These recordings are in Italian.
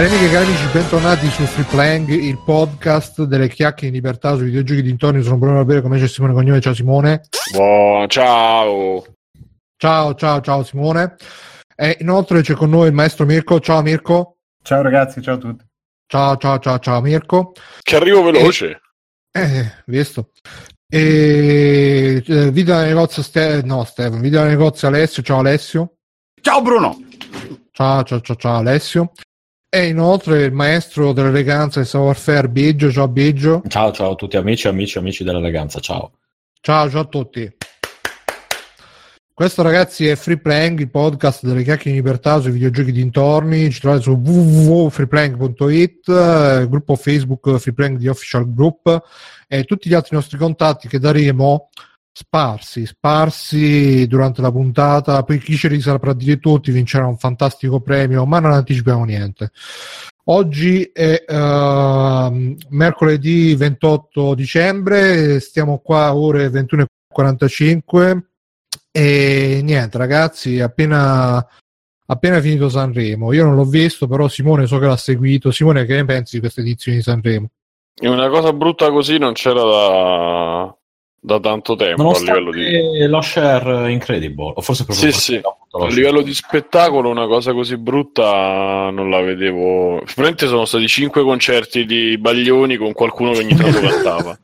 Cari amiche e cari amici, bentornati su Free Playing, il podcast delle chiacchiere in libertà sui videogiochi dintorni. Sono Bruno Barbero, come c'è Simone Cognome. Ciao Simone. Buon, ciao. Ciao, ciao, ciao Simone. E inoltre c'è con noi il maestro Mirko. Ciao Mirko. Ciao ragazzi, ciao a tutti. Ciao, ciao, ciao, ciao Mirko. Che arrivo veloce. Eh, visto. E eh, video da negozio Ste- no Stefano, video da negozio Alessio. Ciao Alessio. Ciao Bruno. Ciao, ciao, ciao, ciao Alessio. E inoltre il maestro dell'eleganza e savoir-faire Biggio. Ciao Biggio. Ciao, ciao a tutti amici, amici, amici dell'eleganza. Ciao. Ciao, ciao a tutti. Questo ragazzi è Free Playing, il podcast delle chiacchiere in libertà sui videogiochi dintorni. Ci trovate su www.freeplaying.it, eh, gruppo Facebook Free Playing di Official Group e tutti gli altri nostri contatti che daremo sparsi, sparsi durante la puntata. Poi chi ce li saprà dire tutti vincerà un fantastico premio, ma non anticipiamo niente. Oggi è uh, mercoledì 28 dicembre, stiamo qua ore 21.45 e niente ragazzi, appena, appena finito Sanremo. Io non l'ho visto, però Simone so che l'ha seguito. Simone, che ne pensi di questa edizione di Sanremo? Una cosa brutta così non c'era da, da tanto tempo a livello di lo share incredible o forse proprio sì, sì. a livello di spettacolo una cosa così brutta non la vedevo. Sicuramente sono stati cinque concerti di Baglioni con qualcuno che ogni tanto cantava.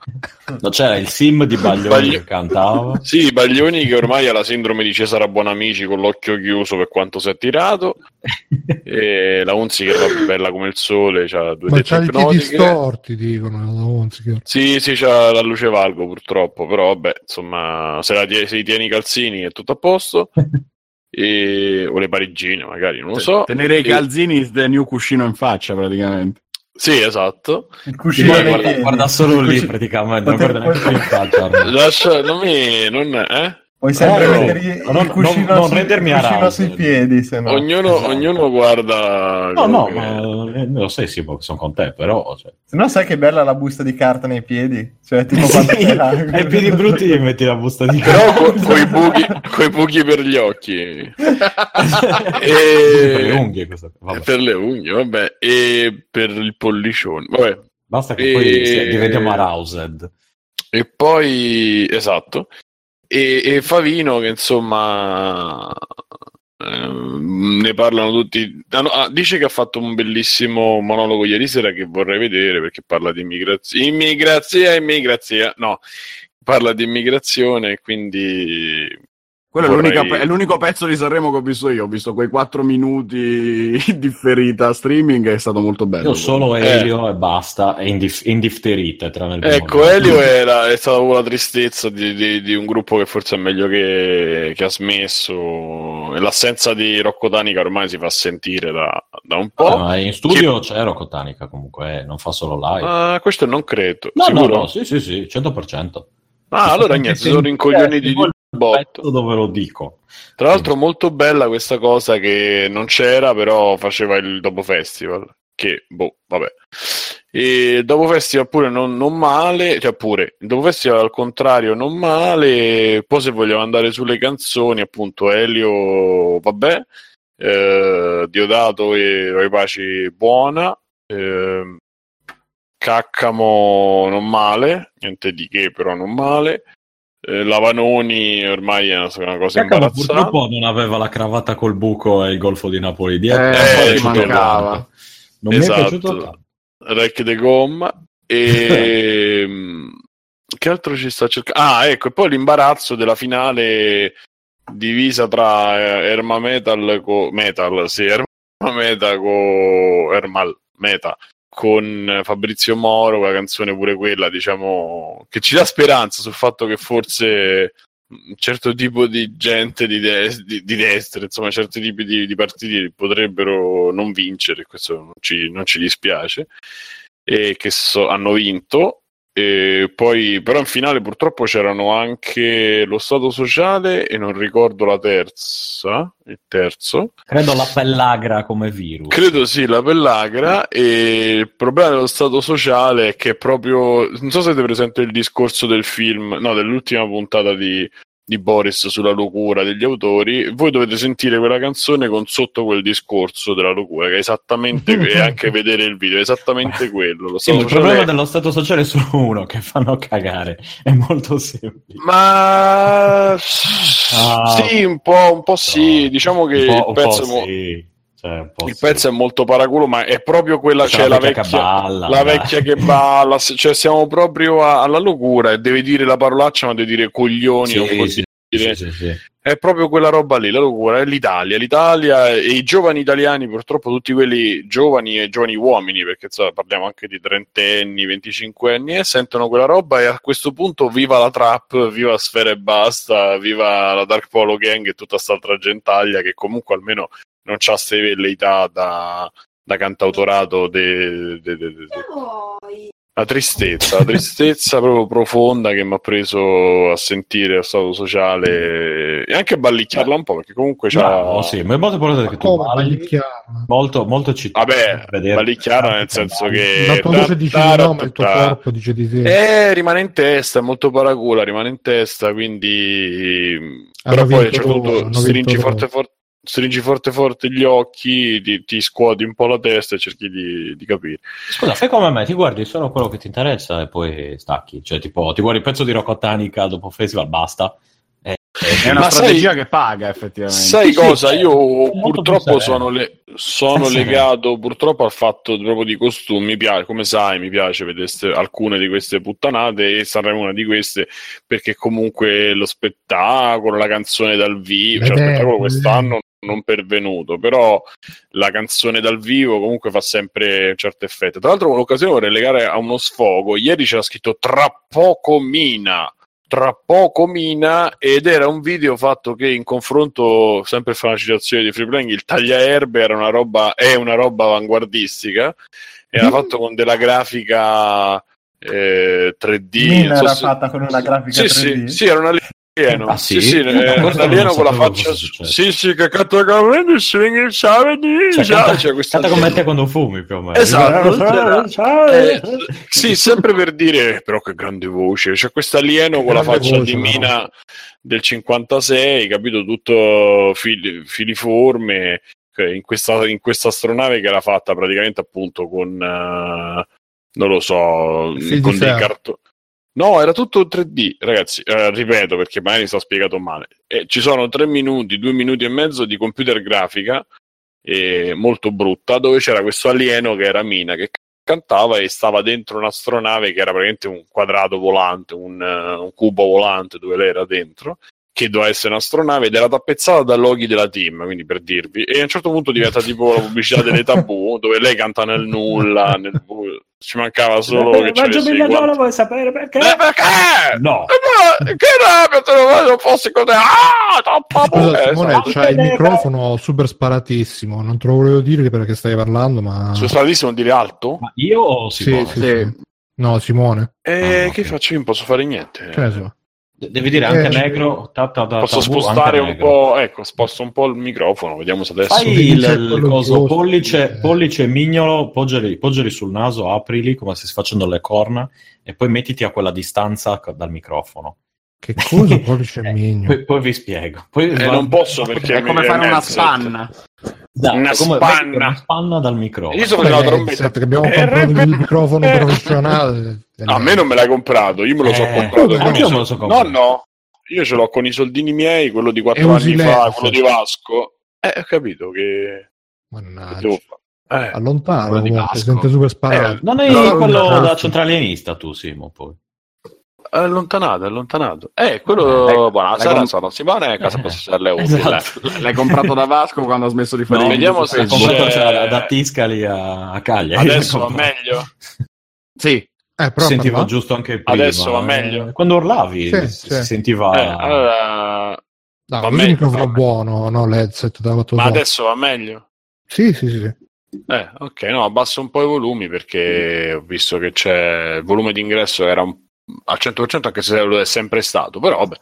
No, c'era il sim di Baglioni Bagli... che cantava. Sì Baglioni che ormai ha la sindrome di Cesare Buonamici con l'occhio chiuso per quanto si è tirato. E la Unzi che era bella come il sole c'ha due ma c'ha i piedi storti dicono la Unzi sì sì c'ha la luce valgo purtroppo però vabbè, insomma, se, la, se tieni i calzini è tutto a posto. e, o le parigine, magari, non lo so. Tenere e... i calzini is the new cuscino in faccia, praticamente. Sì, esatto. Il cuscino guarda, guarda, guarda solo lì, praticamente. Non guarda neanche in faccia. Lascia, non mi... Non, eh? Puoi sempre oh, mettere no, il cuscino, non, non rendermi il cuscino sui piedi. Se no. Ognuno, esatto. ognuno guarda. No, no, ma eh, lo sai, sì, sono con te, però. Cioè. Se no, sai che bella la busta di carta nei piedi? Cioè, tipo quando sì, ai piedi brutti gli metti la busta di carta. Però con, i buchi, buchi per gli occhi. e... Per le unghie, questo. Vabbè. Per le unghie, vabbè. E per il pollicione. Vabbè. Basta che e... poi diventiamo aroused. E poi, esatto e, e Favino che insomma eh, ne parlano tutti. Ah, dice che ha fatto un bellissimo monologo ieri sera che vorrei vedere perché parla di immigrazia immigrazia immigrazia no parla di immigrazione quindi quello vorrei... è, è, l'unico pezzo di Sanremo che ho visto io. Ho visto quei 4 minuti differita streaming, è stato molto bello. Io solo Elio eh. e basta, e indif- indifferite. Tra nel ecco, Elio era, è stata la tristezza di, di, di, un gruppo che forse è meglio che, che, ha smesso. E l'assenza di Rocco Tanica ormai si fa sentire da, da un po'. Ah, in studio che... c'è Rocco Tanica comunque, eh, non fa solo live. Ah, questo non credo. No, Sicuro? no, no, sì, sì, sì, 100%. Ah, allora niente, sono rincoglioni di botto. dove lo dico. Tra l'altro molto bella questa cosa che non c'era, però faceva il dopo festival. Che, boh, vabbè. E dopo festival pure non, non, male, cioè pure, il dopo festival al contrario non male, poi se vogliamo andare sulle canzoni, appunto Elio, vabbè, eh, Diodato e Roy Paci buona, eh, Caccamo non male, niente di che però non male, eh, Lavanoni ormai è una, una cosa Cacca, imbarazzante. Purtroppo non aveva la cravatta col buco e il golfo di Napoli dietro. Eh, eh, mancava. Non esatto. mi è esatto. piaciuto Rec de gomma. E che altro ci sta cercando? Ah, ecco, e poi l'imbarazzo della finale divisa tra eh, Erma Metal co... Metal, sì, Erma Meta con Ermal Meta con Fabrizio Moro, la canzone pure quella, diciamo, che ci dà speranza sul fatto che forse un certo tipo di gente di, de- di, di destra, insomma, certi tipi di, di, partiti potrebbero non vincere, questo non ci, non ci dispiace, e che so- hanno vinto e poi, però in finale purtroppo c'erano anche lo Stato sociale e non ricordo la terza, il terzo. Credo la pellagra come virus. Credo sì, la pellagra e il problema dello Stato sociale è che proprio, non so se avete presente il discorso del film, no, dell'ultima puntata di di Boris sulla locura degli autori, voi dovete sentire quella canzone con sotto quel discorso della locura, che è esattamente e anche vedere il video, è esattamente quello. Lo sì, il problema dello stato sociale è solo uno, che fanno cagare, è molto semplice. Ma ah, sì, un po', un po' sì, no. diciamo che il pezzo... Mo- sì cioè, il pezzo è molto paraculo, ma è proprio quella, cioè, la, vecchia, che balla, la vecchia che balla, cioè siamo proprio a, alla locura e deve dire la parolaccia, ma deve dire coglioni, sì, non può sì. Sì, è proprio quella roba lì, la locura, è l'Italia, l'Italia e i giovani italiani, purtroppo tutti quelli giovani e giovani uomini, perché insomma, parliamo anche di trentenni, venticinquenni, e sentono quella roba e a questo punto viva la trap, viva Sfera e Basta, viva la Dark Polo Gang e tutta quest'altra gentaglia che comunque almeno non c'ha queste velleità da, da cantautorato de, de, de, de, la tristezza, la tristezza proprio profonda che mi ha preso a sentire lo stato sociale e anche a ballicchiarla un po' perché comunque c'ha... No, sì, ma è molto importante che tu molto, molto ci Vabbè, ballicchiarla nel senso che... La tua voce dice di no, ma il tuo corpo dice di sì. Eh, rimane in testa, è molto paracula, rimane in testa, quindi... Però poi a un certo punto stringi forte forte stringi forte forte gli occhi, ti, ti, scuoti un po' la testa e cerchi di, di, capire. Scusa, fai come me, ti guardi solo quello che ti interessa e poi stacchi. Cioè, tipo, ti guardi il pezzo di Rocotanica dopo festival, basta. È una Ma strategia sai, che paga effettivamente. Sai cosa? Io purtroppo sono, le, sono legato purtroppo al fatto proprio di costumi. Mi piace, come sai, mi piace vedere alcune di queste puttanate e saremo una di queste perché comunque lo spettacolo, la canzone dal vivo, cioè lo spettacolo quest'anno non pervenuto, però la canzone dal vivo comunque fa sempre un certo effetto. Tra l'altro, con l'occasione vorrei legare a uno sfogo. Ieri c'era scritto tra poco Mina. Tra poco Mina ed era un video fatto che in confronto, sempre fa una citazione di Free Playing, il tagliaerbe era una roba, è una roba avanguardistica, era mm. fatto con della grafica eh, 3D. Mina era so fatta con una grafica sì, 3D? Sì, sì, era una alieno. Ah, sì, sì, sì eh, un alieno con la faccia. Sì, sì, che canta come swing il. Cioè, canta, cioè, canta come te quando fumi più o meno. Esatto. Eh, sì, sempre per dire, però che grande voce. C'è questo alieno con la faccia voce, di Mina no? del 56, capito? Tutto fil- filiforme. In questa, in questa astronave che era fatta praticamente appunto con. Uh, non lo so, Fil con dei cartoni No, era tutto 3D, ragazzi. Eh, ripeto perché magari mi sto spiegato male. Eh, ci sono tre minuti, due minuti e mezzo di computer grafica eh, molto brutta, dove c'era questo alieno che era Mina che cantava e stava dentro un'astronave che era praticamente un quadrato volante, un, uh, un cubo volante dove lei era dentro che doveva essere un'astronave ed era tappezzata da loghi della team, quindi per dirvi. E a un certo punto diventa tipo la pubblicità delle tabù, dove lei canta nel nulla, nel ci mancava solo che ci avessi Migliagione vuoi sapere perché? Eh, perché? No. Eh, che rabbia te lo non fossi così? Ah, troppo Scusa, Simone, c'hai il microfono super sparatissimo, non te lo volevo dire perché stai parlando, ma... Super sparatissimo, dire alto? Ma io o Simone? Sì, sì, sì. No, Simone. E eh, ah, che okay. faccio? Io non posso fare niente. Cioè, sì. Devi dire anche eh, negro. Ta, ta, ta, posso spostare un po'. Ecco, sposto un po' il microfono. Vediamo se adesso. Fai il, il coso, pollice, pollice e mignolo, poggiali, poggiali, sul naso, aprili come se stai facendo le corna e poi mettiti a quella distanza dal microfono. Che cosa pollice e mignolo? Poi, poi, vi spiego. Poi, eh, non posso perché è come fare una spanna. Da, una spanna. una spanna dal microfono. Io sono una trombetta. Che abbiamo comprato il microfono professionale. a me non me l'hai comprato, io me lo so eh, comprato. Anche io me lo so comprato. No, no. Io ce l'ho con i soldini miei, quello di quattro anni fa, quello di Vasco. Eh, ho capito che... Mannaggia. Eh, Allontano, sente super sparato. Eh, non è no, quello da centralinista tu, Simo, poi. È allontanato, è allontanato. Eh, quello... Eh, buonasera, comp- sono Simone, cosa posso esserle utile? Esatto. L'hai comprato da Vasco quando ha smesso di fare no, Vediamo se l'hai comprato cioè, da Tiscali a, a Cagliari. Adesso va meglio? sì. Eh, però sentiva però... giusto anche prima. Adesso va meglio. Eh, quando urlavi sì, si sì. sentiva... Eh, allora... No, va meglio, microfono buono, no, l'headset da Ma adesso va meglio? Sì, sì, sì. Eh, ok, no, abbasso un po' i volumi perché ho visto che c'è il volume d'ingresso era un... al 100% anche se lo è sempre stato, però vabbè.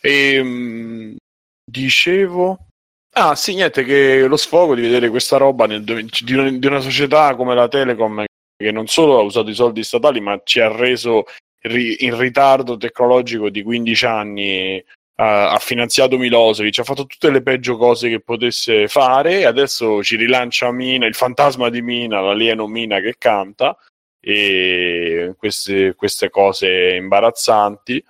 E, ehm, dicevo... Ah, sì, niente, che lo sfogo di vedere questa roba nel, di, una, di una società come la Telecom che non solo ha usato i soldi statali, ma ci ha reso in ritardo tecnologico di 15 anni ha, finanziato Milosevic, ha fatto tutte le peggio cose che potesse fare, adesso ci rilancia Mina, il fantasma di Mina, l'alieno Mina che canta, e queste, queste cose imbarazzanti.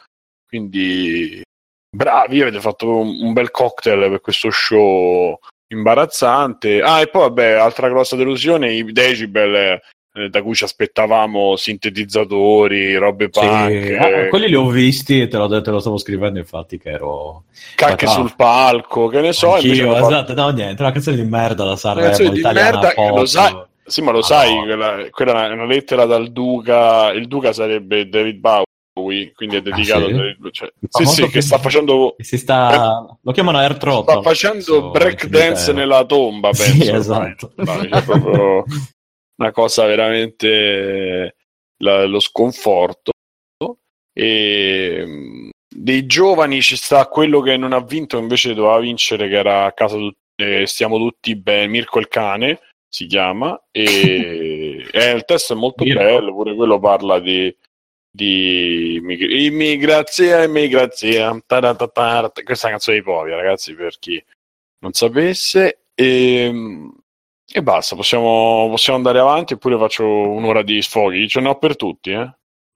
Quindi bravi, avete fatto un, bel cocktail per questo show imbarazzante. Ah, e poi vabbè, altra grossa delusione, i decibel eh, da cui ci aspettavamo sintetizzatori, robe punk. Sì. Ah, quelli li ho visti e te lo, te lo, stavo scrivendo infatti che ero... Cacche sul palco, che ne so. Anch'io, esatto, no niente, una canzone di merda da Sanremo, di merda, lo sai, sì, ma lo ah, sai, no. quella, quella, è una lettera dal Duca, il Duca sarebbe David Bowie, quindi è dedicato ah, sì? a David cioè, Sì, sì, che, sta facendo... Si sta... Eh, lo chiamano Air Trot. Sta facendo break dance nella tomba, penso. Sì, esatto. Ormai. Cioè, proprio una cosa veramente la, lo sconforto. E dei giovani ci sta quello che non ha vinto, invece doveva vincere, che era a casa tutti, stiamo tutti bene, Mirko il cane si chiama e eh, il testo è molto Mirko. bello, pure quello parla di, di immigrazia, immigrazia, questa canzone dei poveri ragazzi per chi non sapesse e ehm, e basta, possiamo, possiamo andare avanti oppure faccio un'ora di sfoghi, ce ne ho per tutti, eh.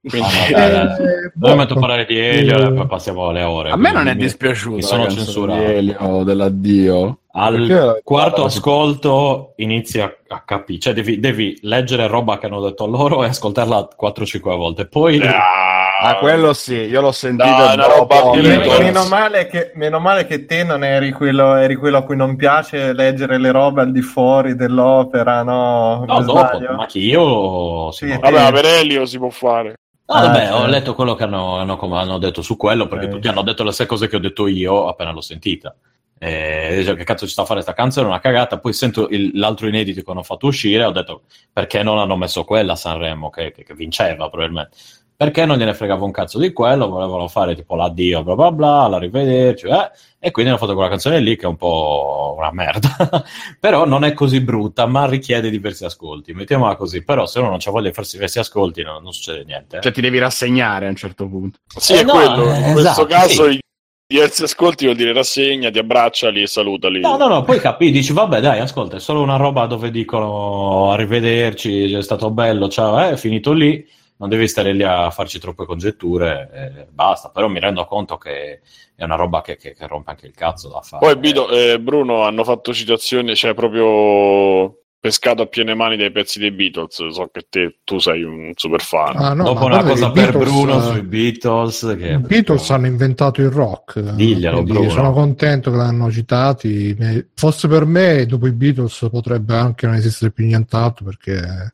Quindi... Ah, eh, Noi metto a parlare di Elio e poi passiamo alle ore. A me non è dispiaciuto. Mi sono censurato. Di Elio, dell'addio. Al quarto ascolto inizi a, a capire, cioè devi, devi, leggere roba che hanno detto loro e ascoltarla 4-5 volte. Poi ah, ah, quello sì, io l'ho sentito. No, no, roba meno, meno, male che, meno male che te non eri quello, eri quello a cui non piace leggere le robe al di fuori dell'opera, no? No, dopo, ma che io. Sì, Vabbè, per Elio si può fare. No, ah, vabbè, ho letto quello che hanno, hanno, hanno detto su quello, perché okay. tutti hanno detto le stesse cose che ho detto io appena l'ho sentita. E dicevo, che cazzo ci sta a fare sta canzone, una cagata. Poi sento il, l'altro inedito che hanno fatto uscire, ho detto perché non hanno messo quella a Sanremo, che, che, che vinceva probabilmente. Perché non gliene fregava un cazzo di quello, volevano fare tipo l'addio, bla bla bla, la rivederci, eh? e quindi hanno fatto quella canzone lì che è un po' una merda. Però non è così brutta, ma richiede diversi ascolti, mettiamola così. Però se uno non c'ha voglia di farsi diversi ascolti non, non succede niente. Eh? Cioè ti devi rassegnare a un certo punto. Sì, eh, è no, quello. In questo esatto, caso sì diversi ascolti vuol dire rassegna, ti abbracciali e salutali. No, no, no, poi capi, dici, vabbè, dai, ascolta, è solo una roba dove dicono arrivederci, è stato bello, ciao, eh, è finito lì, non devi stare lì a farci troppe congetture, eh, basta, però mi rendo conto che è una roba che, che, che rompe anche il cazzo da fare. Poi Bido, eh, Bruno hanno fatto citazioni, cioè proprio pescato a piene mani dei pezzi dei Beatles. So che te, tu sei un super fan. Ah, no, Dopo una cosa per Beatles, Bruno sui Beatles. Che I Beatles hanno inventato il rock. Diglielo, Bruno. Sono contento che l'hanno citati. Fosse per me, dopo i Beatles potrebbe anche non esistere più nient'altro perché.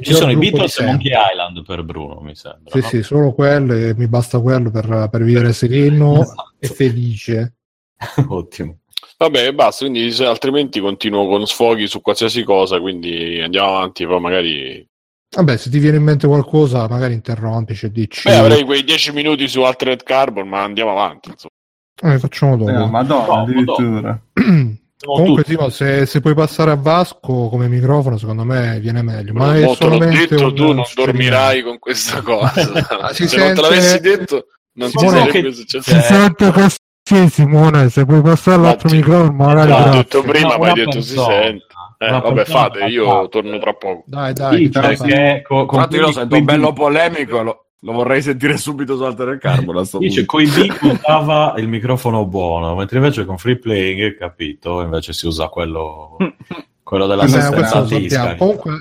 Ci sono i Beatles e Monkey Island per Bruno, mi sembra. Sì, no? sì, solo quello e mi basta quello per, per vivere sereno esatto. e felice. Ottimo. Vabbè, basta, quindi se, altrimenti continuo con sfoghi su qualsiasi cosa, quindi andiamo avanti, poi magari... Vabbè, se ti viene in mente qualcosa, magari interrompici e dici... Beh, avrei quei 10 minuti su Altered Carbon, ma andiamo avanti, insomma. Eh, facciamo dopo. Eh, madonna, no, addirittura. Comunque, sì, se, se, puoi passare a Vasco come microfono, secondo me viene meglio. Ma è solamente detto, tu non dormirai con questa cosa. Ah, se sente... non te l'avessi detto, non si sarebbe successo. Si sente sì, Simone, se puoi passare l'altro microfono, magari. L'ho detto prima, ma hai detto si sente. Eh, vabbè, fate, io torno tra poco. Dai, dai. Sì, perché co- con io lo sento quindi... bello polemico, lo, lo, vorrei sentire subito su Alter Carbon. Dice, con i beat usava il microfono buono, mentre invece con free playing, capito, invece si usa quello, quello dell'assistenza Comunque,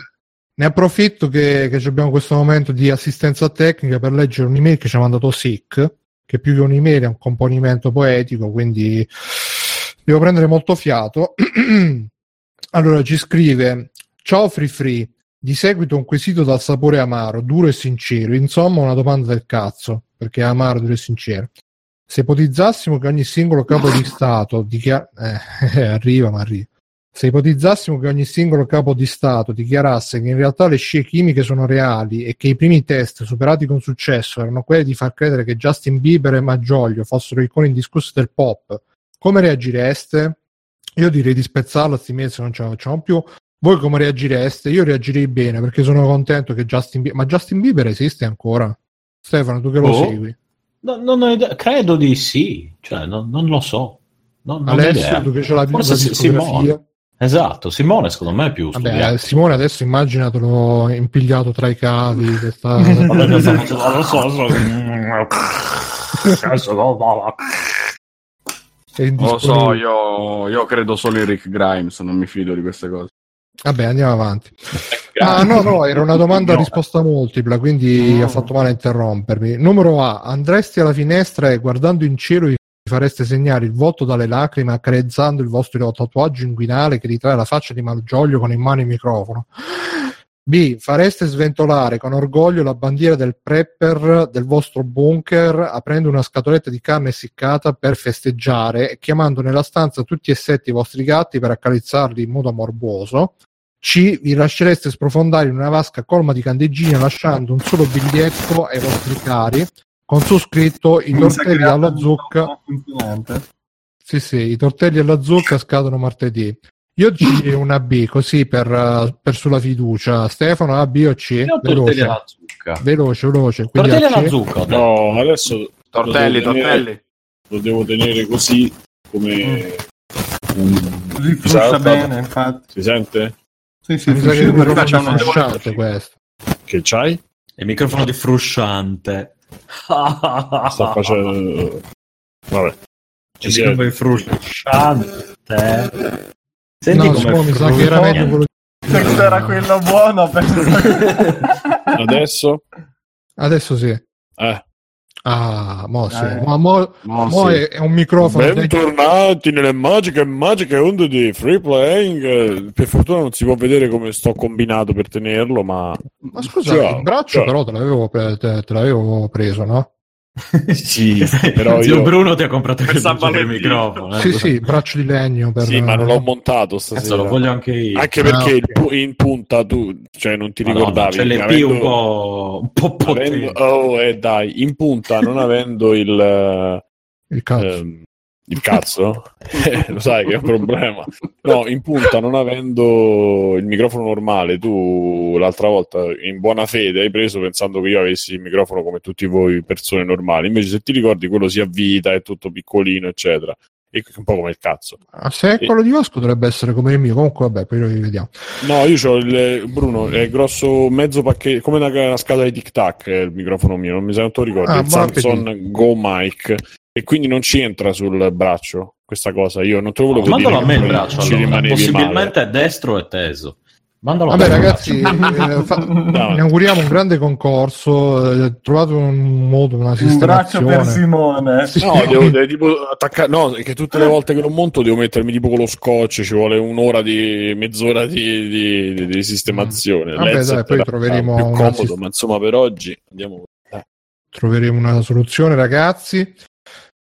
ne approfitto che, che abbiamo questo momento di assistenza tecnica per leggere un'email che ci ha mandato Sick che più che un'email è un componimento poetico, quindi devo prendere molto fiato. allora ci scrive: Ciao Free Free, di seguito un quesito dal sapore amaro, duro e sincero. Insomma, una domanda del cazzo, perché è amaro, duro e sincero. Se ipotizzassimo che ogni singolo capo di Stato dichiara... Eh, arriva, ma arriva. Se ipotizzassimo che ogni singolo capo di Stato dichiarasse che in realtà le scie chimiche sono reali e che i primi test superati con successo erano quelli di far credere che Justin Bieber e Maggiolio fossero icone indiscusse del pop, come reagireste? Io direi di spezzarlo a sti mesi se non ce la facciamo più. Voi come reagireste? Io reagirei bene perché sono contento che Justin Bieber... Ma Justin Bieber esiste ancora? Stefano, tu che lo oh. segui? No, non idea. Credo di sì, cioè, non, non lo so. Non, non Alessio, tu che c'è la, Forse la Simone. Esatto, Simone secondo me è più Vabbè, Simone adesso immaginatelo impigliato tra i cavi che sta... lo so, io, io credo solo in Rick Grimes, non mi fido di queste cose. Vabbè, andiamo avanti. Ah, no, no, era una domanda a risposta multipla, quindi no. ho fatto male a interrompermi. Numero A, andresti alla finestra e guardando in cielo vi fareste segnare il volto dalle lacrime accarezzando il vostro tatuaggio inguinale che ritrae la faccia di Malgioglio con in mano il microfono. B. Fareste sventolare con orgoglio la bandiera del prepper del vostro bunker aprendo una scatoletta di carne essiccata per festeggiare e chiamando nella stanza tutti e sette i vostri gatti per accarezzarli in modo morboso. C. Vi lascereste sprofondare in una vasca colma di candeggine lasciando un solo biglietto ai vostri cari con su scritto i tortelli alla zucca. Sì, sì, i tortelli alla zucca scadono martedì. Io direi una B così per, per, sulla fiducia. Stefano A, B o C? Io veloce. alla zucca. Veloce, veloce. Tortelli alla zucca. No, adesso tortelli, lo tortelli. Lo devo tenere così come mm. un... Così fruscia bene, infatti. Si sente? Sì, sì, mi sa che il microfono di frusciante questo. Che c'hai? Il microfono di frusciante. Sta facendo... Vabbè. Ci il microfono di frusciante. Senti no, come mi sa che era meglio quello questo era quello buono adesso adesso sì eh Ah, mo, sì. eh. ma mo, mo, mo sì. è, un microfono. Bentornati nelle magiche magiche onde di free playing. Per fortuna non si può vedere come sto combinato per tenerlo, ma. Ma scusa, ciao, il braccio ciao. però te l'avevo, te, te l'avevo preso, no? Sì, però Zio io... Bruno ti ha comprato il microfono. Eh? Sì, sì, braccio di legno. Per... Sì, ma non l'ho montato stasera. lo voglio anche io. Anche perché ah, okay. in punta tu, cioè non ti Madonna, ricordavi. C'è l'EP avendo... un po', un po' potente. Oh, eh, dai, in punta non avendo il... Il cazzo. Ehm, il cazzo? eh, lo sai che è un problema. No, in punta, non avendo il microfono normale, tu l'altra volta in buona fede hai preso pensando che io avessi il microfono come tutti voi persone normali. Invece, se ti ricordi, quello si avvita, è tutto piccolino, eccetera. E un po' come il cazzo. Ah, se è quello e... di Vasco dovrebbe essere come il mio, comunque vabbè, poi lo rivediamo. No, io ho il Bruno, è grosso mezzo pacchetto, come una, una scatola di tic tac il microfono mio, non mi sa non te lo ricordi, ah, il Samsung Go Mic e quindi non ci entra sul braccio questa cosa. Io non te lo volevo no, dire. Mandalo a me il braccio. Ci allora. Possibilmente male. destro e teso. Mandalo Vabbè, ragazzi, eh, fa- ne auguriamo un grande concorso. Eh, trovate un modo, una sistemazione. Un braccio per Simone. Sì. No, devo, devo tipo attaccare. No, che tutte le volte che lo monto devo mettermi tipo con lo scotch. Ci vuole un'ora di mezz'ora di, di, di, di sistemazione. Vabbè, Let's dai, poi troveremo più comodo, sist- ma insomma, per oggi andiamo. Troveremo una soluzione, ragazzi.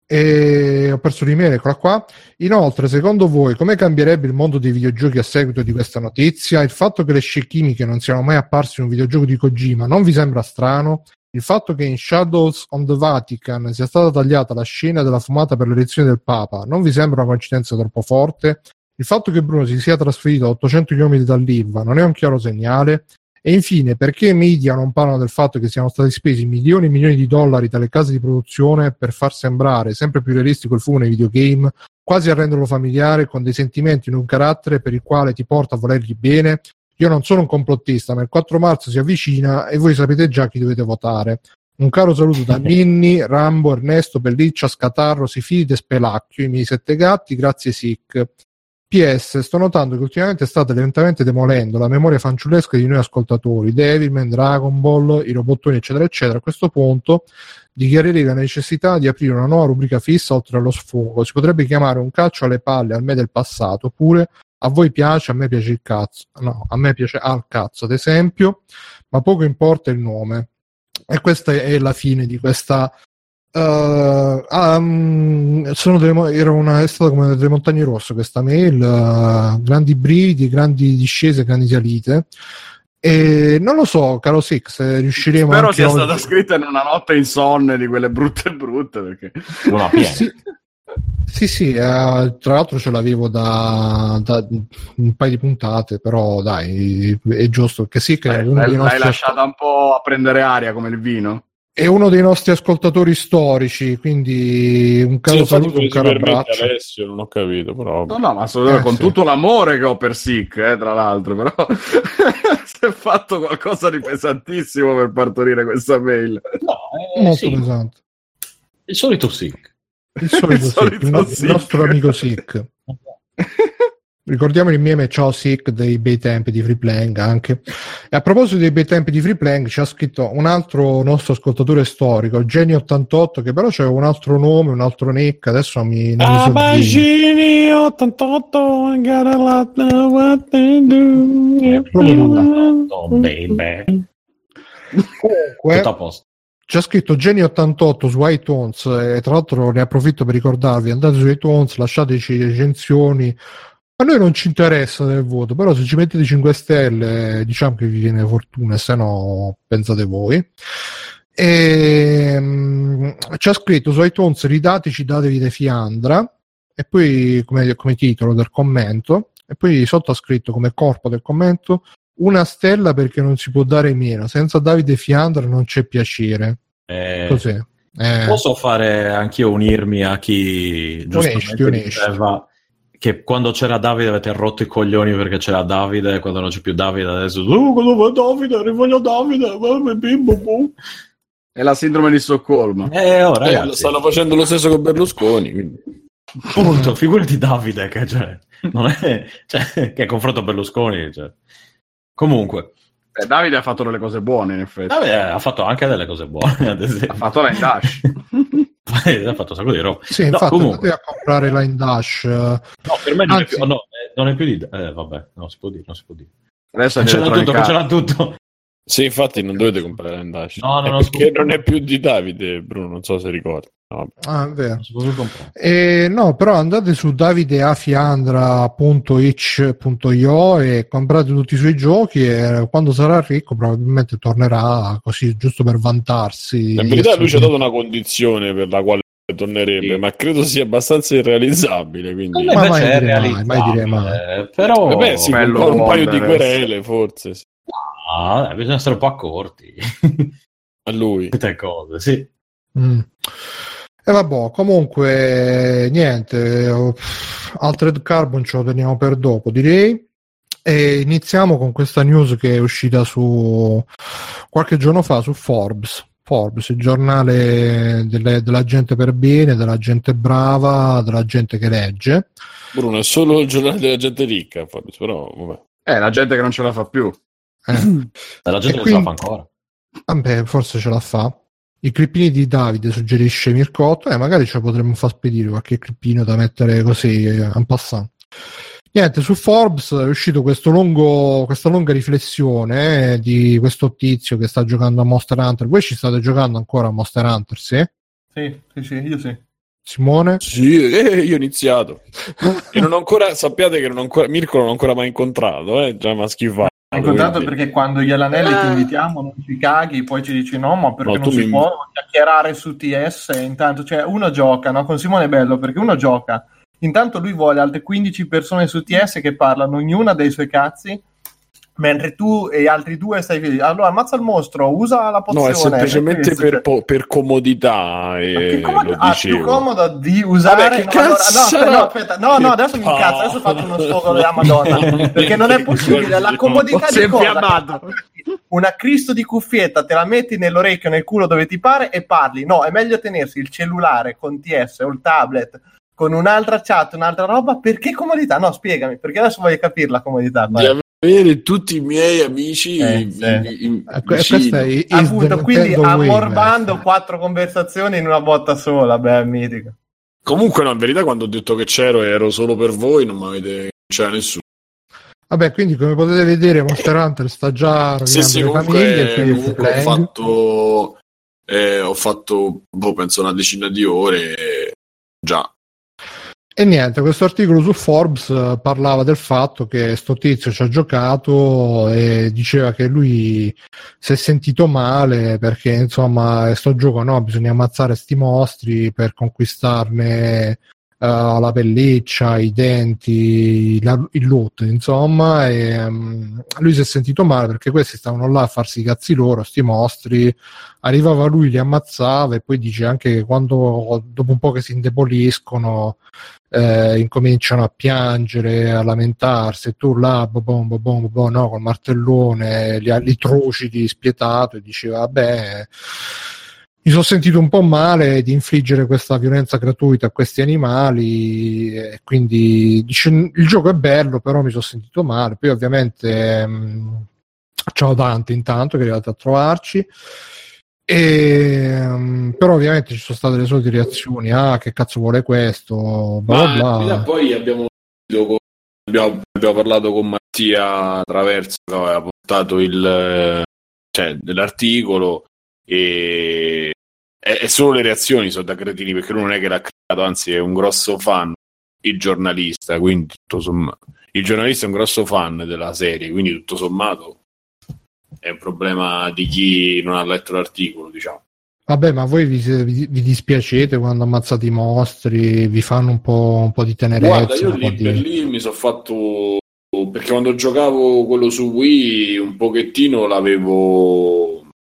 E ho perso l'email, eccola qua. Inoltre, secondo voi, come cambierebbe il mondo dei videogiochi a seguito di questa notizia? Il fatto che le scie chimiche non siano mai apparse in un videogioco di Kojima non vi sembra strano? Il fatto che in Shadows on the Vatican sia stata tagliata la scena della fumata per l'elezione del Papa non vi sembra una coincidenza troppo forte? Il fatto che Bruno si sia trasferito a 800 km dall'Ilva non è un chiaro segnale? E infine, perché i media non parlano del fatto che siano stati spesi milioni e milioni di dollari dalle case di produzione per far sembrare sempre più realistico il fumo nei videogame, quasi a renderlo familiare con dei sentimenti in un carattere per il quale ti porta a volergli bene? Io non sono un complottista, ma il 4 marzo si avvicina e voi sapete già chi dovete votare. Un caro saluto da Minni, Rambo, Ernesto, Belliccia, Scatarro, Sifide, Spelacchio, i miei sette gatti, grazie Sic. PS, sto notando che ultimamente state lentamente demolendo la memoria fanciullesca di noi ascoltatori, Devilman, Dragon Ball, i robottoni, eccetera, eccetera. A questo punto dichiarerei la necessità di aprire una nuova rubrica fissa oltre allo sfogo. Si potrebbe chiamare un calcio alle palle al me del passato, oppure a voi piace, a me piace il cazzo. No, a me piace al cazzo, ad esempio, ma poco importa il nome. E questa è la fine di questa Uh, um, delle, era una, è stata come delle montagne rosse questa mail, uh, grandi brividi, grandi discese, grandi salite. E non lo so, caro Six, se riusciremo Spero anche sia oggi... stata scritta in una notte insonne di quelle brutte brutte perché una sì, sì, sì uh, tra l'altro ce l'avevo da, da, un paio di puntate, però dai, è giusto che sì che Beh, l'hai, l'hai lasciata un po' a prendere aria come il vino. È uno dei nostri ascoltatori storici, quindi un caro sì, saluto, un caro abbraccio. Alessio, non ho capito, però. No, no, ma eh, con sì. tutto l'amore che ho per Sick, eh, tra l'altro, però si è fatto qualcosa di pesantissimo per partorire questa mail. No, è molto sì. pesante. Il solito Sick. Il solito, il, solito sick, sick. il nostro amico Sick. Ricordiamo il meme Ciao Sick dei bei tempi di Free Playing anche. E a proposito dei bei tempi di Free Playing, ci ha scritto un altro nostro ascoltatore storico, Geni88, che però c'è un altro nome, un altro nick, adesso mi... Non ah, mi Geni88, got a lot of what they do. Oh, baby. Comunque, c'è scritto Geni88 su iTunes e tra l'altro ne approfitto per ricordarvi andate su iTunes lasciateci recensioni a noi non ci interessa del voto, però se ci mettete 5 stelle diciamo che vi viene fortuna, se no pensate voi. E, um, c'è scritto su iTunes ridateci datevi de Fiandra e poi come, come titolo del commento e poi sotto ha scritto come corpo del commento una stella perché non si può dare meno senza Davide Fiandra non c'è piacere eh, così eh. posso fare anch'io unirmi a chi giustamente onesti, diceva che quando c'era Davide avete rotto i coglioni perché c'era Davide, quando non c'è più Davide adesso oh, quando va Davide, rivoglio Davide, bimbo, boh. È la sindrome di Stoccolma. Eh, oh, ragazzi. Eh, stanno facendo lo stesso con Berlusconi. Quindi. Punto, figurati Davide che, cioè, non è, cioè, che confronto Berlusconi. Cioè. Comunque. Eh, Davide ha fatto delle cose buone, in effetti. Davide ha fatto anche delle cose buone, ad esempio. Ha fatto la Dash. ha fatto un sacco di roba. Sì, no, infatti, comunque... a comprare Line Dash. No, per me non, Anzi... è, più, no, eh, non è più di... Eh, vabbè, non si può dire, non si può dire. Adesso c'era tutto, c'era tutto. Sì, infatti non dovete comprare Line Dash. No, no, no, perché non è più di Davide, Bruno, non so se ricordi. No. Ah, vero. Eh, no, però andate su davideafiandra.itch.io e comprate tutti i suoi giochi e quando sarà ricco probabilmente tornerà così giusto per vantarsi. In verità lui ci ha dato una condizione per la quale tornerebbe, sì. ma credo sia abbastanza irrealizzabile. Quindi... Ma mai direi mai, mai direi mai. Però Vabbè, sì, un, un paio di querele forse. Sì. No, bisogna essere un po' accorti. A lui. Queste cose, sì. Mm. E vabbè, comunque niente, Altered Carbon ce lo teniamo per dopo, direi. E iniziamo con questa news che è uscita su qualche giorno fa su Forbes. Forbes, il giornale delle, della gente per bene, della gente brava, della gente che legge. Bruno, è solo il giornale della gente ricca, Forbes, però vabbè. Eh, la gente che non ce la fa più. Eh. la gente quindi, ce la fa ancora. Vabbè, forse ce la fa. I clippini di Davide suggerisce Mircotto e eh, magari ce la potremmo far spedire qualche clippino da mettere così eh, en passant. Niente, su Forbes è uscito lungo, questa lunga riflessione eh, di questo tizio che sta giocando a Monster Hunter. Voi ci state giocando ancora a Monster Hunter, sì? Sì, sì, sì, io sì. Simone? Sì, eh, io ho iniziato. e non ho ancora, sappiate che non ho ancora, Mirko non ho ancora mai incontrato, eh, già mi ha schifato. Hai incontrato quindi... perché quando gli Alanelli ah. ti invitiamo non ci caghi, poi ci dici no, ma perché no, non si mi... può chiacchierare su TS, intanto, cioè uno gioca, no? Con Simone è bello perché uno gioca, intanto lui vuole altre 15 persone su TS che parlano ognuna dei suoi cazzi mentre tu e altri due stai. Allora ammazza il mostro, usa la pozione. No, è semplicemente per, po- per, comodità. E comod- ah, più comodo di usare. Vabbè, no, cazzo, allora, no, aspetta, no, no, adesso mi incazzo. Adesso faccio uno sfogo della Madonna perché non è possibile. La comodità di cosa? Una Cristo di cuffietta te la metti nell'orecchio, nel culo dove ti pare e parli. No, è meglio tenersi il cellulare con TS o il tablet con un'altra chat, un'altra roba. Perché comodità? No, spiegami, perché adesso voglio capire la comodità. Di avere tutti i miei amici eh, in, sì. in, in, appunto quindi ammorbando quattro conversazioni in una botta sola beh mitico. Comunque no in verità quando ho detto che c'ero ero solo per voi non mi avete c'era nessuno. Vabbè, quindi come potete vedere Monster Hunter sta già sì, sì, comunque, famiglie, comunque ho fatto eh, ho fatto boh, penso una decina di ore già e niente, questo articolo su Forbes eh, parlava del fatto che sto tizio ci ha giocato e diceva che lui si è sentito male perché insomma sto gioco no, bisogna ammazzare sti mostri per conquistarne uh, la pelliccia, i denti, la, il loot, insomma, e um, lui si è sentito male perché questi stavano là a farsi i cazzi loro, sti mostri, arrivava lui, li ammazzava e poi dice anche che quando dopo un po' che si indeboliscono eh, incominciano a piangere, a lamentarsi e tu là, bom, bom, bom, bom, no, col martellone li, li trucidi spietato e diceva vabbè mi sono sentito un po' male di infliggere questa violenza gratuita a questi animali e quindi dice, il gioco è bello però mi sono sentito male. Poi ovviamente mh, ciao Dante intanto che è arrivato a trovarci. E, um, però ovviamente ci sono state le solite reazioni. Ah che cazzo vuole questo? Bla bla, bla. poi abbiamo, abbiamo, abbiamo, parlato con Mattia Traverso che aveva portato il cioè, dell'articolo e è, è, solo le reazioni sono da cretini perché lui non è che l'ha creato, anzi è un grosso fan il giornalista, quindi tutto sommato il giornalista è un grosso fan della serie, quindi tutto sommato è un problema di chi non ha letto l'articolo, diciamo. Vabbè, ma voi vi, vi, vi, dispiacete quando ammazzate i mostri, vi fanno un po', un po di tenerezza? Guarda, io lì di... per lì mi sono fatto... perché quando giocavo quello su Wii un pochettino l'avevo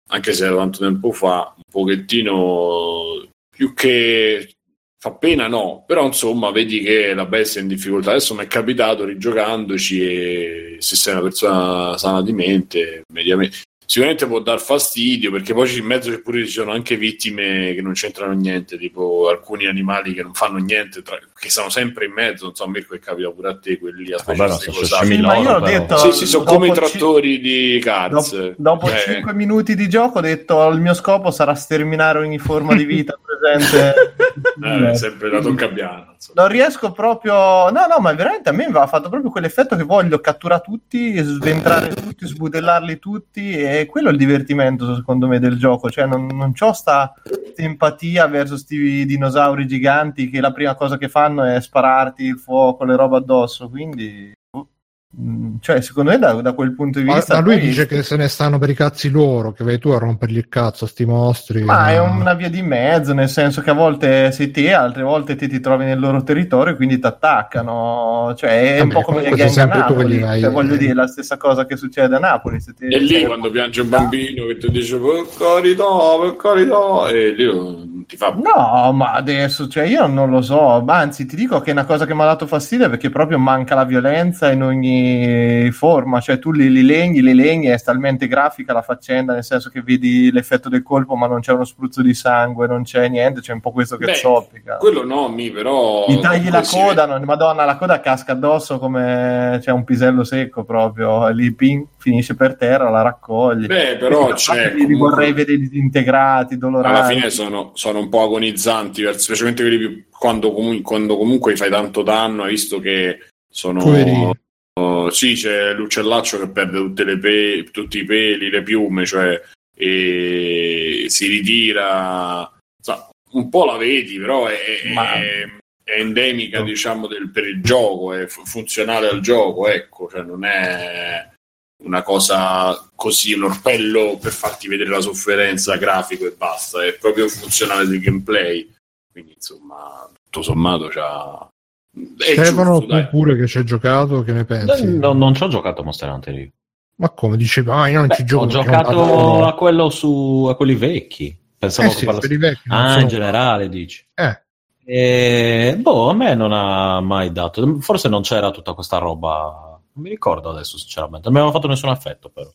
anche se era tanto tempo fa, un pochettino più che fa pena no, però insomma vedi che la bestia è in difficoltà. Adesso mi è capitato rigiocandoci e se sei una persona sana di mente, mediamente, sicuramente può dar fastidio perché poi in mezzo che pure ci sono anche vittime che non c'entrano niente, tipo alcuni animali che non fanno niente, tra, che stanno sempre in mezzo. Non so, Mirko che capita pure a te quelli a Vabbè, no, sì, ma io ho detto, sì, sì, sono come i trattori c- di Cars. Dopo, dopo eh. 5 minuti di gioco ho detto il mio scopo sarà sterminare ogni forma di vita presente. eh, sempre la tocca piano. Non riesco proprio, no, no, ma veramente a me mi ha fatto proprio quell'effetto che voglio catturare tutti, sventrare tutti, sbudellarli tutti e quello è il divertimento secondo me del gioco, cioè non, non ho sta empatia verso questi dinosauri giganti che la prima cosa che fanno è spararti il fuoco, le robe addosso, quindi cioè, secondo me, da, da quel punto di vista. Ma, ma lui poi... dice che se ne stanno per i cazzi loro, che vai tu a rompergli il cazzo sti mostri. Ma è una via di mezzo, nel senso che a volte sei te, altre volte te ti trovi nel loro territorio e quindi ti attaccano. Cioè, è Vabbè, un po' come le gang a Napoli. Vai... Cioè, voglio dire, la stessa cosa che succede a Napoli. Se te... E lì quando piange un bambino che ti dice per carità, per carità, e lì ti fa. No, ma adesso, cioè, io non lo so. Anzi, ti dico che è una cosa che mi ha dato fastidio perché proprio manca la violenza in ogni forma, cioè tu li, li legni, li legni, è talmente grafica la faccenda, nel senso che vedi l'effetto del colpo, ma non c'è uno spruzzo di sangue, non c'è niente, c'è un po' questo che Beh, zoppica. Quello no, mi però. Gli tagli la coda, no, madonna, la coda casca addosso come c'è cioè, un pisello secco proprio, lì ping, finisce per terra, la raccogli. Beh, però c'è. Li comunque... vorrei vedere disintegrati, dolorati. Alla fine sono, sono un po' agonizzanti, specialmente quelli più. Quando, comu- quando comunque fai tanto danno, hai visto che sono. Poverino sì, c'è l'uccellaccio che perde pe- tutti i peli, le piume, cioè e si ritira. So, un po' la vedi, però è, Ma... è, è endemica, no. diciamo, del, per il gioco, è funzionale al gioco, ecco, cioè non è una cosa così, un orpello per farti vedere la sofferenza grafico e basta, è proprio funzionale del gameplay. Quindi, insomma, tutto sommato c'ha, Stefano, tu pure che ci hai giocato, che ne pensi? No, non ci ho giocato a Monster Hunter io. Ma come dicevi? Ah, io non Beh, ci gioco. Ho giocato a quello su a quelli vecchi. Pensavo eh sì, parla... vecchi, ah, so. in generale dici. Eh. E, boh, a me non ha mai dato. Forse non c'era tutta questa roba. Non mi ricordo adesso, sinceramente. Non mi aveva fatto nessun effetto, però.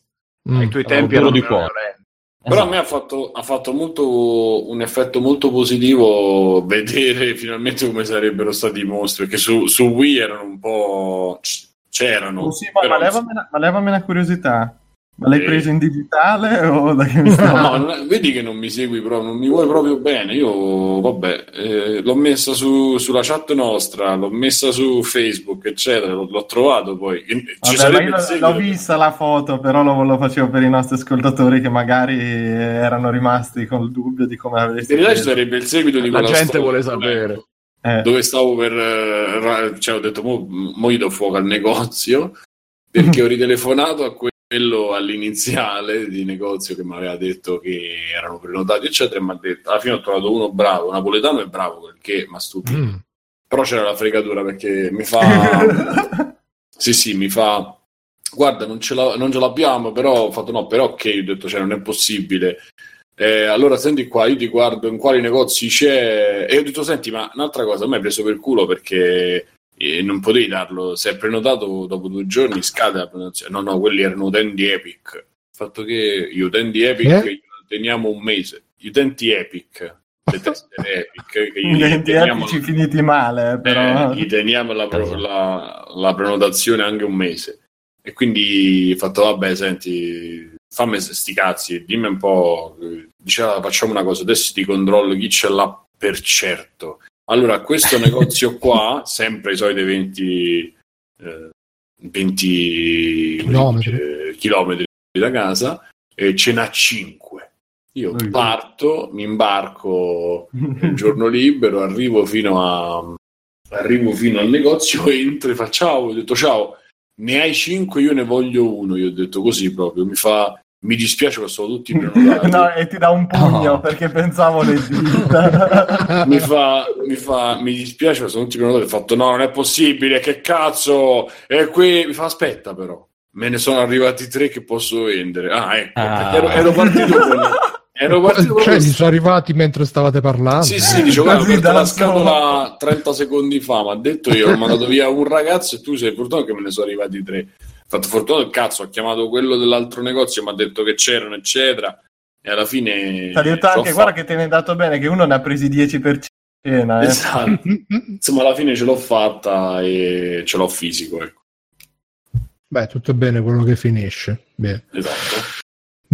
Mm. Ai tuoi tempi erano di cuore. Però esatto. a me ha fatto, ha fatto molto, un effetto molto positivo vedere finalmente come sarebbero stati i mostri, perché su, su Wii erano un po'... c'erano. Oh, sì, ma, ma, levami, ma levami una curiosità. Ma l'hai preso in digitale o da che mi no, no, vedi che non mi segui proprio, non mi vuoi proprio bene. Io, vabbè, eh, l'ho messa su, sulla chat nostra, l'ho messa su Facebook, eccetera. L'ho, l'ho trovato poi. Ci vabbè, io l'ho vista la foto, però lo, lo, facevo per i nostri ascoltatori che magari erano rimasti con il dubbio di come avessi. In realtà ci sarebbe il seguito di La gente vuole sapere. Eh. Dove stavo per. Eh, cioè, ho detto, mo, mo gli do fuoco al negozio perché ho ritelefonato a quelli quello all'iniziale di negozio che mi aveva detto che erano prenotati, eccetera, e mi ha detto, alla fine ho trovato uno bravo, napoletano e bravo, perché ma stupido. Mm. però c'era la fregatura perché mi fa... sì, sì, mi fa... Guarda, non ce, la, non ce l'abbiamo, però ho fatto no, però ok, ho detto, cioè, non è possibile. Eh, allora senti qua, io ti guardo in quali negozi c'è e ho detto senti ma un'altra cosa, a me hai preso per culo perché eh, non potevi darlo, se è prenotato dopo due giorni scade la prenotazione, no no, quelli erano utenti Epic, il fatto che gli utenti Epic eh? teniamo un mese, gli utenti Epic le testere Epic che gli, gli teniamo, epici finiti male eh, però eh, gli teniamo la, la, la prenotazione anche un mese. E quindi ho fatto vabbè senti fammi sti cazzi, dimmi un po', diceva facciamo una cosa, adesso ti controllo chi ce l'ha per certo. Allora, questo negozio qua, sempre i soliti 20, eh, 20 chilometri. Eh, chilometri da casa, e ce n'ha 5. Io parto, mi imbarco il giorno libero, arrivo fino, a, arrivo fino al negozio, entro e faccio ciao, ho detto ciao, ne hai 5, io ne voglio uno, io ho detto così proprio, mi fa mi dispiace che sono tutti prenotati. no, e ti dà un pugno no. perché pensavo le dita. mi, fa, mi fa, mi dispiace che sono tutti prenotati. Ho fatto, no, non è possibile, che cazzo. E qui mi fa, aspetta però. Me ne sono arrivati tre che posso vendere. Ah, ecco, ah. Ero, ero, partito con... Ero partito cioè, gli sono arrivati mentre stavate parlando. Sì, sì, dice, guarda, ho aperto la scatola 30 secondi fa, mi ha detto io, ho mandato via un ragazzo e tu sei fortunato che me ne sono arrivati tre fatto fortuna del cazzo, ho chiamato quello dell'altro negozio, mi ha detto che c'erano, eccetera. E alla fine. Ti ha detto anche, guarda che te ne è dato bene, che uno ne ha presi 10 per cena. Eh. Esatto. Insomma, alla fine ce l'ho fatta e ce l'ho fisico. Ecco. Beh, tutto bene quello che finisce. Bene. Esatto.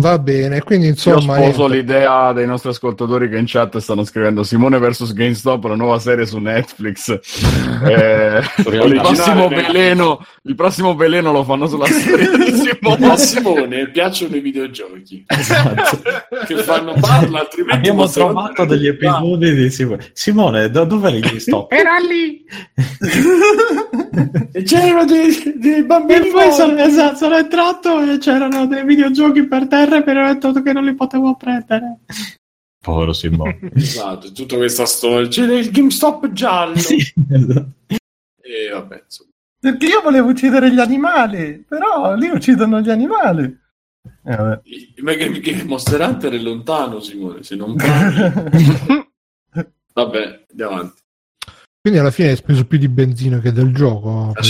Va bene, quindi insomma... Io sposo l'idea dei nostri ascoltatori che in chat stanno scrivendo Simone vs GameStop, la nuova serie su Netflix. eh, il, prossimo veleno, il prossimo veleno lo fanno sulla serie di Simone. A Simone piacciono i videogiochi. Esatto. che fanno parla, altrimenti... Abbiamo trovato degli episodi di Simone. Simone, da dove li GameStop? Era lì! c'erano dei, dei bambini... E poi sono, esatto, sono entrato e c'erano dei videogiochi per te terra per aver detto che non li potevo prendere. Povero Simone. esatto, tutta questa storia. C'è il GameStop giallo. Sì, esatto. E vabbè, insomma. Perché io volevo uccidere gli animali, però lì uccidono gli animali. Eh, vabbè. Ma che, che Monster Hunter è lontano, Simone, se non parli. vabbè, andiamo avanti. Quindi alla fine hai speso più di benzina che del gioco.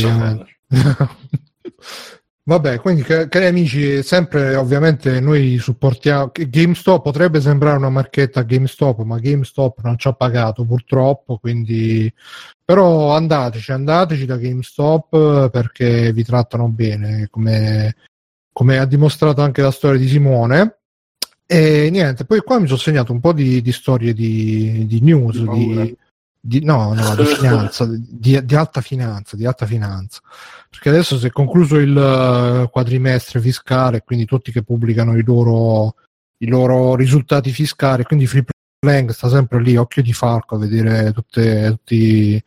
Vabbè, quindi cari amici, sempre ovviamente noi supportiamo GameStop, potrebbe sembrare una marchetta GameStop, ma GameStop non ci ha pagato purtroppo, quindi però andateci, andateci da GameStop perché vi trattano bene, come, come ha dimostrato anche la storia di Simone. E niente, poi qua mi sono segnato un po' di, di storie di, di news, di, di, no, no, di finanza, di, di, alta finanza, di alta finanza. Perché adesso si è concluso il uh, quadrimestre fiscale, quindi tutti che pubblicano i loro, i loro risultati fiscali, quindi Free Plank sta sempre lì, occhio di falco, a vedere tutte, tutti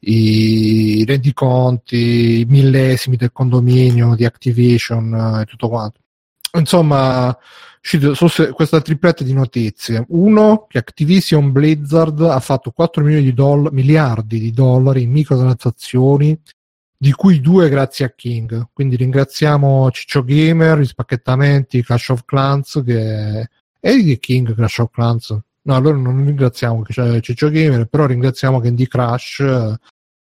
i rendiconti, i millesimi del condominio, di Activation uh, e tutto quanto. Insomma, questa tripletta di notizie. Uno, che Activision Blizzard ha fatto 4 milioni di doll- miliardi di dollari in microtransazioni, di cui due grazie a King. Quindi ringraziamo Ciccio Gamer, gli spacchettamenti, Clash of Clans, che è di King Clash of Clans. No, allora non ringraziamo Ciccio Gamer, però ringraziamo Candy Crush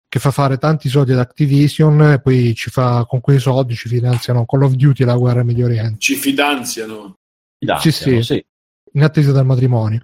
che fa fare tanti soldi ad Activision e poi ci fa, con quei soldi ci finanziano Call of Duty e la guerra Medio Oriente. Ci fidanziano. Sì, sì, sì, in attesa del matrimonio.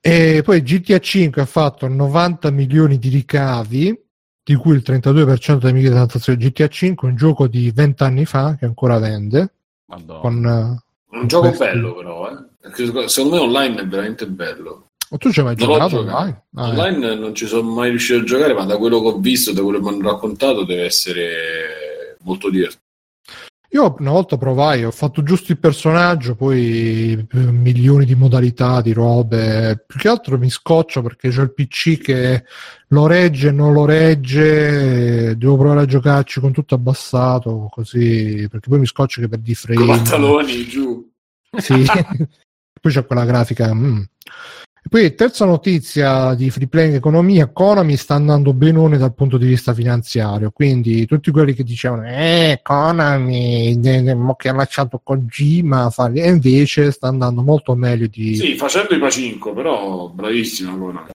E poi GTA 5 ha fatto 90 milioni di ricavi, di cui il 32% delle microtransazioni. GTA 5 è un gioco di 20 anni fa che ancora vende. Con, uh, un gioco questi... bello però, eh? secondo me online è veramente bello. Ma tu ci hai mai non giocato online? Ah, online eh. non ci sono mai riuscito a giocare, ma da quello che ho visto, da quello che mi hanno raccontato, deve essere molto divertente. Io una volta provai, ho fatto giusto il personaggio, poi eh, milioni di modalità, di robe. Più che altro mi scoccio perché c'è il PC che lo regge, non lo regge, devo provare a giocarci con tutto abbassato, così, perché poi mi scoccio che per di frame. Con pantaloni giù. Sì, poi c'è quella grafica. Mm. E poi terza notizia di free playing economia, Konami sta andando benone dal punto di vista finanziario, quindi tutti quelli che dicevano eh Konami che ha lasciato Kojima e invece sta andando molto meglio di... Sì, facendo i Pacinco, però bravissima Konami.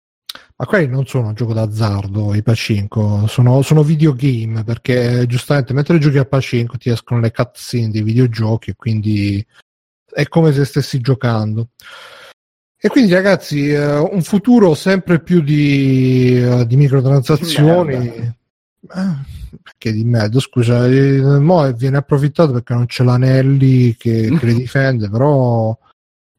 Ma quelli non sono un gioco d'azzardo, i Pacinco, sono, sono videogame, perché giustamente mentre giochi a Pacinco ti escono le cutscene dei videogiochi e quindi è come se stessi giocando. E quindi ragazzi, uh, un futuro sempre più di, uh, di microtransazioni. Eh, perché di merda, scusa, eh, mo viene approfittato perché non c'è l'Anelli che, che le difende, però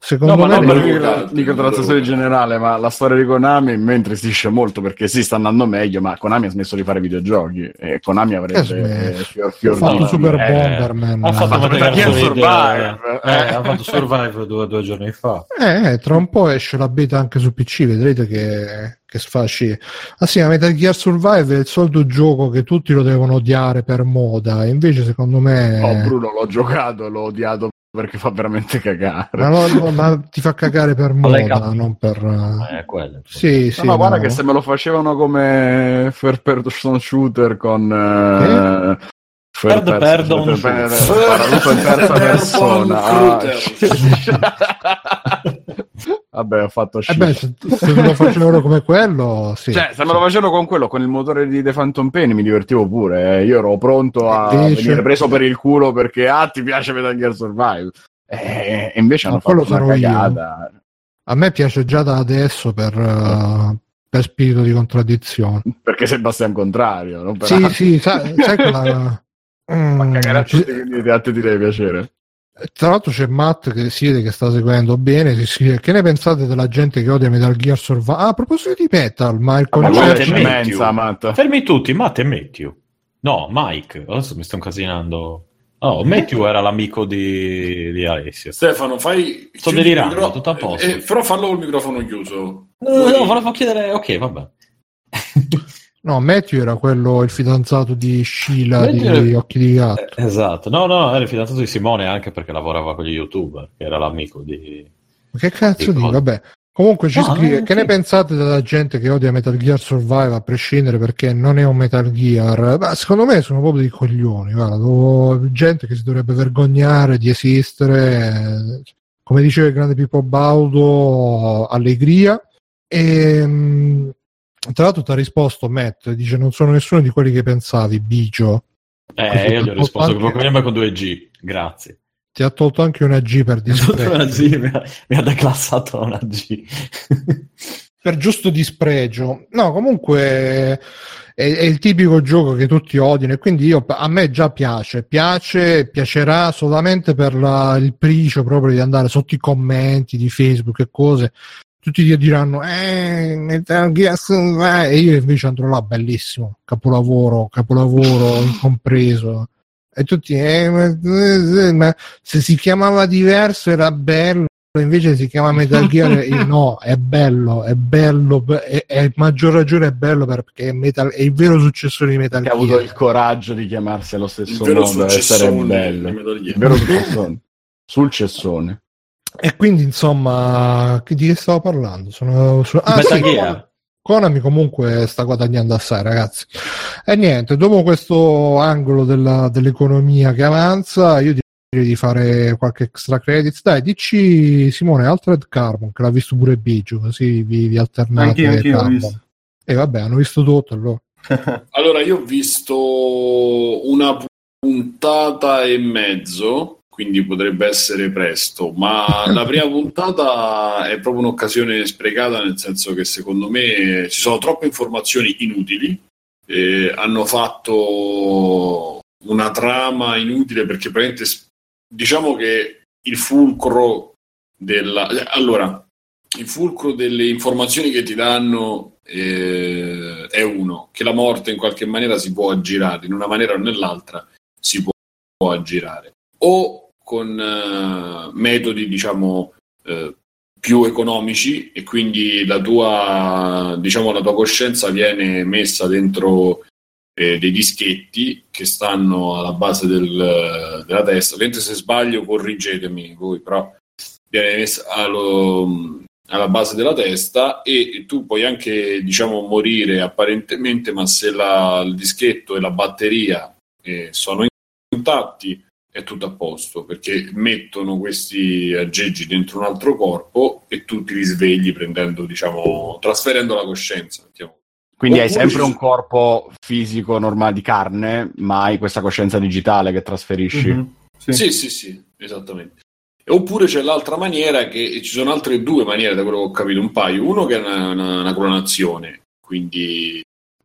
Secondo no, me ma non per la microtransazione generale, ma la storia di Konami mi intristisce molto perché sì, sta andando meglio, ma Konami ha smesso di fare videogiochi e Konami avrebbe eh, fior, fior, ha fatto Super eh, Bomberman. Ha fatto Metal Survive. Eh, ha fatto Survive due, due, giorni fa. Eh, tra un po' esce la beta anche su PC, vedrete che, che sfasci. Ah sì, Metal Gear Survive è il solito gioco che tutti lo devono odiare per moda, invece secondo me... Oh Bruno, l'ho giocato, l'ho odiato perché fa veramente cagare. Ma, no, no, ma ti fa cagare per moda, non per... Eh, quello, sì, sì, no, guarda che se me lo facevano come fair person shooter con... Eh? Third person, parlato in terza persona. Vabbè, ho fatto eh beh, se, se me lo facevano come quello, sì. Cioè, se me lo facevano con quello, con il motore di The Phantom Pain, mi divertivo pure. Eh. Io ero pronto a invece... venire preso per il culo perché, ah, ti piace Metal Gear Survive. Eh, e invece hanno fatto una cagata. Io. A me piace già da adesso per, uh, per spirito di contraddizione. Perché sei Bastian contrario, non per Sì, altro. sì, sai, sai quella... Mm, Ma cagare a tutti, quindi a te ti deve piacere. Tra l'altro c'è Matt che si vede che sta seguendo bene. Si scrive, che ne pensate della gente che odia Metal Gear Survive? Ah, a proposito di Metal, ma il concetto è immensa, Matt. Fermi tutti, Matt e Matthew. No, Mike. Adesso mi sto incasinando. Oh, Matthew era l'amico di, di Alessia. Stefano, fai. Sto delirando, micro... tutto a posto. Eh, però fallo col microfono chiuso. No, no, no, volevo chiedere. Ok, vabbè. No, Matthew era quello, il fidanzato di Sheila di era... Occhi di Gatto. Eh, esatto, no, no, era il fidanzato di Simone anche perché lavorava con gli youtuber, che era l'amico di... Ma che cazzo di, di vabbè. Comunque ci no, scrive, che ne pensate della gente che odia Metal Gear Survive a prescindere perché non è un Metal Gear? Ma secondo me sono proprio dei coglioni, guarda, gente che si dovrebbe vergognare di esistere, come diceva il grande Pippo Baudo, allegria. E, ehm, tra l'altro ti ha risposto Matt, dice non sono nessuno di quelli che pensavi, Biggio. Eh, io gli ho risposto anche... che cognome con due G, grazie. Ti ha tolto anche una G per disprezzo. mi, ha, mi ha declassato una G. per giusto dispregio. No, comunque è, è, il tipico gioco che tutti odiano e quindi io, a me già piace, piace, piacerà solamente per la, il pricio proprio di andare sotto i commenti di Facebook e cose tutti diranno eh, Metal Gear Survive e io invece andrò là bellissimo capolavoro capolavoro incompreso. E tutti eh, ma, se si chiamava diverso era bello invece si chiama Metal Gear no è bello è bello è, è maggior ragione è bello perché è, metal, è il vero successore di Metal Gear ha avuto il coraggio di chiamarsi allo stesso modo essere bello. Il vero successone. Sul cessone e quindi, insomma, di che stavo parlando? Sono su... ah, sì. Konami comunque sta guadagnando assai, ragazzi. E niente, dopo questo angolo della, dell'economia che avanza, io direi di fare qualche extra credits. Dai, dici Simone, Altered Carbon, che l'ha visto pure Biggio, così vi, vi alternate. Anch'io, anch'io E vabbè, hanno visto tutto allora. allora, io ho visto una puntata e mezzo quindi potrebbe essere presto, ma la prima puntata è proprio un'occasione sprecata nel senso che secondo me ci sono troppe informazioni inutili, eh, hanno fatto una trama inutile perché praticamente diciamo che il fulcro della... Allora, il fulcro delle informazioni che ti danno eh, è uno, che la morte in qualche maniera si può aggirare, in una maniera o nell'altra si può, può aggirare. O con eh, metodi, diciamo, eh, più economici e quindi la tua, diciamo, la tua coscienza viene messa dentro eh, dei dischetti che stanno alla base del, della testa. Ovviamente se sbaglio corrigetemi voi, però viene messa allo, alla base della testa e tu puoi anche diciamo morire apparentemente ma se la, il dischetto e la batteria eh, sono intatti è tutto a posto perché mettono questi aggeggi dentro un altro corpo e tu ti risvegli prendendo diciamo trasferendo la coscienza mettiamo. quindi Oppure hai sempre un corpo fisico normale di carne ma hai questa coscienza digitale che trasferisci mm-hmm. sì. sì sì sì esattamente Oppure c'è l'altra maniera, che ci sono altre due maniere, da quello che ho capito, un paio. Uno che è una, una, una clonazione, quindi...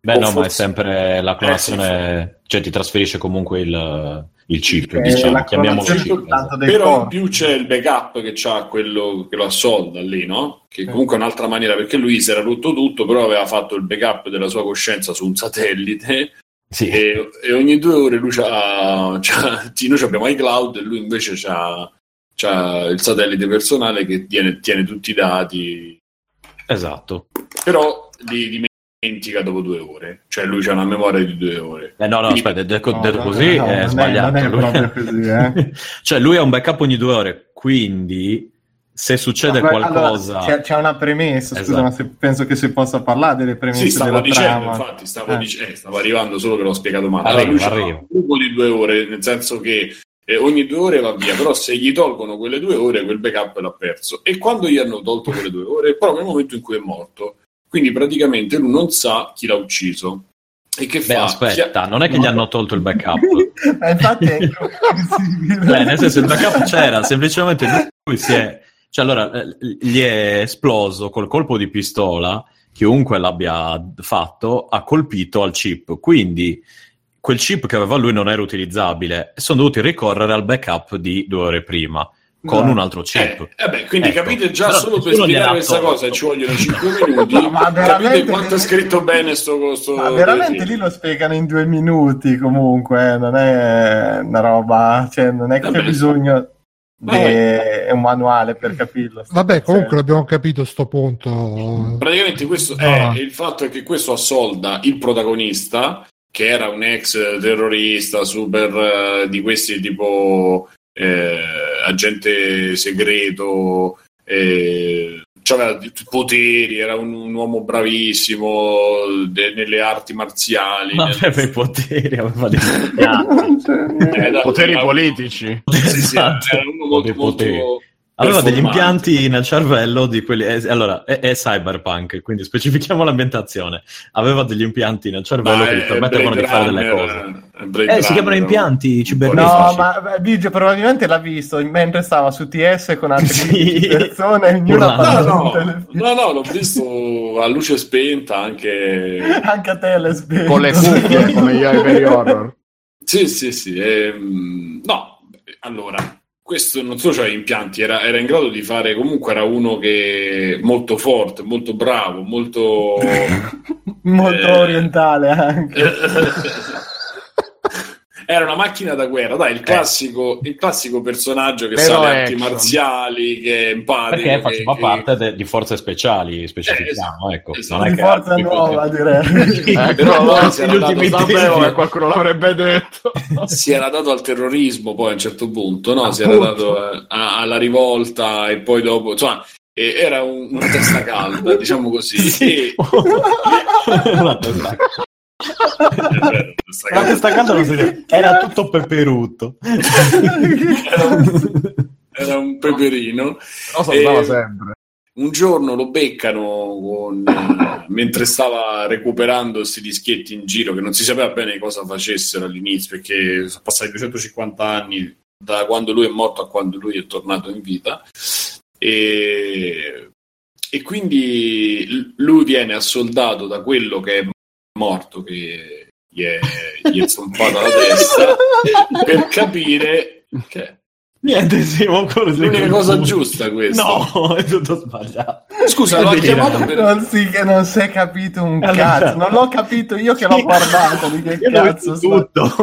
Beh no, forse... ma è sempre la clonazione, eh, sì, cioè ti trasferisce comunque il, il chip, eh, diciamo, chiamiamolo chip. Però in più c'è il backup che ha quello che lo assolda lì, no? Che comunque è un'altra maniera, perché lui si era rotto tutto, però aveva fatto il backup della sua coscienza su un satellite sì. e, e, ogni due ore lui c'ha, c'ha, noi abbiamo iCloud e lui invece c'ha c'ha il satellite personale che tiene, tiene tutti i dati. Esatto. Però li dimentica dopo due ore, cioè lui ha una memoria di due ore. Eh no, no, Quindi... aspetta, detto, no, detto così no, è sbagliato. È, lui... così, eh? cioè lui ha un backup ogni due ore, quindi se succede ma, qualcosa... Allora, c'è, c'è, una premessa, scusa, esatto. ma se, penso che si possa parlare delle premesse sì, stavo dicendo, trama. infatti, stavo, eh. dic- eh, stavo, arrivando solo che l'ho spiegato male. Arrivo, allora, lui un gruppo di due ore, nel senso che eh, ogni due ore va via, però se gli tolgono quelle due ore, quel backup l'ha perso. E quando gli hanno tolto quelle due ore, è proprio nel momento in cui è morto. Quindi praticamente lui non sa chi l'ha ucciso. E che Beh, fa? aspetta, non è che gli hanno tolto il backup. Eh, infatti Beh, nel senso il backup c'era, semplicemente lui si è... Cioè allora, eh, gli è esploso col colpo di pistola, chiunque l'abbia fatto, ha colpito al chip. Quindi quel chip che aveva lui non era utilizzabile e sono dovuti ricorrere al backup di due ore prima con no. un altro chip. Eh, eh beh, quindi ecco. capite già Però solo per spiegare questa cosa ci vogliono 5 minuti. ma capite quanto è scritto bene sto, sto Ma veramente lì lo spiegano in due minuti comunque, non è una roba, cioè non è che c'è bisogno è un manuale per capirlo. Vabbè, comunque cioè... l'abbiamo capito a sto punto. Praticamente questo no. è il fatto è che questo assolda il protagonista che era un ex terrorista super uh, di questi tipo eh, agente segreto eh, aveva poteri era un, un uomo bravissimo de, nelle arti marziali ma aveva i poteri aveva dei eh, poteri politici. sì, sì, era uno molto, molto Aveva degli impianti nel cervello di quelli. Eh, allora, è, è, cyberpunk, quindi specifichiamo l'ambientazione. Aveva degli impianti nel cervello ma che gli permettevano di fare delle cose. Eh, si chiamano impianti cibernetici. No, ma Biggio probabilmente l'ha visto mentre stava su TS con altre sì. persone. Ognuna no, no, no, no, l'ho visto a luce spenta anche. anche a te le spente. Con le cuffie, come gli Ivory Horror. Sì, sì, sì. Ehm, no, allora questo non so, cioè impianti, era, era, in grado di fare comunque era uno che molto forte, molto bravo, molto molto eh, orientale anche. era una macchina da guerra, dai, il eh. classico, eh. il classico personaggio che Però sa le arti marziali, che è empatico. Perché faceva che, parte che... De, di forze speciali, specifichiamo, eh, ecco. Esatto. Non è di forza nuova, direi. eh, però no, si era dato, sapevo qualcuno l'avrebbe detto. si era dato al terrorismo poi a un certo punto, no? Si era dato eh, a, alla rivolta e poi dopo, insomma, era un, una testa calda, diciamo così. Sì. una testa calda. Ma questa casa non si era tutto peperutto. era, un, era un peperino. No, sempre. Un giorno lo beccano con, mentre stava recuperando questi dischetti in giro che non si sapeva bene cosa facessero all'inizio perché sono passati 250 anni da quando lui è morto a quando lui è tornato in vita e, e quindi lui viene assoldato da quello che è morto che gli è, gli è zompata la testa per capire che Niente, siamo ancora l'unica cosa giusta questa. No, è tutto sbagliato. Scusa, l'ho chiamato per... non, si, non si è capito un allora, cazzo. Non l'ho capito io che l'ho guardato. Di che cazzo tutto.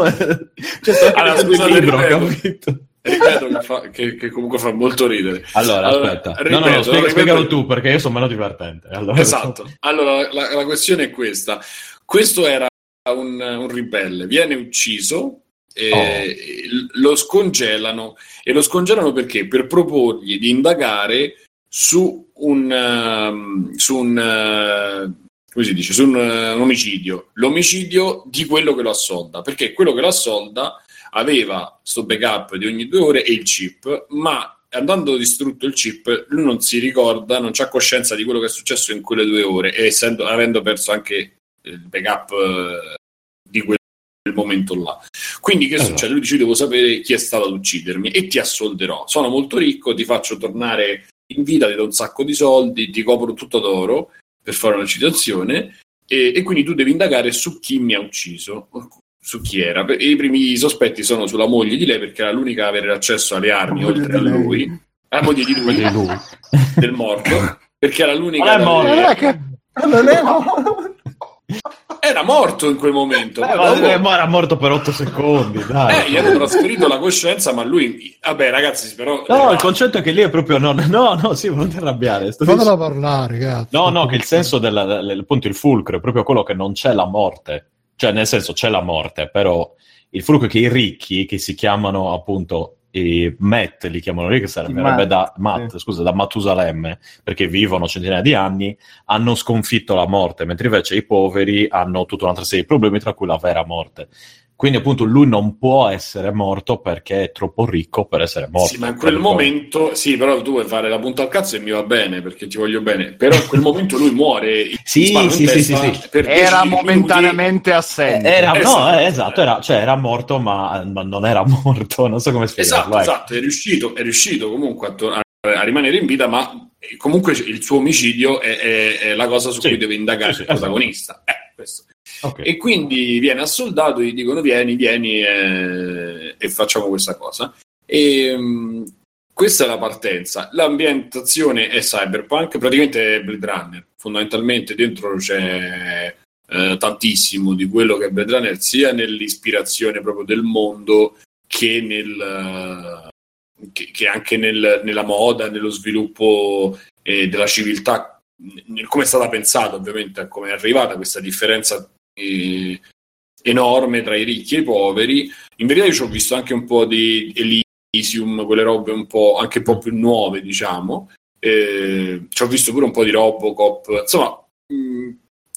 cioè, allora, scusa, libro, ripeto, ripeto che, fa, che, che, comunque fa molto ridere. Allora, allora aspetta. Ripeto, no, no, no, spiega, spiegalo tu perché io sono meno divertente. Allora, esatto. Allora, la, la questione è questa. Questo era un, un ribelle, viene ucciso, eh, oh. lo scongelano. E lo scongelano perché? Per proporgli di indagare su un, uh, su un uh, come si dice, su un, un, omicidio, l'omicidio di quello che lo assolda, perché quello che lo assolda aveva sto backup di ogni due ore e il chip, ma andando distrutto il chip, lui non si ricorda, non ha coscienza di quello che è successo in quelle due ore e essendo, avendo perso anche il backup eh, di quel momento là. Quindi che allora. succede? Lui dice: Devo sapere chi è stato ad uccidermi e ti assolderò. Sono molto ricco, ti faccio tornare in vita, ti do un sacco di soldi, ti copro tutto d'oro per fare una citazione. E, e quindi tu devi indagare su chi mi ha ucciso su chi era. I primi sospetti sono sulla moglie di lei perché era l'unica a avere accesso alle armi oltre a lui. La moglie di lui, di lui. del morto, perché era l'unica. Non è morto. Che... Non è morto. Era morto in quel momento. Eh, dopo... Era morto per 8 secondi. Dai. Eh, gli hanno trasferito la coscienza, ma lui. Vabbè, ragazzi, però. No, il concetto è che lì è proprio. No, no, no sì, non ti arrabbiare. Fatela parlare, cazzo. No, no, che il senso del appunto il fulcro è proprio quello che non c'è la morte cioè nel senso c'è la morte, però il fulcro è che i ricchi, che si chiamano appunto i Met, li chiamano lì, che sarebbe da, Matt, sì. scusa, da Matusalemme, perché vivono centinaia di anni, hanno sconfitto la morte, mentre invece i poveri hanno tutta un'altra serie di problemi, tra cui la vera morte. Quindi appunto lui non può essere morto perché è troppo ricco per essere morto. Sì, ma in quel momento, sì, però tu vuoi fare la punta al cazzo e mi va bene perché ti voglio bene, però in quel momento lui muore. sì, sì, sì, sì, sì. Era momentaneamente minuti. assente. Era, esatto. No, eh, esatto, era, cioè era morto ma, ma, non era morto, non so come spiegarlo. Esatto, esatto, è riuscito, è riuscito comunque a, to- a, a, rimanere in vita, ma comunque il suo omicidio è, è, è la cosa su sì, cui deve indagare sì, il protagonista. Esatto. Eh, questo. Okay. E quindi viene assoldato, gli dicono vieni, vieni e, e facciamo questa cosa. E, um, questa è la partenza. L'ambientazione è cyberpunk, praticamente è Blade Runner. Fondamentalmente dentro c'è eh, tantissimo di quello che è Blade Runner, sia nell'ispirazione proprio del mondo che, nel, che, che anche nel, nella moda, nello sviluppo eh, della civiltà, come è stata pensata ovviamente, come è arrivata questa differenza eh, enorme tra i ricchi e i poveri. In verità io ci ho visto anche un po' di Elysium, quelle robe un po' anche un po' più nuove, diciamo. Eh, ci ho visto pure un po' di Robocop, insomma, mh,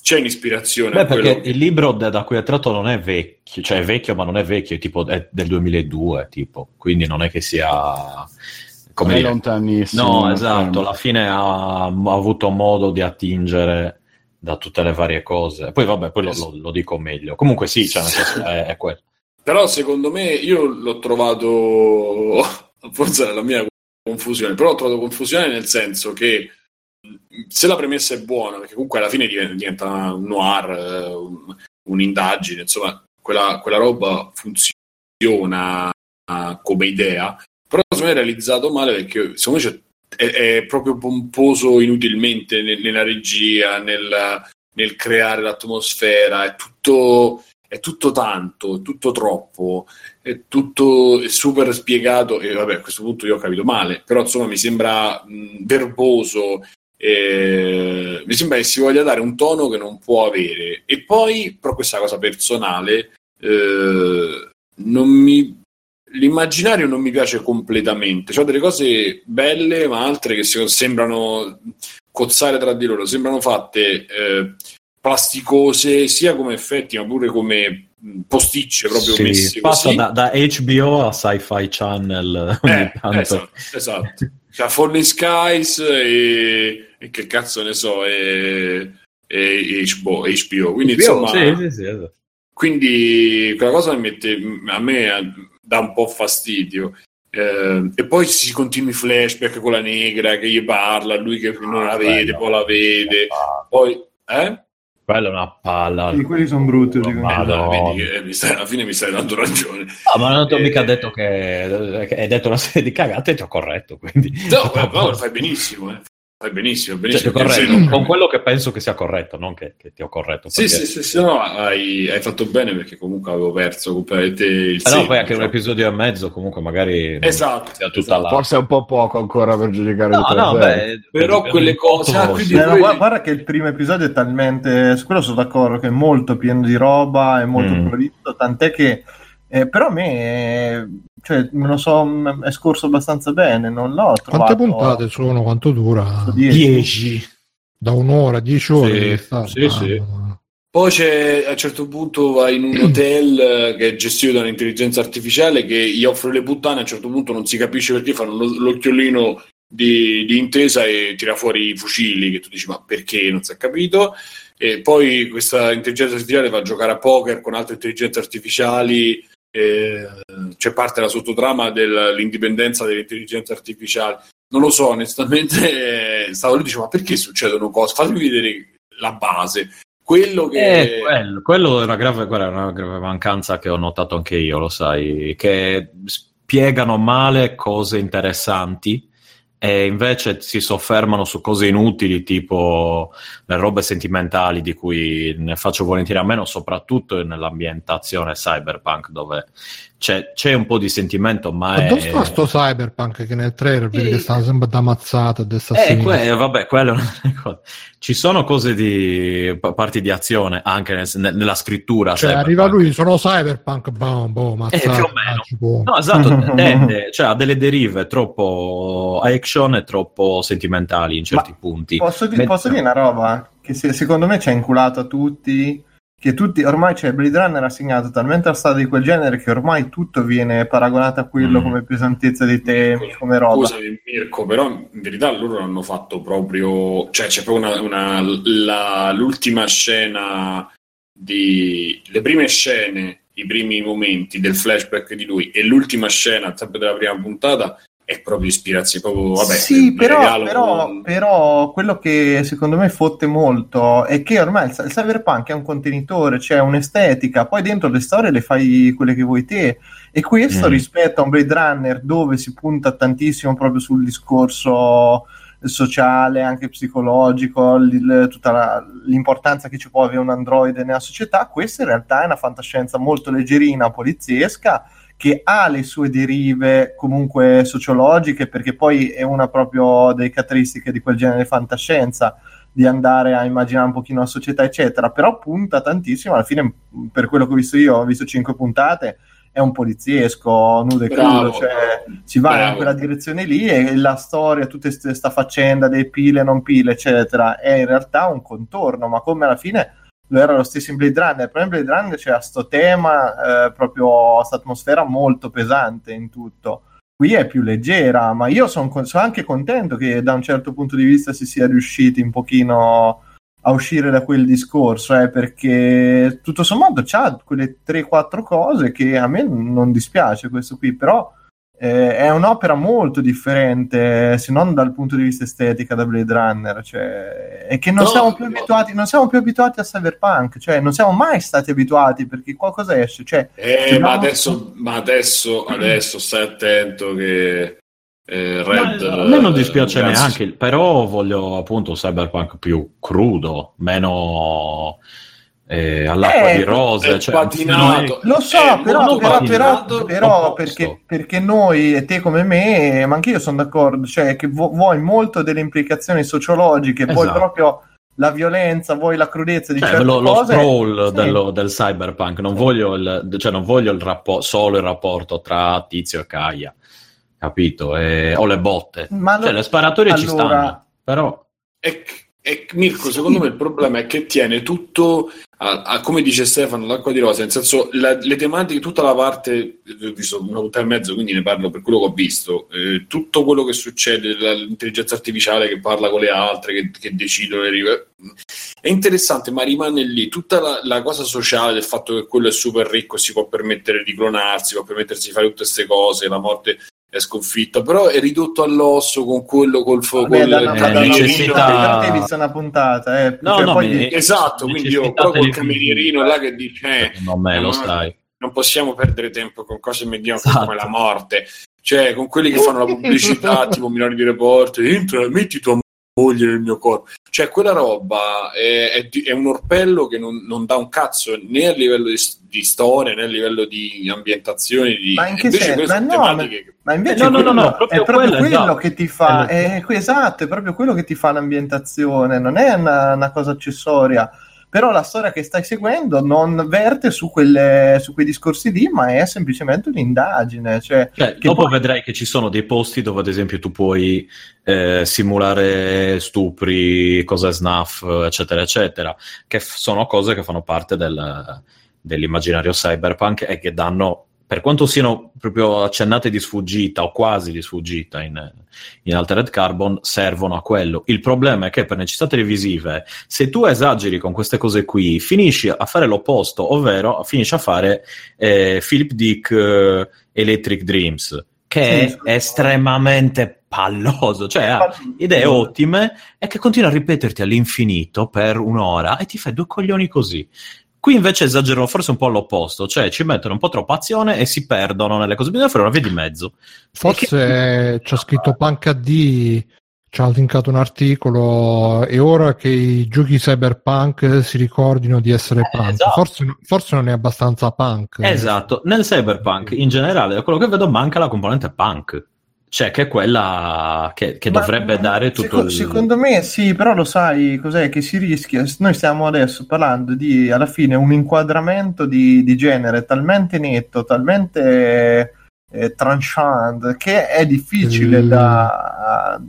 c'è un'ispirazione. Beh, perché che... il libro da, da, cui è tratto non è vecchio, cioè è vecchio, ma non è vecchio, è tipo è del 2002, tipo, quindi non è che sia come è lontanissimo. No, esatto, alla fine ha, ha avuto modo di attingere da tutte le varie cose. Poi vabbè, poi lo, lo, lo dico meglio. Comunque sì, cioè, è, è quello. Però secondo me io l'ho trovato, forse nella mia confusione, però ho trovato confusione nel senso che se la premessa è buona, perché comunque alla fine diventa un noir, eh, un'indagine, insomma, quella, quella roba funziona come idea, però secondo me è realizzato male perché secondo me è, è proprio pomposo inutilmente nel, nella regia, nel, nel, creare l'atmosfera, è tutto, è tutto tanto, è tutto troppo, è tutto è super spiegato e vabbè a questo punto io ho capito male, però insomma mi sembra mh, verboso, eh, mi sembra che si voglia dare un tono che non può avere e poi, però questa cosa personale, eh, non mi l'immaginario non mi piace completamente. C'ho delle cose belle, ma altre che sembrano cozzare tra di loro, sembrano fatte eh, plasticose sia come effetti, ma pure come posticce proprio sì, messe passa da, da, HBO a Sci-Fi Channel eh, esatto, esatto. Cioè, Falling Skies e, e, che cazzo ne so e, e HBO, HBO. Quindi HBO, insomma sì, sì, sì, esatto. quindi quella cosa mi mette a me dà un po' fastidio. Eh, e poi si continui flashback con la negra che gli parla, lui che non la vede, poi la vede. Poi, eh? Quella è una palla. Sì, quelli sono brutti. No, vedi che, eh, stai, alla fine mi stai dando ragione. No, ma non ti ho mica detto che hai detto una serie di cagate e ti ho corretto. Quindi... No, no, fai benissimo. Eh. Benissimo, benissimo. Cioè, corretto, con quello che penso che sia corretto, non che, che ti ho corretto. Sì, sì, sì, sì, no, hai, hai, fatto bene perché comunque avevo perso completamente il Però poi anche un episodio e mezzo comunque magari... Esatto. esatto. La... Forse è un po' poco ancora per giudicare no, no, beh, Però quelle cose... Ah, quindi, eh, no, guarda che il primo episodio è talmente... Su quello sono d'accordo, che è molto pieno di roba, è molto mm. prolifico, tant'è che Eh, però a me, cioè, me lo so, è scorso abbastanza bene, non l'ho trovato. Quante puntate sono? Quanto dura? 10. Da un'ora, 10 ore? Sì, sì, ah, sì. Poi c'è a un certo punto vai in un hotel che è gestito da un'intelligenza artificiale che gli offre le puttane, a un certo punto non si capisce perché fanno l'occhiolino di, di, intesa e tira fuori i fucili che tu dici ma perché non si è capito e poi questa intelligenza artificiale va a giocare a poker con altre intelligenze artificiali eh, c'è parte la sottotrama dell'indipendenza delle intelligenze artificiali non lo so onestamente stavo lì e dicevo ma perché succedono cose? Fatemi vedere la base. Quello che eh, quello, quello è una grave, guarda, una grave mancanza che ho notato anche io lo sai che spiegano male cose interessanti e invece si soffermano su cose inutili tipo le robe sentimentali di cui ne faccio volentieri a meno, soprattutto nell'ambientazione cyberpunk dove c'è, c'è, un po' di sentimento, ma, ma è... dove sta sto cyberpunk che nel trailer vedi che sta sempre da mazzata eh, que- vabbè, quello ci sono cose di parti di azione anche nel, nella scrittura cioè cyberpunk. arriva lui sono cyberpunk boom, boom, eh, più o meno. no esatto tende, cioè ha delle derive troppo action e troppo sentimentali in certi ma punti. posso, di- posso dire una roba? Che secondo me ci ha inculato a tutti che tutti ormai c'è cioè, Blade Runner ha segnato talmente la strada di quel genere che ormai tutto viene paragonato a quello mm. come pesantezza dei temi, come roba. Scusami Mirko, però in verità loro hanno fatto proprio, cioè c'è proprio una, una la, l'ultima scena di le prime scene, i primi momenti del flashback di lui e l'ultima scena sempre della prima puntata è proprio ispirazione, proprio, vabbè, sì, però, però, un... però, quello che secondo me fotte molto è che ormai il, il cyberpunk è un contenitore, c'è cioè un'estetica, poi dentro le storie le fai quelle che vuoi te. E questo mm. rispetto a un Blade Runner dove si punta tantissimo proprio sul discorso sociale, anche psicologico, l- tutta la, l'importanza che ci può avere un androide nella società, questa in realtà è una fantascienza molto leggerina, poliziesca, che ha le sue derive comunque sociologiche, perché poi è una proprio delle caratteristiche di quel genere di fantascienza, di andare a immaginare un pochino la società, eccetera, però punta tantissimo, alla fine, per quello che ho visto io, ho visto cinque puntate, è un poliziesco nudo e crudo, cioè si va Bravo. in quella direzione lì e la storia, tutta questa faccenda dei pile, non pile, eccetera, è in realtà un contorno, ma come alla fine lo era lo stesso in Blade Runner, però in Blade Runner c'era questo tema, eh, proprio questa atmosfera molto pesante in tutto. Qui è più leggera, ma io sono son anche contento che da un certo punto di vista si sia riusciti un pochino a uscire da quel discorso, eh, perché tutto sommato c'ha quelle 3-4 cose che a me non dispiace questo qui, però eh, è un'opera molto differente, se non dal punto di vista estetica da Blade Runner, cioè, e che non, no, siamo più no. abituati, non siamo più abituati a Cyberpunk, cioè non siamo mai stati abituati perché qualcosa esce. Cioè, eh, ma, adesso, ma adesso, adesso stai attento che eh, Red, a me non dispiace neanche, però voglio appunto Cyberpunk più crudo, meno eh, all'acqua eh, di rose. Cioè, patinato. Lo so, però, però, però, però perché, perché, noi e te come me, ma anche io sono d'accordo, cioè che vuoi molto delle implicazioni sociologiche, esatto. vuoi proprio la violenza, vuoi la crudezza di cioè, certe lo, cose. Lo scroll sì. dello, del cyberpunk, non voglio il, cioè non voglio il rappo- solo il rapporto tra Tizio e Caia, capito? E, o le botte. Ma cioè, lo... le sparatorie allora... ci stanno, però... E e Mirko, secondo me il problema è che tiene tutto a, a come dice Stefano, l'acqua di rosa, nel senso la, le tematiche, tutta la parte, ho visto una puntata e mezzo, quindi ne parlo per quello che ho visto, eh, tutto quello che succede, l'intelligenza artificiale che parla con le altre, che, che decidono, è interessante, ma rimane lì. Tutta la, la, cosa sociale del fatto che quello è super ricco e si può permettere di clonarsi, può permettersi di fare tutte queste cose, la morte è sconfitta, però è ridotto all'osso con quello col fuoco. Col da, da, da, necessità... Hai visto una puntata, eh, no, no, poi mi... esatto, quindi io però col camerierino là che dice eh, non me lo stai. Non possiamo perdere tempo con cose mediocri esatto. come la morte. Cioè, con quelli che fanno la pubblicità, tipo Milano di Report, entra, metti tua moglie nel mio corpo. Cioè, quella roba è, è, è un orpello che non, non, dà un cazzo né a livello di, di, storia né a livello di ambientazione. Di... Ma in che senso? Ma, no, ma, ma, invece no, no, no, no, proprio è proprio quello, quello che ti fa. È, esatto, è proprio quello che ti fa l'ambientazione, non è una, una cosa accessoria però la storia che stai seguendo non verte su, quelle, su quei discorsi lì, ma è semplicemente un'indagine. Cioè, cioè, dopo poi... vedrai che ci sono dei posti dove, ad esempio, tu puoi eh, simulare stupri, cose snuff, eccetera, eccetera, che f- sono cose che fanno parte del, dell'immaginario cyberpunk e che danno per quanto siano proprio accennate di sfuggita o quasi di sfuggita in, in, Altered Carbon, servono a quello. Il problema è che per necessità televisive, se tu esageri con queste cose qui, finisci a fare l'opposto, ovvero finisci a fare eh, Philip Dick uh, Electric Dreams, che sì, è estremamente palloso, cioè ha idee ottime e che continua a ripeterti all'infinito per un'ora e ti fai due coglioni così. Qui invece esagerano forse un po' all'opposto, cioè ci mettono un po' troppa azione e si perdono nelle cose. Bisogna fare una via di mezzo. Forse che... c'è scritto Punk AD, ci ha linkato un articolo, e ora che i giochi cyberpunk si ricordino di essere eh, punk. Esatto. Forse, forse, non è abbastanza punk. Esatto, nel cyberpunk in generale, da quello che vedo, manca la componente punk cioè che è quella che, che dovrebbe dare tutto secondo, il... secondo me sì però lo sai cos'è che si rischia noi stiamo adesso parlando di alla fine un inquadramento di, di genere talmente netto talmente eh, tranchant che è difficile mm. da,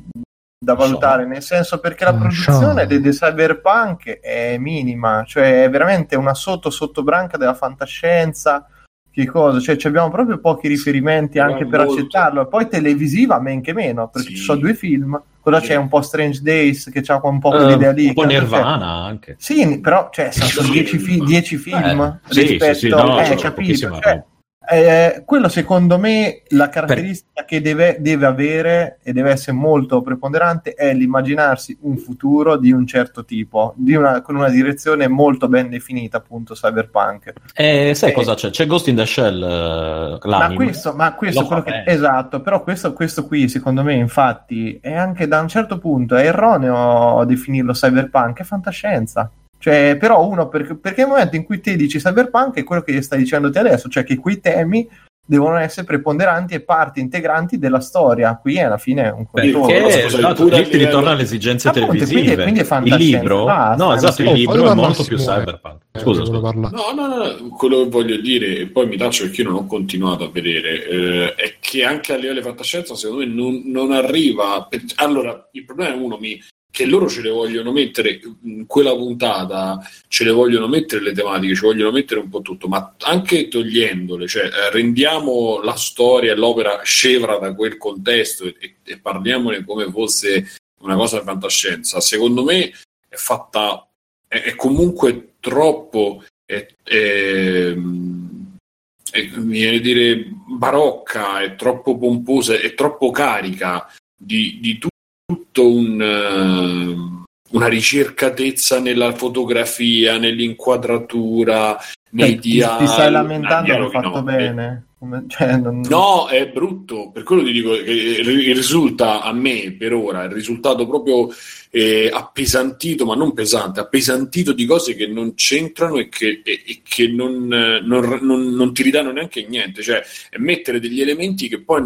da valutare, nel senso perché la produzione dei, dei cyberpunk è minima, cioè è veramente una sotto sottobranca della fantascienza che cosa, cioè abbiamo proprio pochi riferimenti sì, anche per molto. accettarlo. Poi televisiva, men che meno, perché sì. ci sono due film. Cosa sì. c'è un po' Strange Days che ha un po' quell'idea uh, lì. Un po' Nirvana cioè, anche. Sì, però cioè, sono dieci, fi- dieci film eh, rispetto... Sì, sì, no, eh, capito, cioè, eh, quello secondo me la caratteristica per... che deve, deve, avere e deve essere molto preponderante è l'immaginarsi un futuro di un certo tipo, una, con una direzione molto ben definita, appunto cyberpunk. Eh, sai eh, cosa c'è? C'è Ghost in the Shell uh, Ma questo, ma questo che, esatto, però questo, questo qui secondo me infatti è anche da un certo punto è erroneo definirlo cyberpunk, è fantascienza. Cioè, però uno, perché, perché nel momento in cui te dici cyberpunk è quello che stai dicendo te adesso, cioè che quei temi devono essere preponderanti e parti integranti della storia. Qui alla fine è un controllo. Perché esatto, lì ti ritorna alle esigenze Appunto, televisive. Quindi, quindi il libro, basta, no, esatto, il libro è molto più cyberpunk. Scusa, scusa. No, no, no, quello che voglio dire, e poi mi taccio perché io non ho continuato a vedere, eh, è che anche a livello di fantascienza secondo me non, non arriva. Per... Allora, il problema è uno, mi che loro ce le vogliono mettere in quella puntata, ce le vogliono mettere le tematiche, ci vogliono mettere un po' tutto, ma anche togliendole, cioè eh, rendiamo la storia e l'opera scevra da quel contesto e, e parliamone come fosse una cosa di fantascienza. Secondo me è fatta, è, è comunque troppo, è, è, mi viene a dire barocca, è troppo pomposa, è troppo carica di, di tutto un, uh, una ricercatezza nella fotografia, nell'inquadratura, nei Beh, dialoghi. Ti stai lamentando, hanno fatto bene. Cioè, non... No, è brutto, per quello ti dico che risulta a me per ora il risultato proprio eh, appesantito, ma non pesante, appesantito di cose che non c'entrano e che, e, e che non, non, non, non, ti ridanno neanche niente, cioè mettere degli elementi che poi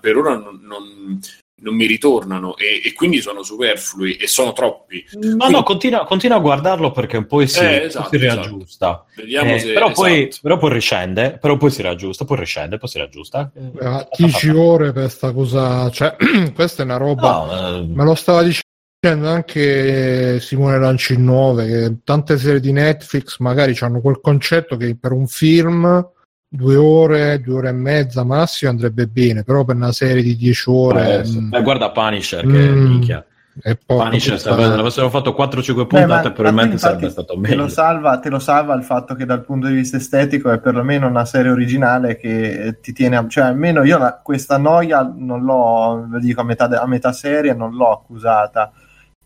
per ora non, non mi ritornano e, e, quindi sono superflui e sono troppi. No, quindi... no, continua, continua, a guardarlo perché poi si, eh, esatto, si riaggiusta. Esatto. Eh, se, però, esatto. poi, però, poi, riscende, però poi si riaggiusta, poi riscende, poi si riaggiusta. Eh, 10 ore per questa cosa, cioè questa è una roba, no, eh... me lo stava dicendo anche Simone Lanci 9 che tante serie di Netflix magari hanno quel concetto che per un film due ore, due ore e mezza massimo andrebbe bene, però per una serie di dieci ore... Eh, mh, mm. guarda Punisher, che mm, minchia. E poi Punisher, se avessero fatto 4-5 puntate, Beh, probabilmente sarebbe stato meglio. Te lo, salva, te lo salva il fatto che dal punto di vista estetico è perlomeno una serie originale che ti tiene, cioè almeno io la, questa noia non l'ho, lo dico a metà, a metà serie, non l'ho accusata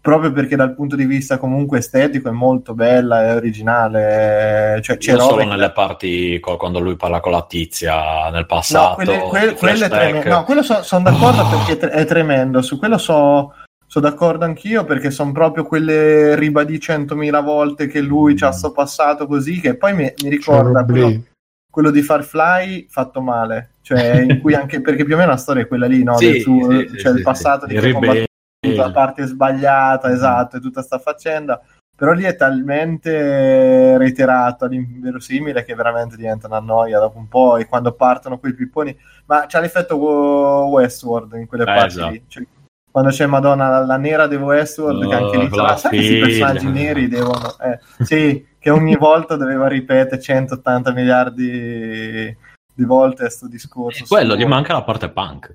proprio perché dal punto di vista comunque estetico è molto bella e originale. Cioè, c'è solo che... nelle parti quando lui parla con la tizia nel passato. No, quelle, quelle, quelle tremendo. no quello sono son d'accordo oh. perché è tremendo. Su quello so, so d'accordo anch'io perché sono proprio quelle ribadì centomila volte che lui mm. c'ha sto passato così che poi mi, mi ricorda quello, quello, di Farfly fatto male. Cioè, in cui anche perché più o meno la storia è quella lì, no? Sì, suo, sì, cioè sì, il passato di chi tutta la parte sbagliata, esatto, e tutta sta faccenda. però lì è talmente reiterato all'inverosimile che veramente diventa una noia dopo un po' e quando partono quei pipponi ma c'ha l'effetto Westworld in quelle eh, parti esatto. lì. Cioè, quando c'è Madonna la nera di Westworld oh, che anche lì oh, sai questi personaggi neri devono eh, sì che ogni volta doveva ripetere 180 miliardi di volte questo discorso e quello gli manca la parte punk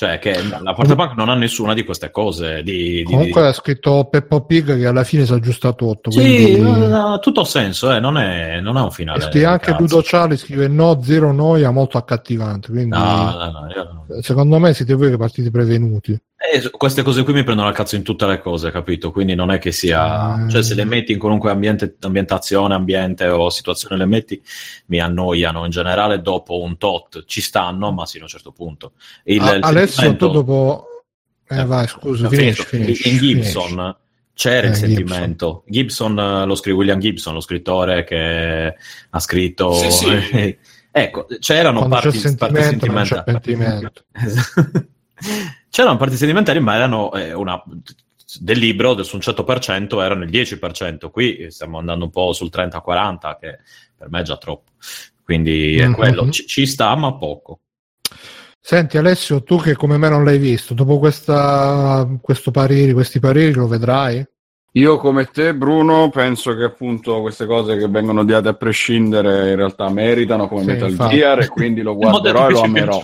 cioè, che la Porta Punk non ha nessuna di queste cose. Di, di, Comunque ha scritto Peppo Pig che alla fine si è aggiustato 8. Sì, quindi... no, tutto senso, eh, non, è, non, è, un finale. E anche Ludo Ciali scrive no, zero noia, molto accattivante. Quindi, no, no, no, secondo me siete voi che partite prevenuti. Eh, queste cose qui mi prendono al cazzo in tutte le cose, capito? Quindi non è che sia... Eh... Cioè se le metti in qualunque ambiente, ambientazione, ambiente o situazione le metti, mi annoiano. In generale dopo un tot ci stanno, ma sino a un certo punto. Il, ah, il adesso sentimento... tu dopo... Eh, vai, scusa, finisci, finisci, In Gibson finisci. c'era eh, il sentimento. Gibson, Gibson lo scrive William Gibson, lo scrittore che ha scritto... Sì, sì. ecco, c'erano Quando parti, parti sentimentali. C'erano parti sedimentari, ma erano eh, una, del libro su un 100% erano il 10%. Qui stiamo andando un po' sul 30-40, che per me è già troppo. Quindi è mm-hmm. quello, ci, ci, sta, ma poco. Senti Alessio, tu che come me non l'hai visto, dopo questa, questo pareri, questi pareri lo vedrai? Io come te, Bruno, penso che appunto queste cose che vengono odiate a prescindere in realtà meritano come sì, Metal infatti. Gear e quindi lo guarderò e lo amerò.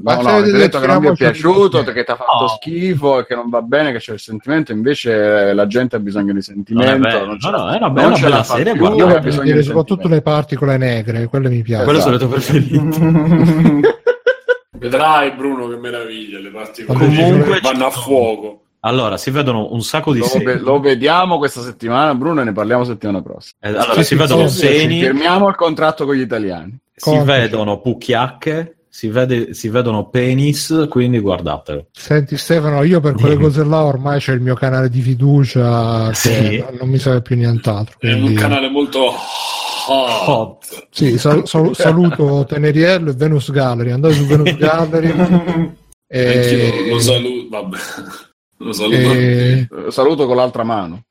No, no, avete detto che non vi è piaciuto, che ti ha fatto oh. schifo e che non va bene, che c'è il sentimento, invece la gente ha bisogno di sentimento. Non, non, no, no, è una bella, non bella serie, ho bisogno di soprattutto le parti con le negre, quelle mi piacciono. Quello sono le tue preferite. Vedrai Bruno che meraviglia, le parti con le negre vanno a fuoco. Allora, si vedono un sacco di lo, seni. Lo vediamo questa settimana, Bruno, e ne parliamo settimana prossima. Eh, allora, sì, si vedono sì, seni. Firmiamo il contratto con gli italiani. Si Conte. vedono pucchiacche, si, vede, si, vedono penis, quindi guardatelo. Senti Stefano, io per quelle cose là ormai c'è il mio canale di fiducia, sì. non mi serve più nient'altro. Quindi... È un canale molto hot. Sì, sal- sal- saluto Teneriello e Venus Gallery. Andate su Venus Gallery. e... lo saluto, vabbè. Lo saluto, e... saluto con l'altra mano.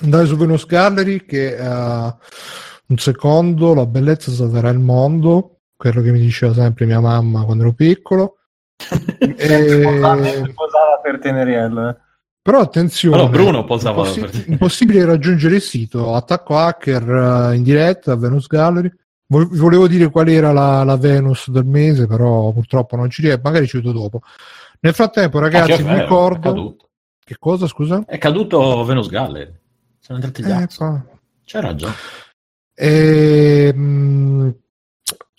Andate su Venus Gallery che uh, un secondo la bellezza salverà il mondo, quello che mi diceva sempre mia mamma quando ero piccolo. e... posava per Teneriello. Eh. Però attenzione, no, Bruno posava impossi- per... impossibile raggiungere il sito attacco hacker uh, in diretta a Venus Gallery. Vo- volevo dire qual era la, la Venus del mese, però purtroppo non ci riesco, magari ci vedo dopo. Nel frattempo, ragazzi, vi ricordo che cosa, scusa? È caduto Venus Gallery. Sono entrati gli eh, pa... C'è ragione. E, ehm,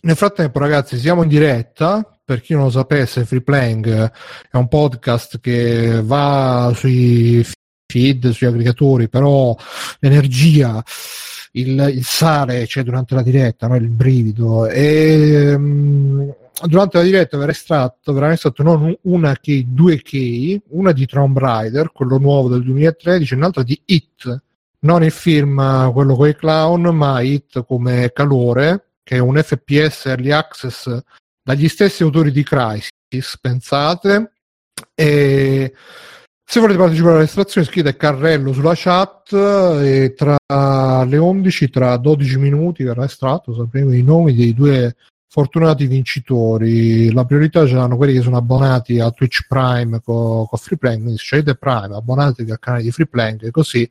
nel frattempo, ragazzi, siamo in diretta. Per chi non lo sapesse, Free Playing è un podcast che va sui feed, sui aggregatori, però l'energia, il, il sale c'è durante la diretta, no? il brivido. E, um, durante la diretta verrà estratto, verrà estratto non una key, due key, una di Tomb Raider, quello nuovo del 2013, e un'altra di It, non il film quello con i clown, ma It come calore, che è un FPS early access dagli stessi autori di Crisis, pensate. E se volete partecipare all'estrazione scrivete carrello sulla chat e tra le 11, tra 12 minuti verrà estratto, sapremo i nomi dei due fortunati vincitori. La priorità ce l'hanno quelli che sono abbonati a Twitch Prime con, con Freeplank, quindi scegliete Prime, abbonatevi al canale di Freeplank, così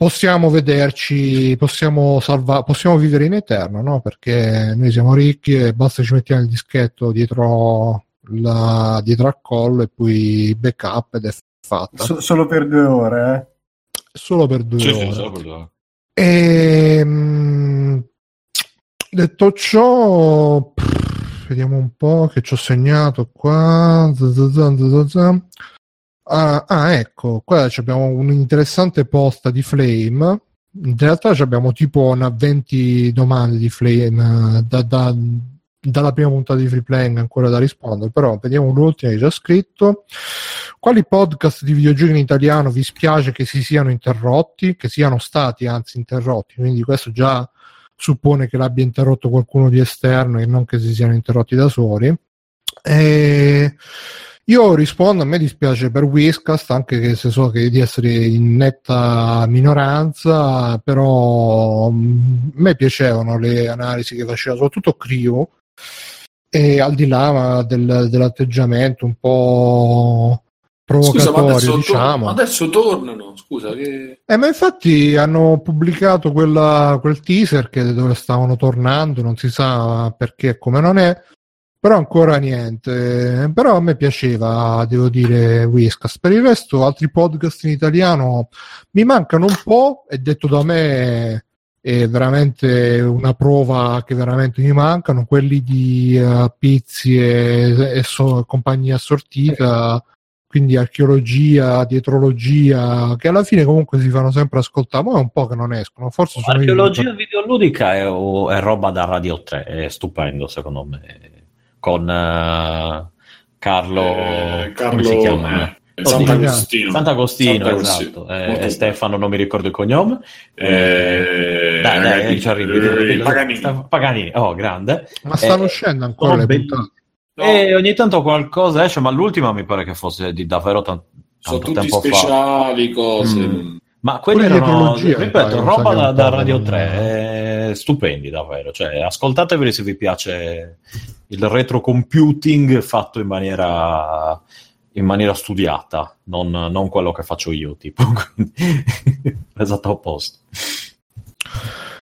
possiamo vederci, possiamo, salva- possiamo vivere in eterno, no? perché noi siamo ricchi e basta ci mettiamo il dischetto dietro, la, dietro al collo e poi backup ed è fatta. So- solo per due ore, eh? Solo per due sì, ore. Sì, solo per due ore. E, ehm, Detto ciò, vediamo un po' che ci ho segnato qua. Ah, ah, ecco, qua abbiamo un'interessante posta di Flame. In realtà abbiamo tipo una 20 domande di Flame da, da, dalla prima puntata di Free Playing ancora da rispondere, però vediamo l'ultima che già scritto. Quali podcast di videogiochi in italiano vi spiace che si siano interrotti, che siano stati anzi interrotti? Quindi questo già suppone che l'abbia interrotto qualcuno di esterno e non che si siano interrotti da soli. E Io rispondo, a me dispiace per Whiscast, anche se so che di essere in netta minoranza, però mm, a me piacevano le analisi che faceva, soprattutto Crio, e al di là del, dell'atteggiamento un po' scusa, adesso, diciamo. To- adesso tornano, scusa. Che... Eh, ma infatti hanno pubblicato quella, quel teaser che dove stavano tornando, non si sa perché e come non è, però ancora niente. Però a me piaceva, devo dire, Whiskas. Per il resto, altri podcast in italiano mi mancano un po', è detto da me è veramente una prova che veramente mi mancano, quelli di uh, Pizzi e, e so, compagnia assortita, quindi archeologia, dietrologia, che alla fine comunque si fanno sempre ascoltare, ma è un po' che non escono. Forse sono archeologia io... videoludica è, è roba da Radio 3, è stupendo secondo me con uh, Carlo, eh, Carlo, come si chiama? Eh, Sant'Agostino. Sant'Agostino, Sant'Agostino esatto. Eh, Stefano, non mi ricordo il cognome. Eh, dai, dai, ci arrivi. Paganini. Paganini, oh, grande. Ma stanno uscendo ancora le puntate. No. E ogni tanto qualcosa esce, ma l'ultima mi pare che fosse di davvero tanto, tanto tempo speciali, fa. cose. Mm. Ma quelli erano, ripeto, roba da, da Radio 3, eh, stupendi davvero. Cioè, ascoltateveli se vi piace il retro computing fatto in maniera, in maniera studiata, non, non, quello che faccio io, tipo. esatto opposto.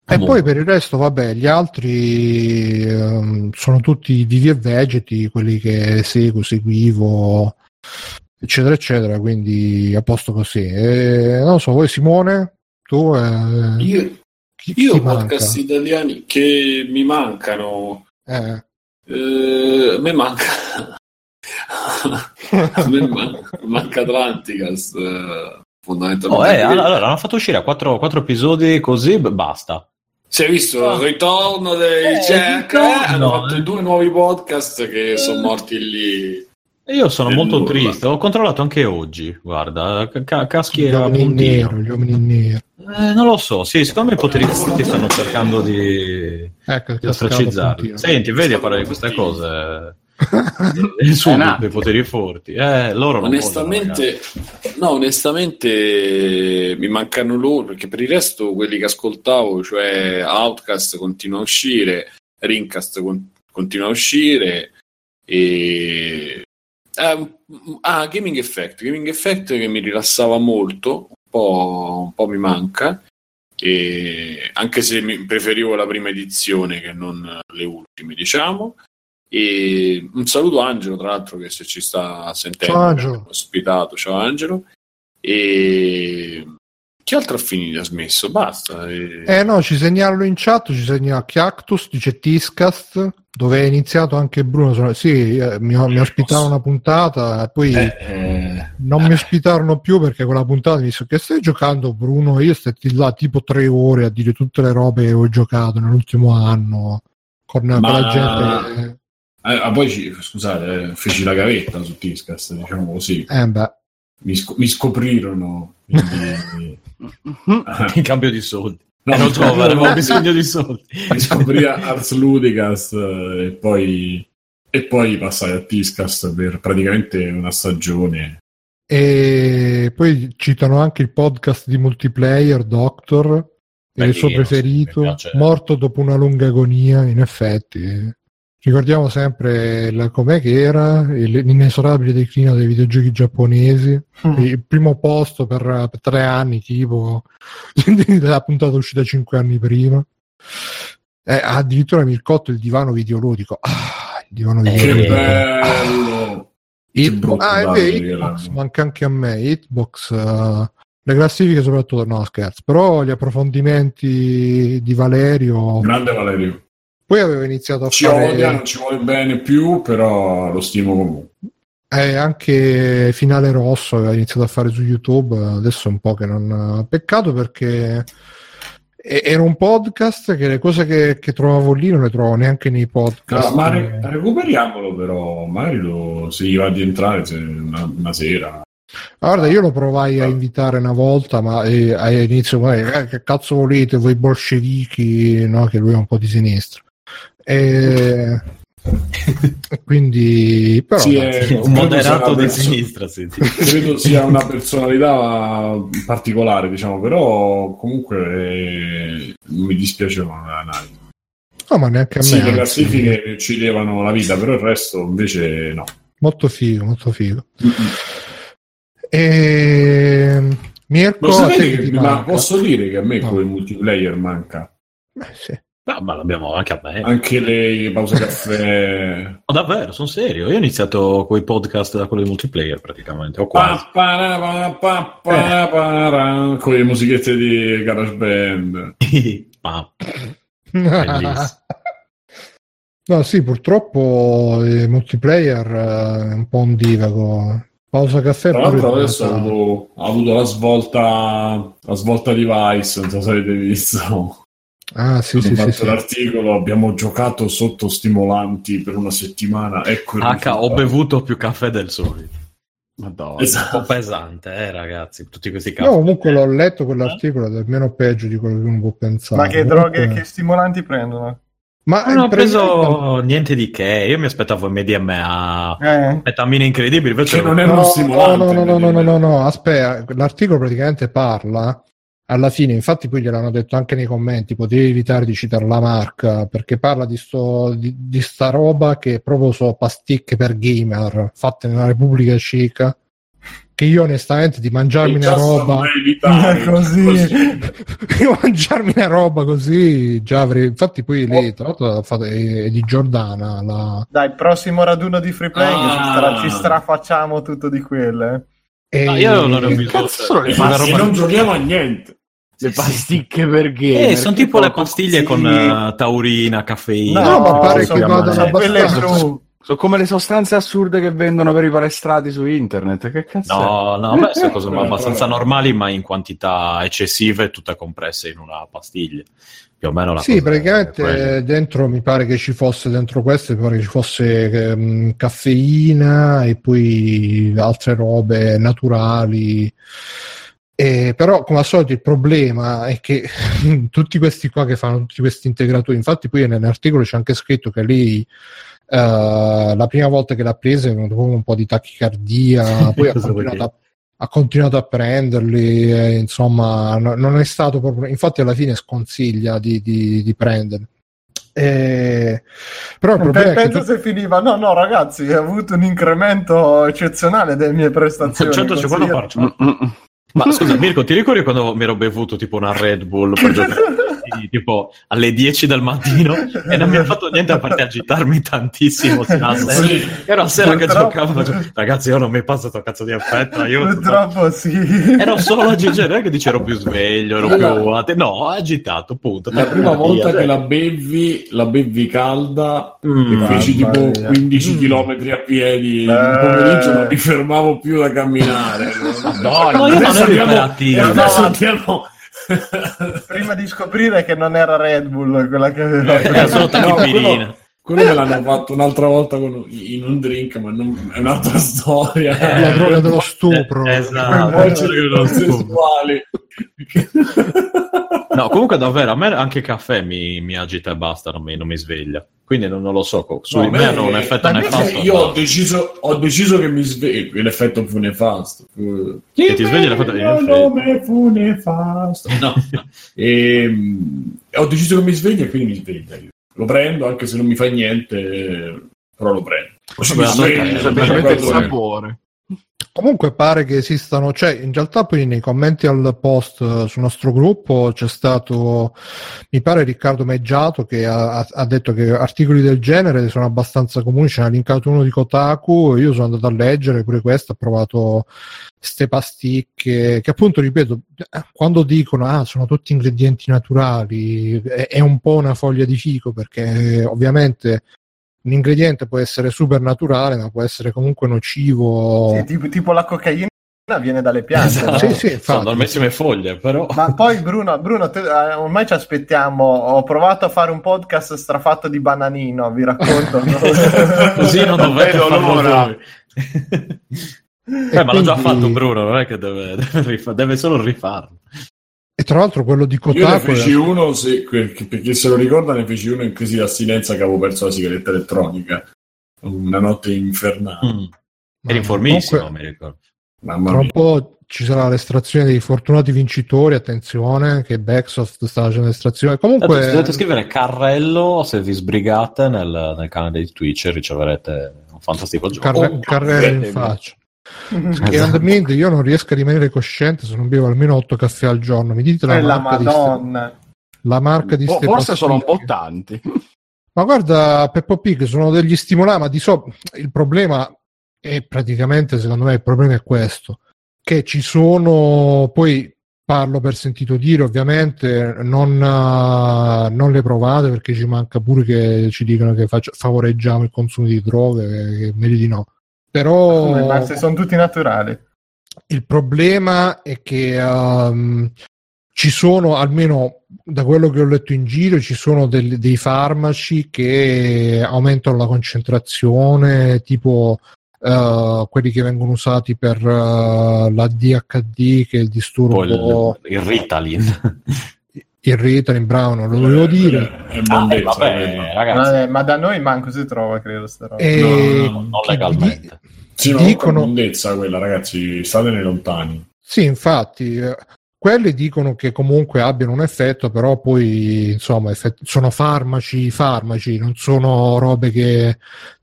E poi per il resto, vabbè, gli altri um, sono tutti vivi e vegeti, quelli che seguo, seguivo, eccetera, eccetera, quindi a posto così. E, non so, voi Simone, tu... Eh, io, chi, io podcast manca? italiani che mi mancano... Eh. Eh, a me manca... a me manca, manca Atlanticast, eh, fondamentalmente. Oh, eh, allora, hanno fatto uscire quattro, quattro episodi così, basta. Si è visto il ritorno dei eh, Jack? Hanno fatto due nuovi podcast che sono morti lì io sono molto nulla. triste, ho controllato anche oggi, guarda, ca- caschi a puntino. Gli uomini neri. Eh, non lo so, sì, secondo me i poteri forti stanno cercando di, ecco, di ostracizzarli. Senti, vedi a parlare di queste cose. Il suo dei poteri forti. Eh, loro non onestamente, no, onestamente mi mancano loro perché per il resto quelli che ascoltavo, cioè Outcast continua a uscire, Rincast con- continua a uscire e ah, Gaming Effect. Gaming Effect che mi rilassava molto, po', un po mi manca. E anche se preferivo la prima edizione che non le ultime, diciamo. E un saluto a Angelo, tra l'altro, che se ci sta sentendo, ciao, ospitato. Ciao Angelo. E che altro ha finito? Ha smesso? Basta. E... Eh no, ci segnalano in chat, ci segnala Chiactus, dice Tiscast, dove è iniziato anche Bruno. Sì, eh, mi, mi ospitarono una puntata poi eh, eh, non mi ospitarono più perché quella puntata mi disse che stai giocando Bruno? Io stati là tipo tre ore a dire tutte le robe che ho giocato nell'ultimo anno con, Ma... con la gente. Eh, ah, poi scusate, eh, feci la gavetta su Tiscast, diciamo così. Eh beh. Mi, sc- mi scoprirono. Quindi... in cambio di soldi. No, non trovo, avevo bisogno di soldi. Scoprì Ars Ludicast eh, e poi, e poi passai a Tiscast per praticamente una stagione. E poi citano anche il podcast di multiplayer Doctor, Beh, il suo preferito, morto dopo una lunga agonia, in effetti. Ricordiamo sempre la, com'è che era l'inesorabile declino dei videogiochi giapponesi, mm. il primo posto per, per, tre anni, tipo la puntata uscita cinque anni prima. Eh, addirittura Mircotto il divano videoludico. Ah, il divano videoludico. Che bello! Hitbo- ah, è vero, Hitbox, manca anche a me. Hitbox, uh, le classifiche soprattutto, no scherzo, però gli approfondimenti di Valerio. Grande Valerio poi avevo iniziato a ci fare... Odia, non ci vuole bene più, però lo stimo comunque. Eh, anche Finale Rosso aveva iniziato a fare su YouTube, adesso è un po' che non... Peccato perché era un podcast che le cose che, che, trovavo lì non le trovo neanche nei podcast. No, ma re- recuperiamolo però, magari lo, se gli va di entrare una, una sera. Guarda, io lo provai a invitare una volta, ma eh, all'inizio, eh, che cazzo volete voi bolscevichi, no? che lui è un po' di sinistra. E... Quindi, però, sì, è, un moderato di sinistra. Sì, Credo sia una personalità particolare, diciamo, però comunque eh, mi dispiace l'analisi. No, ma neanche a me. Sì, le classifiche ci levano la vita, però il resto invece no. Molto figo, molto figo. Mm-hmm. E... Mirko, che, ma posso dire che a me no. come multiplayer manca? Beh, sì. No, ma l'abbiamo anche a me. Anche le pause caffè. no, davvero, sono serio. Io ho iniziato con i podcast da quello di multiplayer praticamente. O quasi. Pa, pa, pa, con le musichette di GarageBand. no, sì, purtroppo il multiplayer è un po' un divago. Pausa caffè. Tra l'altro adesso ha avuto, ha avuto la svolta la svolta di Vice, non so se avete visto. Ah, sì, sì, sì, sì, l'articolo, abbiamo giocato sotto stimolanti per una settimana. Ecco H, ho bevuto più caffè del solito. Madonna, esatto. un po' pesante, eh, ragazzi. Tutti questi caffè. No, comunque l'ho letto quell'articolo ed è meno peggio di quello che uno può pensare. Ma che comunque... droghe, che stimolanti prendono? Ma non ho preso niente di che. Io mi aspettavo MDMA, eh. metamine incredibili. Invece che non è uno no, stimolante. No, no, no, no, no, no, no, aspetta. L'articolo praticamente parla alla fine, infatti, poi gliel'hanno detto anche nei commenti. Potevi evitare di citare la marca perché parla di, sto, di, di sta roba che proprio so pasticche per gamer fatte nella Repubblica Ceca. Che io onestamente di mangiarmi una roba così, di mangiarmi una roba così già avrei. Infatti, poi lei, oh. tra l'altro, è, di Giordana. La... Dai, il prossimo raduno di free play ah. ci strafacciamo tutto di quelle. E... No, io non ho bisogno sono le pastiglie, non giochiamo a niente. Le pasticche per gamer. Eh, sono tipo le pastiglie sì. con uh, taurina, caffeina. No, no ma pare che vadano abbastanza. Sono come le sostanze assurde che vendono per i palestrati su internet. Che cazzo? No, è? no, beh, sono cose abbastanza normali, ma in quantità eccessive, tutte compresse in una pastiglia più o meno la sì praticamente dentro mi pare che ci fosse dentro questo mi pare che ci fosse um, caffeina e poi altre robe naturali e, però come al solito il problema è che tutti questi qua che fanno tutti questi integratori infatti poi nell'articolo c'è anche scritto che lì uh, la prima volta che l'ha presa è venuto un po' di tachicardia poi ha continuato a ha continuato a prenderli, e, insomma, no, non è stato proprio. Infatti, alla fine sconsiglia di, di, di prenderli. Eh, però il problema penso tu... se finiva no no ragazzi ha avuto un incremento eccezionale delle mie prestazioni 150 mm, mm, mm. Ma scusa Mirko ti ricordi quando mi ero bevuto tipo una Red Bull per giocare tipo alle 10 del mattino e non mi ha fatto niente a parte agitarmi tantissimo sì. era la sera che giocavo ragazzi io non mi passo sto cazzo di effetto aiuto purtroppo sì. Ero solo agitato non è che dicevo più sveglio ero più no agitato punto. La prima volta che la bevi la bevi calda mm, e feci tipo 15 mm. km a piedi. Eh. il pomeriggio non mi fermavo più da camminare. No, no io non ero adesso andiamo Prima di scoprire che non era Red Bull quella che aveva era solo tachipirina. No, quello me l'hanno fatto un'altra volta con, in un drink, ma non, è un'altra storia. Eh, la droga dello stupro. Eh, esatto. sessuali. no, comunque davvero, a me anche il caffè mi, mi agita e basta, non mi, non mi sveglia. Quindi non, non, lo so, su no, di me hanno un effetto nefasto. Io ho, deciso, ho deciso che mi sveglio, l'effetto fu nefasto. Che ti svegli l'effetto di nome fu nefasto. No. e, um, ho deciso che mi sveglio e quindi mi sveglio. Lo prendo anche se non mi fa niente, però lo prendo. Mi sveglio, semplicemente il sapore. Comunque pare che esistano, cioè in realtà poi nei commenti al post sul nostro gruppo c'è stato, mi pare Riccardo Meggiato che ha, ha detto che articoli del genere sono abbastanza comuni, ce n'ha linkato uno di Kotaku, io sono andato a leggere pure questo, ho provato ste pasticche, che appunto ripeto, quando dicono ah sono tutti ingredienti naturali, è, è un po' una foglia di fico perché ovviamente un ingrediente può essere super naturale, ma può essere comunque nocivo. Sì, tipo, tipo, la cocaina viene dalle piante. Esatto. No? Sì, sì, Sono normalissime foglie, però. Ma poi, Bruno, Bruno te, eh, ormai ci aspettiamo. Ho provato a fare un podcast strafatto di bananino, vi racconto. no? Così non dovete farlo voi. Eh, ma l'ha già fatto Bruno, non è che deve, deve, deve solo rifarlo. E tra l'altro quello di Kotaku... Io ne feci era... uno, se, perché se lo ricorda, ne feci uno in crisi di astinenza che avevo perso la sigaretta elettronica. Una notte infernale. Mm. Eri informissimo, comunque, mi ricordo. Mamma tra un po' ci sarà l'estrazione dei fortunati vincitori, attenzione, che Backsoft sta facendo l'estrazione. Comunque... Allora, dovete scrivere Carrello se vi sbrigate nel, nel canale di Twitch e riceverete un fantastico gioco. Carre- oh, Carrello in faccia. Scherandamente, io non riesco a rimanere cosciente se non bevo almeno 8 caffè al giorno. Mi dite la, la Madonna. Ste... La marca di oh, Forse sono un po' tanti. Ma guarda, Peppo Pig sono degli stimolanti, ma di so il problema è praticamente, secondo me, il problema è questo, che ci sono, poi parlo per sentito dire, ovviamente, non, uh, non le provate perché ci manca pure che ci dicano che faccio, favoreggiamo il consumo di droghe, che meglio di no. Però... Ma se sono tutti naturali. Il problema è che um, ci sono, almeno da quello che ho letto in giro, ci sono del, dei farmaci che aumentano la concentrazione, tipo uh, quelli che vengono usati per uh, la DHD, che è il disturbo... Il, il Ritalin. il Ritalin, bravo, non lo volevo dire. È ah, eh, vabbè, ragazzi. Ma, da noi manco si trova, credo, sta roba. E... No, no, non legalmente. Sì, dicono... mondezza quella, ragazzi, statene lontani. Sì, infatti, eh, quelli dicono che comunque abbiano un effetto, però poi insomma effetti, sono farmaci, farmaci, non sono robe che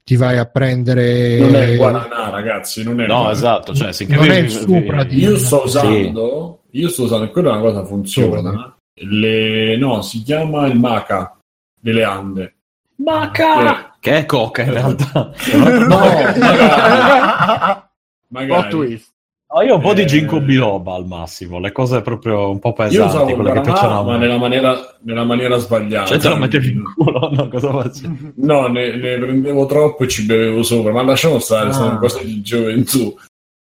ti vai a prendere. Non è guaranà, ragazzi, non è. No, guaranà. esatto, cioè, non è il supra di... Io sto usando, sì. io sto usando, e quella è una cosa funziona. Le... No, si chiama il maca delle Ande. Maca! Che è coca in realtà. no, magari. magari. twist. Oh, io ho un po' di ginkgo eh, biloba al massimo, le cose proprio un po' pesanti, io usavo quelle che piacciono ma nella maniera, nella maniera sbagliata. Cioè te lo mettevi in culo, no? Cosa facevi? No, ne, ne, prendevo troppo e ci bevevo sopra, ma lasciamo stare, ah. sono cose di gioventù.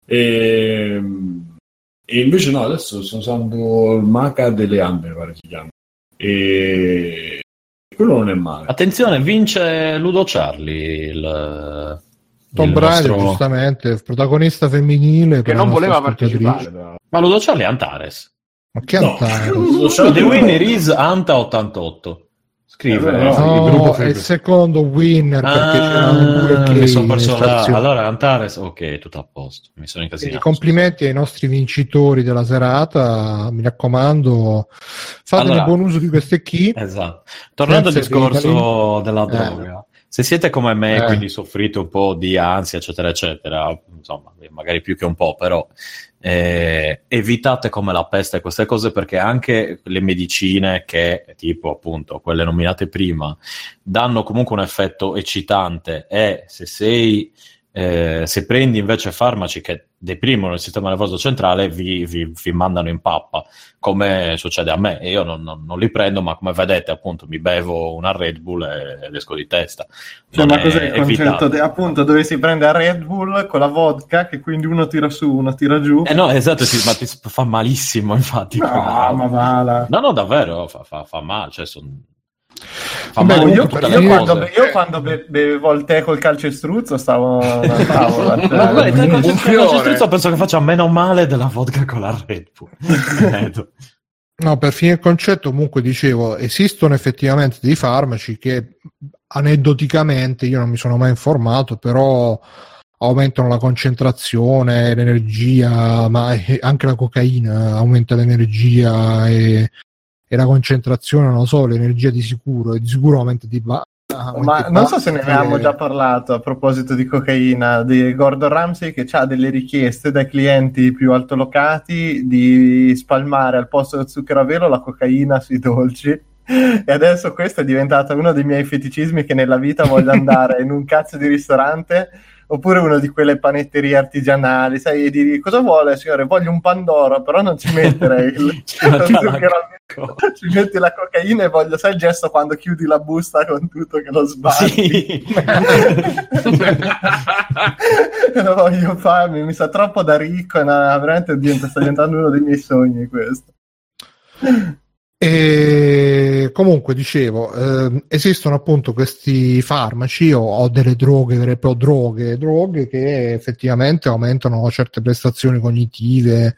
E, e, invece no, adesso sto usando il maca delle Amber, pare si chiama. E quello non è male. Attenzione, vince Ludo Charlie il... Tom Brady, nostro... giustamente, protagonista femminile. Che non voleva partecipare. Ma Ludo Charlie è Antares. Ma che no. Antares? The winner is Anta 88 scrivere. No, no il, il secondo winner perché ah, c'era un 2 mi sono perso la... Allora Antares, ok, tutto a posto. Mi sono incasinato. Complimenti ai nostri vincitori della serata, mi raccomando, fate allora, buon uso di queste key. Esatto. Tornando al discorso dei... della eh. droga. Eh. Se siete come me, eh. quindi soffrite un po' di ansia, eccetera, eccetera, insomma, magari più che un po', però eh, evitate come la peste queste cose perché anche le medicine che, tipo appunto quelle nominate prima, danno comunque un effetto eccitante. E se sei eh, se prendi invece farmaci che deprimono il sistema nervoso centrale, vi, vi, vi mandano in pappa, come succede a me. Io non, non, non, li prendo, ma come vedete, appunto, mi bevo una Red Bull e, e esco di testa. Cioè, ma cos'è il concetto? De, appunto, dove si prende a Red Bull con la vodka, che quindi uno tira su, uno tira giù. Eh no, esatto, sì, ma ti fa malissimo, infatti. No, ma va No, no, davvero, fa, fa, fa male, cioè, sono Vabbè, io, io, quando, io, quando, bevevo il tè col calcestruzzo stavo a tavola. Ma il tè col calcestruzzo penso che faccia meno male della vodka con la Red Bull. no, per finire il concetto, comunque dicevo, esistono effettivamente dei farmaci che aneddoticamente, io non mi sono mai informato, però aumentano la concentrazione, l'energia, ma anche la cocaina aumenta l'energia e e la concentrazione, non lo so, l'energia di sicuro, e di sicuro aumenta di ba- ma non so se ne avevamo già parlato a proposito di cocaina, di Gordon Ramsay che ha delle richieste dai clienti più altolocati di spalmare al posto del zucchero a velo la cocaina sui dolci. E adesso questo è diventato uno dei miei feticismi che nella vita voglio andare in un cazzo di ristorante oppure uno di quelle panetterie artigianali, sai, e dire cosa vuole signore, voglio un Pandoro, però non ci mettere il, ci metti la cocaina e voglio, sai il gesto quando chiudi la busta con tutto che lo sbagli? Sì. lo voglio farmi, mi sa troppo da ricco, e veramente sta diventando uno dei miei sogni questo. E comunque dicevo, eh, esistono appunto questi farmaci o, o delle droghe vere e droghe, droghe che effettivamente aumentano certe prestazioni cognitive,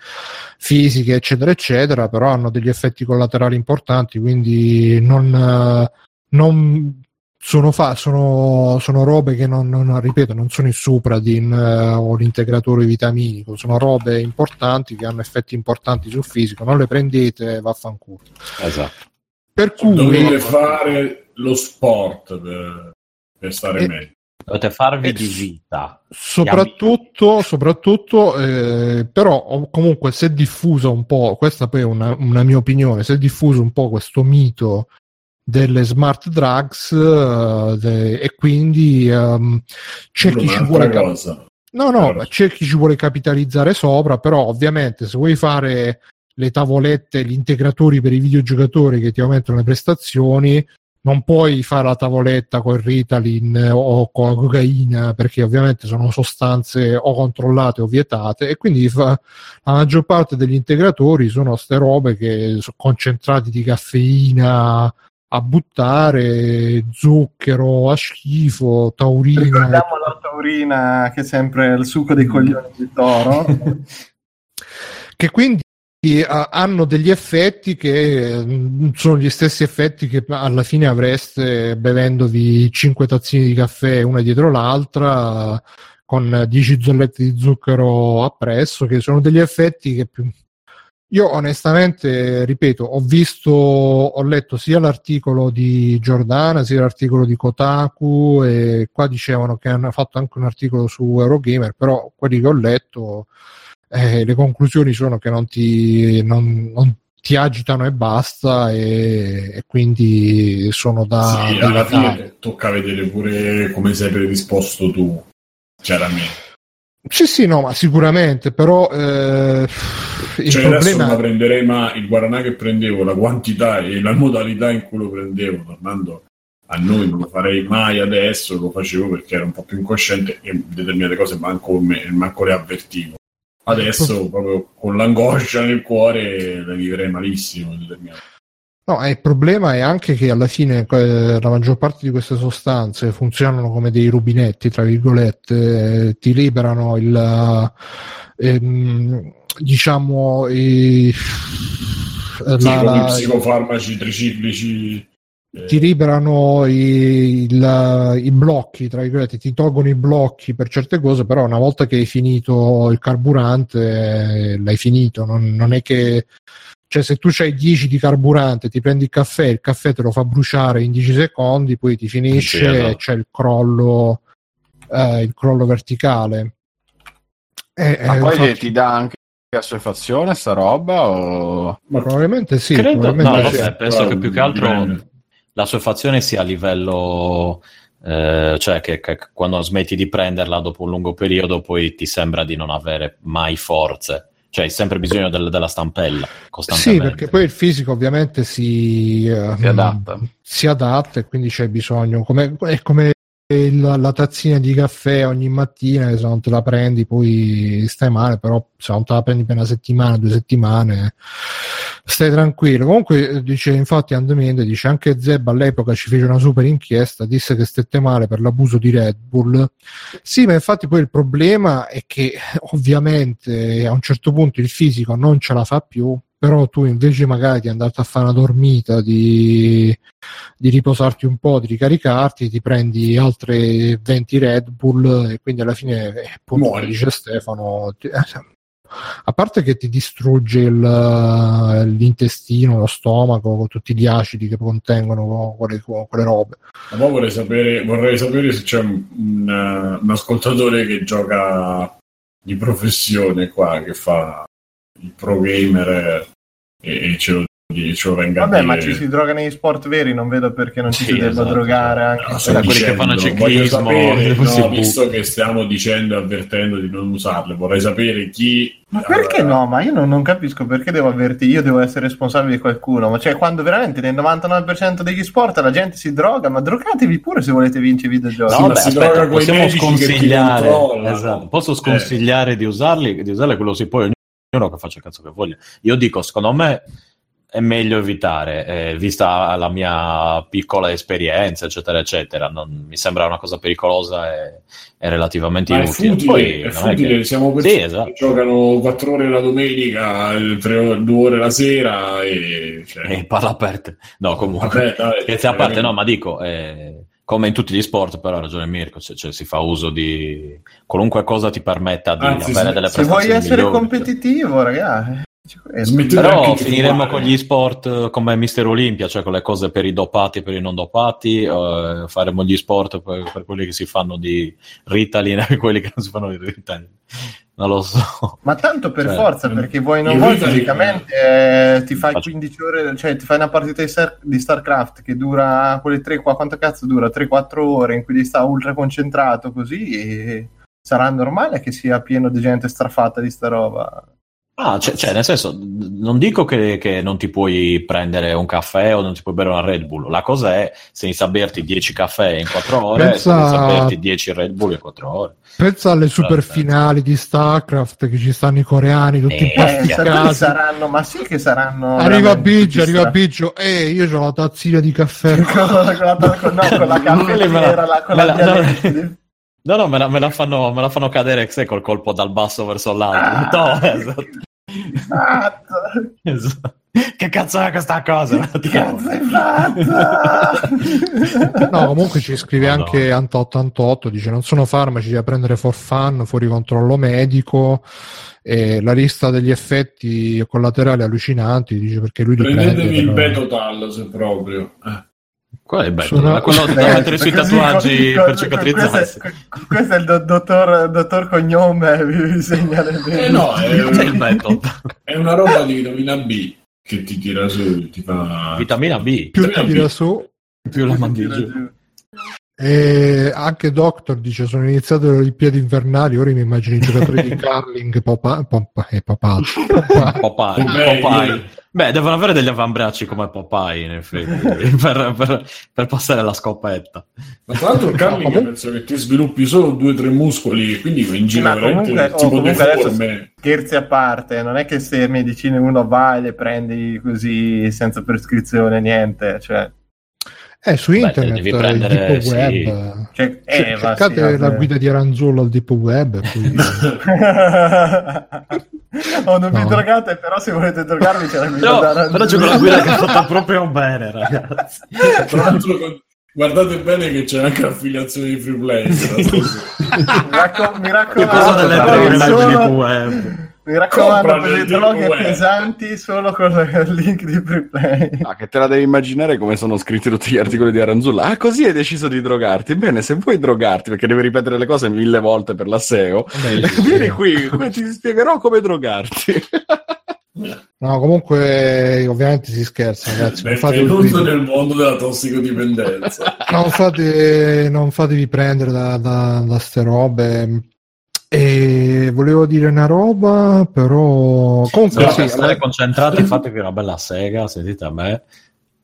fisiche, eccetera, eccetera, però hanno degli effetti collaterali importanti, quindi non, non sono, fa- sono, sono, robe che non, non, ripeto, non sono il Supradin uh, o l'integratore vitaminico, sono robe importanti che hanno effetti importanti sul fisico, non le prendete, vaffanculo. Esatto. Per cui dovete fare lo sport per, per stare e, meglio. Dovete farvi di vita. Soprattutto, soprattutto eh, però comunque si è diffuso un po', questa poi è una, una mia opinione, si è diffuso un po' questo mito delle smart drugs uh, de- e quindi um, c'è chi ci vuole cap- no no c'è chi ci vuole capitalizzare sopra però ovviamente se vuoi fare le tavolette gli integratori per i videogiocatori che ti aumentano le prestazioni non puoi fare la tavoletta con il Ritalin o con la cocaina perché ovviamente sono sostanze o controllate o vietate e quindi fa, la maggior parte degli integratori sono ste robe che sono concentrati di caffeina a buttare zucchero a schifo, taurina. Ricordiamo la taurina che è sempre il succo dei coglioni di toro. che quindi uh, hanno degli effetti che uh, sono gli stessi effetti che alla fine avreste bevendovi 5 tazzine di caffè una dietro l'altra con 10 zollette di zucchero appresso che sono degli effetti che più, io onestamente, ripeto, ho visto, ho letto sia l'articolo di Giordana sia l'articolo di Kotaku e qua dicevano che hanno fatto anche un articolo su Eurogamer, però quelli che ho letto, eh, le conclusioni sono che non ti, non, non ti agitano e basta e, e quindi sono da... Sì, alla fine tocca vedere pure come sei predisposto tu, chiaramente. Sì, sì, no, ma sicuramente, però eh, il cioè, problema... adesso non la prenderei mai il guaranà che prendevo, la quantità e la modalità in cui lo prendevo, tornando a noi non lo farei mai adesso, lo facevo perché ero un po' più incosciente e determinate cose manco, me, manco le avvertivo. Adesso proprio con l'angoscia nel cuore le vivrei malissimo determinate No, il problema è anche che alla fine eh, la maggior parte di queste sostanze funzionano come dei rubinetti, tra virgolette, eh, ti liberano il, ehm, diciamo, i, la, sì, la, psicofarmaci triciclici. Eh. Ti liberano i, il, i blocchi, tra virgolette, ti tolgono i blocchi per certe cose, però una volta che hai finito il carburante, l'hai finito, non, non è che cioè, se tu hai 10 di carburante, ti prendi il caffè, il caffè te lo fa bruciare in 10 secondi, poi ti finisce sì, e c'è il crollo, eh, il crollo verticale. E, Ma eh, poi infatti... ti dà anche assuefazione sta roba? O... Ma probabilmente sì. Credo... Probabilmente no, vabbè, penso che più che altro la assuefazione sia a livello eh, cioè che, che, quando smetti di prenderla dopo un lungo periodo poi ti sembra di non avere mai forze cioè hai sempre bisogno del, della stampella costantemente. Sì, perché poi il fisico ovviamente si, uh, si adatta. Si adatta e quindi c'è bisogno, come, è come la, la, tazzina di caffè ogni mattina, se non te la prendi poi stai male, però se non te la prendi per una settimana, due settimane, stai tranquillo. Comunque dice, infatti Andamende dice anche Zeb all'epoca ci fece una super inchiesta, disse che stette male per l'abuso di Red Bull. Sì, ma infatti poi il problema è che ovviamente a un certo punto il fisico non ce la fa più però tu invece magari di andare a fare una dormita, di, di, riposarti un po', di ricaricarti, ti prendi altre 20 Red Bull e quindi alla fine, eh, appunto, come dice Stefano, ti, eh, a parte che ti distrugge il, l'intestino, lo stomaco, con tutti gli acidi che contengono quelle, quelle robe. Ma poi vorrei sapere, vorrei sapere se c'è un, un, un ascoltatore che gioca di professione qua, che fa il pro gamer e, e ce lo ce lo venga Vabbè, ma ci si droga negli sport veri, non vedo perché non ci sì, si debba esatto. drogare anche no, quelli dicendo, che fanno ciclismo. Sapere, no, visto che stiamo dicendo e avvertendo di non usarle, vorrei sapere chi. Ma perché no? Ma io non, non, capisco perché devo avvertire, io devo essere responsabile di qualcuno. Ma cioè, quando veramente nel 99% degli sport la gente si droga, ma drogatevi pure se volete vincere i videogiochi. No, beh, aspetta, possiamo sconsigliare. Esatto. Posso sconsigliare eh. di usarli, di usarli quello si può ognuno che faccia il cazzo che voglia. Io dico, secondo me è meglio evitare, eh, vista la mia piccola esperienza, eccetera, eccetera. Non, mi sembra una cosa pericolosa e, e relativamente Ma inutile. È futile, Poi, è futile. Che... siamo persone sì, esatto. che giocano 4 ore la domenica, 3 2 ore la sera e... Cioè... E parla aperte. No, comunque, scherzi a parte, no, ma dico... Eh, come in tutti gli sport, però ha ragione Mirko, cioè, cioè, si fa uso di qualunque cosa ti permetta di Anzi, avere delle prestazioni. Se vuoi essere migliori, competitivo, cioè. ragazzi. Però finiremmo con gli sport come Mister Olimpia, cioè con le cose per i dopati e per i non dopati, eh, faremo gli sport per, per, quelli che si fanno di Ritalin e quelli che non si fanno di Ritalin. Non lo so. Ma tanto per cioè, forza, perché vuoi non vuoi fisicamente eh, ti fai 15 ore, cioè ti fai una partita di, Star- di StarCraft che dura quelle 3 qua, quanto cazzo dura? 3-4 ore in cui devi stare ultra concentrato così e sarà normale che sia pieno di gente strafatta di sta roba. Ah, cioè, cioè, nel senso, non dico che, che, non ti puoi prendere un caffè o non ti puoi bere una Red Bull. La cosa è se inizi a berti 10 caffè in 4 ore, pensa... se inizi a berti 10 Red Bull in 4 ore. Pensa alle super finali di StarCraft che ci stanno i coreani tutti eh, impasticcati. saranno, ma sì che saranno. Arriva Biggio, arriva Biggio, e io ho la tazzina di caffè. con, la, con, no, con la caffettiera, la, con la, la, la No, no, me la, me la, fanno, me la fanno cadere sai, col colpo dal basso verso l'alto. Ah, no, esatto. esatto. esatto. Che cazzo è questa cosa? Che cazzo hai fatto? no, comunque ci scrive no, anche no. Anta88, dice non sono farmaci da prendere for fun, fuori controllo medico. E la lista degli effetti collaterali allucinanti dice perché lui Prendetevi prende, il però... betotal se proprio. Eh. Qual è il bello? Sono... Quello da mettere sui tatuaggi per cicatrizzarsi. Questo, questo, è il do, dottor, dottor cognome, vi segnale bene. Eh no, è, un, è una roba di vitamina B che ti tira su, ti fa... Vitamina B? Più ti tira su, più la mandi giù. E anche Doctor dice sono iniziate le Olimpiadi invernali ora mi immagino i giocatori di curling Popeye Popeye Popeye. Popeye Beh, devono avere degli avambracci come Popeye, in effetti, per, per, per, passare la scopetta. Ma tra l'altro il curling no, penso che ti sviluppi solo due o tre muscoli, quindi in giro Ma comunque, oh, comunque adesso scherzi a parte, non è che se medicine uno va e le prendi così senza prescrizione, niente, cioè... Eh, su internet, devi prendere, il web. Sì. Cioè, eh, cioè, cercate sì, la guida di Aranzuolo al deep web. Oh, non no. vi drogate, però se volete drogarvi c'è la guida no, Però c'è quella guida che è fatta proprio bene, ragazzi. Tra l'altro, guardate bene che c'è anche l'affiliazione di free play. mi, raccom- mi raccomando, delle droghe deep web. Mi raccomando, per le droghe web. pesanti solo con il link di preplay. Ah, che te la devi immaginare come sono scritti tutti gli articoli di Aranzulla. Ah, così hai deciso di drogarti. Bene, se vuoi drogarti, perché devi ripetere le cose mille volte per la SEO, Beh, vieni qui, ti spiegherò come drogarti. No, comunque ovviamente si scherza, ragazzi. Non fate tutto nel mondo della tossicodipendenza. non, fate, non fatevi prendere da, da, da ste robe. E volevo dire una roba, però comunque sì, state concentrati, fatevi una bella sega, sentite a me.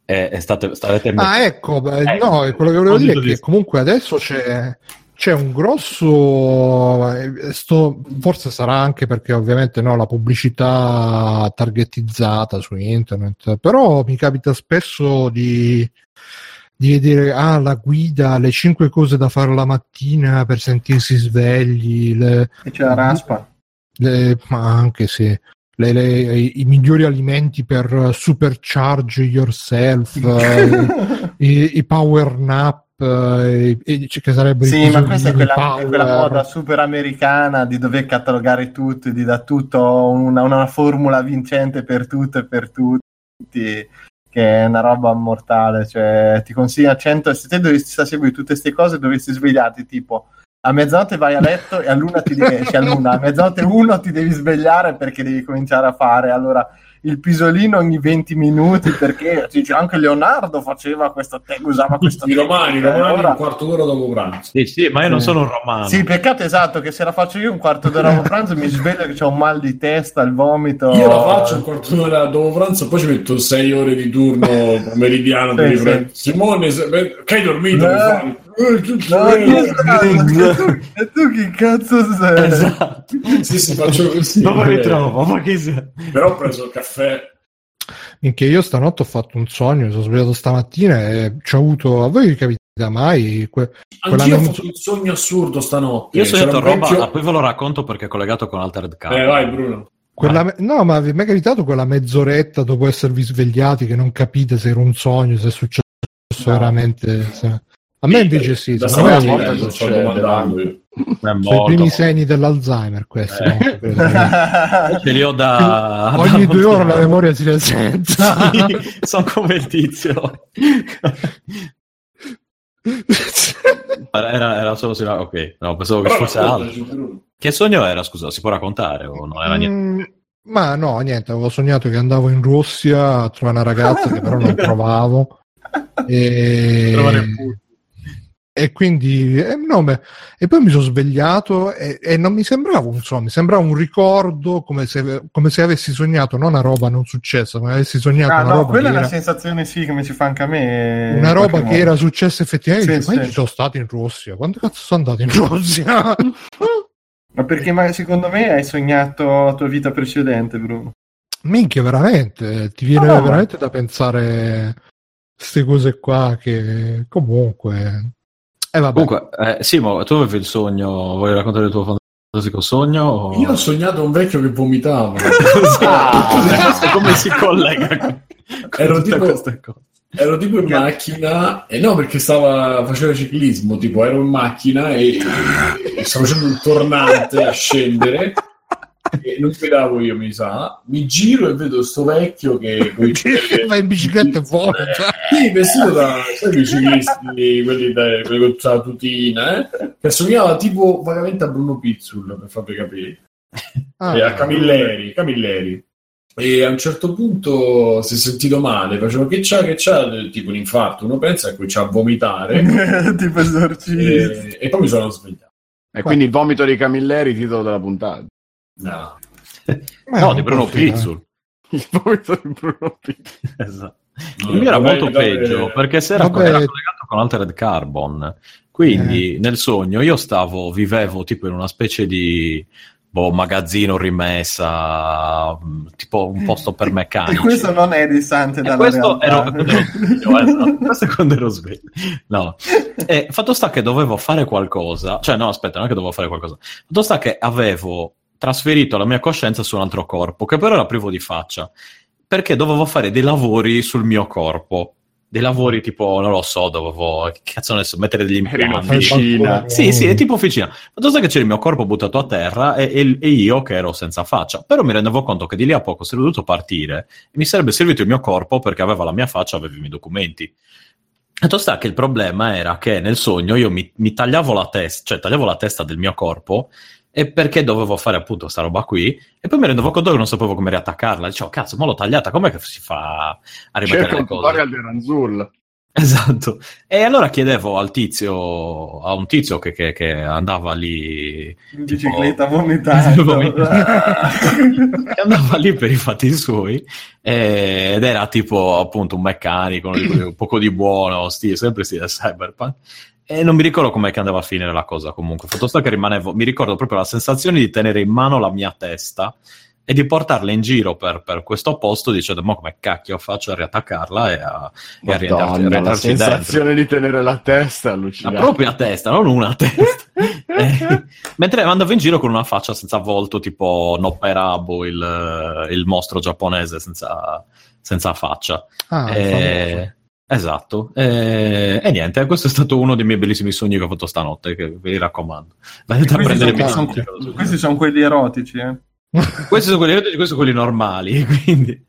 E, e state, starete ah, ecco, beh, eh, no, quello che volevo dire è che comunque adesso c'è, c'è un grosso eh, sto, forse sarà anche perché ovviamente no, la pubblicità targetizzata su internet però mi capita spesso di di vedere ah, la guida, le cinque cose da fare la mattina per sentirsi svegli. Le, e c'è la raspa. Le, ma anche se le, le, i, i, migliori alimenti per supercharge yourself, eh, i, i, power nap. Eh, che sarebbe sì, ma questa è quella, quella, moda super americana di dover catalogare tutto, di dare tutto una, una formula vincente per tutto e per tutti che è una roba mortale, cioè ti consiglia 100, se te dovessi seguire tutte queste cose dovresti svegliarti tipo a mezzanotte vai a letto e a luna ti devi, cioè luna, a mezzanotte uno ti devi svegliare perché devi cominciare a fare, allora il pisolino ogni 20 minuti perché anche Leonardo faceva questa te- usava questa I romani, i romani allora... un quarto d'ora dopo pranzo sì, sì, ma io non sono un romano sì, peccato esatto che se la faccio io un quarto d'ora dopo pranzo mi sveglio che ho un mal di testa, il vomito io la faccio un quarto d'ora dopo pranzo poi ci metto 6 ore di turno meridiano sì, sì. Simone, che hai dormito? Eh. No, e tu chi cazzo sei? Esatto. Sì, sì, faccio così. Dove mi trovo? Ma che sei? Però ho preso il caffè. Minchia, io stanotte ho fatto un sogno, mi sono svegliato stamattina e ci ho avuto. A voi vi capita mai? Que... Anch'io ho fatto un sogno assurdo stanotte. Io ho sognato roba, vecchio... poi ve lo racconto perché è collegato con Altered Carbon. Eh, vai Bruno. Quella, no, ma vi è mai capitato quella mezz'oretta dopo esservi svegliati che non capite se era un sogno, se è successo no. veramente. Se... A me invece sì, da me sto succede. Sono i primi segni dell'Alzheimer questi. Eh. Ce li ho da... Ogni da due ore la memoria si risenta. Sì, sono come il tizio. era, era, solo ok, no, pensavo che fosse altro. Che sogno era, scusa, si può raccontare o non era niente? Mm, ma no, niente, avevo sognato che andavo in Russia a trovare una ragazza che però non trovavo. e... Trovare e quindi eh, no, beh, e poi mi sono svegliato e, e, non mi sembrava un sogno, mi sembrava un ricordo come se, come se avessi sognato non una roba non successa, ma avessi sognato ah, una no, roba quella è una sensazione sì che mi si fa anche a me una roba che era successa effettivamente sì, ma sì. ci sono stato in Russia quando cazzo sono andato in Russia? ma perché ma secondo me hai sognato la tua vita precedente Bruno minchia veramente ti viene no, veramente ma... da pensare queste cose qua che comunque eh, Comunque, eh, Simo, tu avevi il sogno, vuoi raccontare il tuo fantastico sogno? O... Io ho sognato un vecchio che vomitava. ah, come si collega con, ero, tipo, ero tipo in macchina, e no perché stava facendo ciclismo, tipo ero in macchina e, e stavo facendo un tornante a scendere non guidavo io, mi sa. Mi giro e vedo sto vecchio che va in bicicletta e volta. Sì, vestito da sai, i ciclisti, quelli, da, quelli con la tutina, eh? che assomigliava tipo vagamente a Bruno Pizzul, per farvi capire. Ah, e a Camilleri, Camilleri. E a un certo punto si è sentito male, faceva che c'ha, che c'ha, tipo un infarto. Uno pensa che comincia a vomitare, tipo e, e poi mi sono svegliato. E quindi il vomito di Camilleri, titolo della puntata. No. no, di Bruno Pizzul. Il vomito di Bruno Pizzul. esatto. No, mio era molto vabbè, peggio perché se era, era, collegato con Altered Carbon. Quindi eh. nel sogno io stavo, vivevo tipo in una specie di boh, magazzino rimessa, tipo un posto per meccanici. E questo non è distante dalla questo realtà. Ero, ero, esatto, questo è quando ero sveglio. No. E fatto sta che dovevo fare qualcosa, cioè no, aspetta, non è che dovevo fare qualcosa. Fatto sta che avevo trasferito la mia coscienza su un altro corpo, che però era privo di faccia, perché dovevo fare dei lavori sul mio corpo. Dei lavori tipo, non lo so, dovevo, che cazzo ne so, mettere degli impianti. Officina. Sì, sì, è tipo officina. Fatto che c'era il mio corpo buttato a terra e, e, e, io che ero senza faccia. Però mi rendevo conto che di lì a poco sarei dovuto partire e mi sarebbe servito il mio corpo perché aveva la mia faccia, avevo i miei documenti. Fatto sta che il problema era che nel sogno io mi, mi tagliavo la testa, cioè tagliavo la testa del mio corpo e perché dovevo fare appunto sta roba qui? E poi mi rendevo conto che non sapevo come riattaccarla. Dicevo cazzo ma l'ho tagliata com'è che si fa a rimettere Cerco le cose? tutorial di Ranzul esatto. E allora chiedevo al tizio a un tizio che, che, che andava lì in tipo, bicicletta vomitando. che andava lì per i fatti suoi ed era tipo appunto un meccanico un poco di buono stile, sempre stile cyberpunk e non mi ricordo com'è che andava a finire la cosa comunque. Fatto sta che rimanevo, mi ricordo proprio la sensazione di tenere in mano la mia testa e di portarla in giro per, per questo posto dicendo ma come cacchio faccio a riattaccarla e a, e a rientrarci, la sensazione di tenere la testa allucinante la propria testa non una testa. Eh, mentre andavo in giro con una faccia senza volto tipo Nopperabo il, il mostro giapponese senza, senza faccia. Ah, e, Esatto, e, e, niente, questo è stato uno dei miei bellissimi sogni che ho fatto stanotte, che vi raccomando. Andate a prendere sono, questi sono quelli erotici, eh? questi sono quelli erotici, questi sono quelli normali, quindi...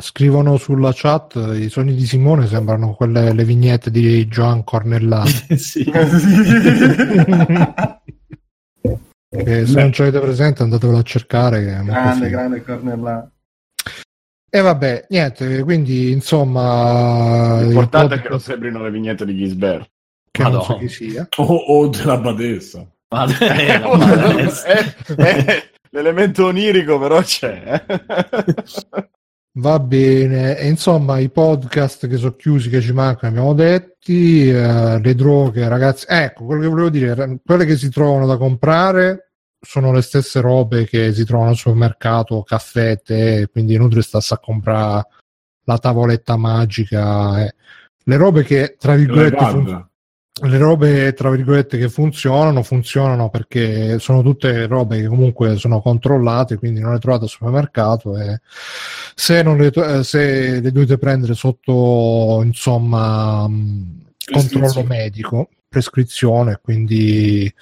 Scrivono sulla chat, i sogni di Simone sembrano quelle le vignette di Joan Cornellati. sì. che se non ci avete presente andatevelo a cercare. grande, grande Cornellati. E vabbè, niente, quindi insomma... L'importante è che non sembrino le vignette di Gisbert. Che Madonna. non so chi sia. O, o della Badessa. Eh, eh, eh, l'elemento onirico però c'è. Va bene, e insomma i podcast che sono chiusi, che ci mancano, abbiamo detti, uh, le droghe, ragazzi, ecco, quello che volevo dire, quelle che si trovano da comprare sono le stesse robe che si trovano al supermercato, caffè, tè, quindi inutile starsi a comprare la tavoletta magica, eh. le robe che tra virgolette fun- le robe tra virgolette che funzionano funzionano perché sono tutte robe che comunque sono controllate quindi non le trovate al supermercato e se, non le, eh, se le dovete prendere sotto insomma controllo medico prescrizione quindi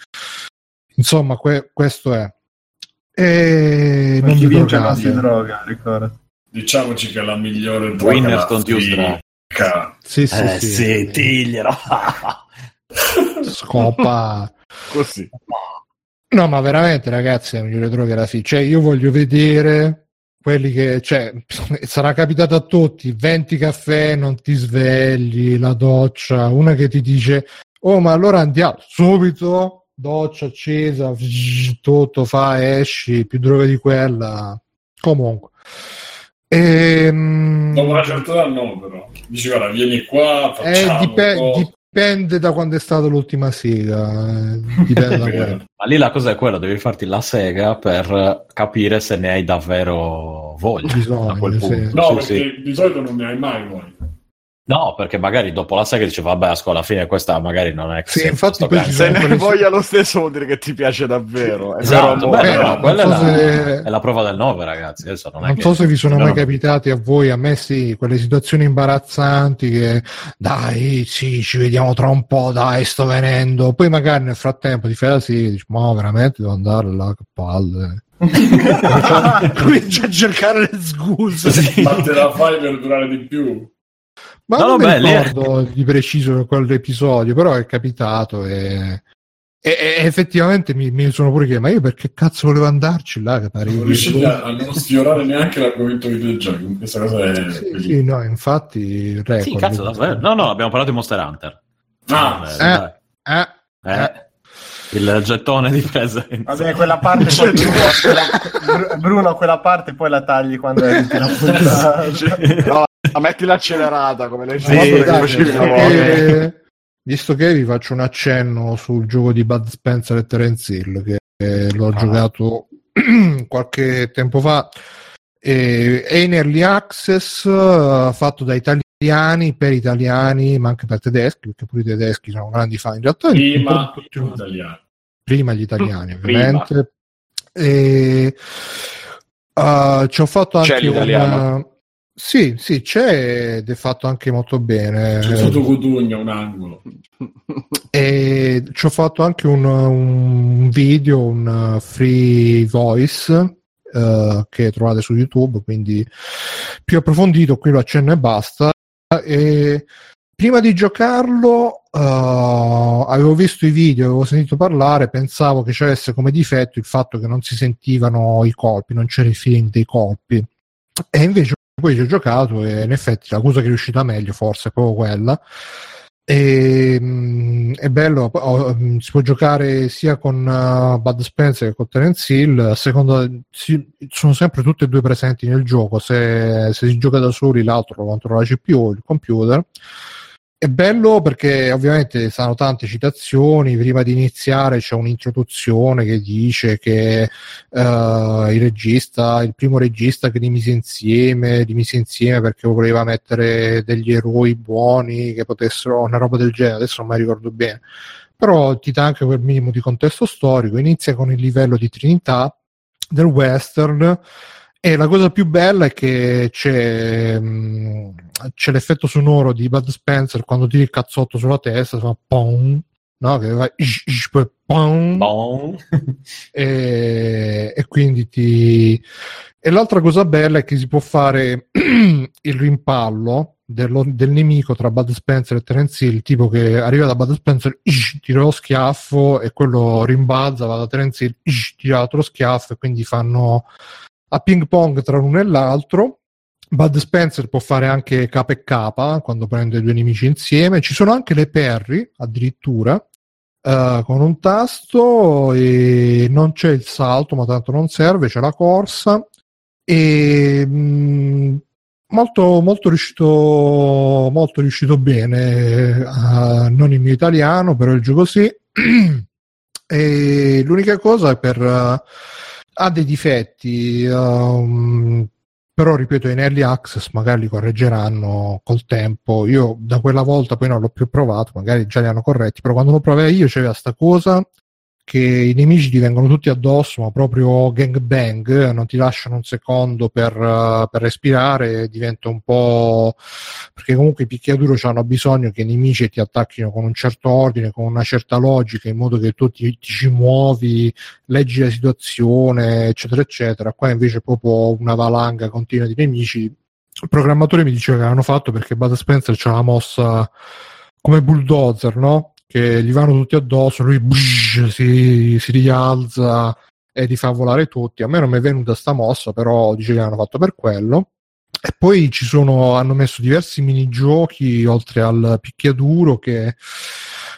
insomma que- questo è. E non chi vince non si droga ricorda diciamoci che è la migliore droga Winners don't use drug sì sì eh, sì, sì tiglielo. Scopa così. No, ma veramente, ragazzi, è la migliore droga alla fine. Cioè, io voglio vedere quelli che, cioè, sarà capitato a tutti: 20 caffè, non ti svegli, la doccia, una che ti dice, oh, ma allora andiamo subito, doccia accesa, tutto fa, esci, più droga di quella. Comunque. Ehm... Dopo una certa età no, però. Dici, guarda, vieni qua, eh, facciamo eh, dip- dipende da quando è stata l'ultima sega. Eh, dipende da quello. Ma lì la cosa è quella, devi farti la sega per capire se ne hai davvero voglia. Bisogna, a quel punto. Sì. No, sì, perché sì. di solito non ne hai mai voglia. No, perché magari dopo la sega dice vabbè, a scuola alla fine questa magari non è sì, infatti se ne hai voglia lo stesso vuol dire che ti piace davvero. Esatto, beh, no, no, quella so è, la, se... è, la, prova del 9, ragazzi. Adesso non, non so se vi sono mai capitati a voi, a me sì, quelle situazioni imbarazzanti che dai, sì, ci vediamo tra un po', dai, sto venendo. Poi magari nel frattempo ti fai la sì, dici, ma veramente devo andare là, che palle. Comincia a cercare le scuse. Sì. Ma te la fai per durare di più. Ma no, non no, mi ricordo è... di preciso quell'episodio, però è capitato e, e, e effettivamente mi, mi, sono pure chiesto, ma io perché cazzo volevo andarci là? Che pare non riuscite a non sfiorare neanche l'argomento videogiochi, questa cosa è... Sì, sì no, infatti... Record, sì, cazzo, davvero? No, no, abbiamo parlato di Monster Hunter. Ah, eh, eh, eh, eh. Il gettone di presenza. Vabbè, quella parte poi Bruno, Bruno, quella parte poi la tagli quando è la puntata. no, metti l'accelerata come le sì, eh, visto che vi faccio un accenno sul gioco di Bud Spencer e Terence Hill che l'ho ah. giocato qualche tempo fa e, è in early access uh, fatto da italiani per italiani ma anche per tedeschi perché pure i tedeschi sono grandi fan in realtà. Prima, tutti, italiani. prima gli italiani ovviamente. E, uh, ci ho fatto anche una sì, sì, c'è ed è fatto anche molto bene. C'è sotto Cutugno un angolo. E ci ho fatto anche un, un video, un free voice uh, che trovate su YouTube, quindi più approfondito, qui lo accenno e basta. E prima di giocarlo uh, avevo visto i video, avevo sentito parlare, pensavo che c'avesse come difetto il fatto che non si sentivano i colpi, non c'era il feeling dei colpi. E invece poi ci ho giocato e in effetti la cosa che è riuscita meglio forse è proprio quella. E, mh, mm, è bello oh, si può giocare sia con uh, Bud Spencer che con Terence Hill. A si, sono sempre tutte e due presenti nel gioco. Se, se si gioca da soli l'altro lo controlla la CPU il computer è bello perché ovviamente saranno tante citazioni, prima di iniziare c'è un'introduzione che dice che uh, il regista, il primo regista che li mise insieme, li mise insieme perché voleva mettere degli eroi buoni che potessero, una roba del genere, adesso non mi ricordo bene, però ti dà anche quel minimo di contesto storico, inizia con il livello di Trinità del western e la cosa più bella è che c'è, mh, c'è l'effetto sonoro di Bud Spencer quando tiri il cazzotto sulla testa, fa pom, no? Che va poi pom, e, e quindi ti... E l'altra cosa bella è che si può fare il rimpallo dello, del nemico tra Bud Spencer e Terence Hill, tipo che arriva da Bud Spencer, tira lo schiaffo e quello rimbalza, va da Terence Hill, tira l'altro schiaffo e quindi fanno a ping pong tra l'uno e l'altro. Bud Spencer può fare anche capa e capa quando prende due nemici insieme. Ci sono anche le perri addirittura uh, con un tasto e non c'è il salto, ma tanto non serve, c'è la corsa. E mh, mm, molto, molto riuscito molto riuscito bene uh, non il mio italiano però il gioco sì e l'unica cosa è per uh, ha dei difetti. Um, però ripeto in early access magari li correggeranno col tempo io da quella volta poi non l'ho più provato magari già li hanno corretti però quando lo provai io c'era sta cosa che i nemici ti vengono tutti addosso, ma proprio gang bang, non ti lasciano un secondo per, uh, per respirare, diventa un po'... perché comunque i picchiaduro hanno bisogno che i nemici ti attacchino con un certo ordine, con una certa logica, in modo che tu ti, ti ci muovi, leggi la situazione, eccetera, eccetera. Qua invece è proprio una valanga continua di nemici. Il programmatore mi diceva che l'hanno fatto perché Bud Spencer c'ha la mossa come bulldozer, no? Che gli vanno tutti addosso, lui bush, si, si, rialza e li fa volare tutti. A me non mi è venuta sta mossa, però dice che l'hanno fatto per quello. E poi ci sono, hanno messo diversi minigiochi oltre al picchiaduro che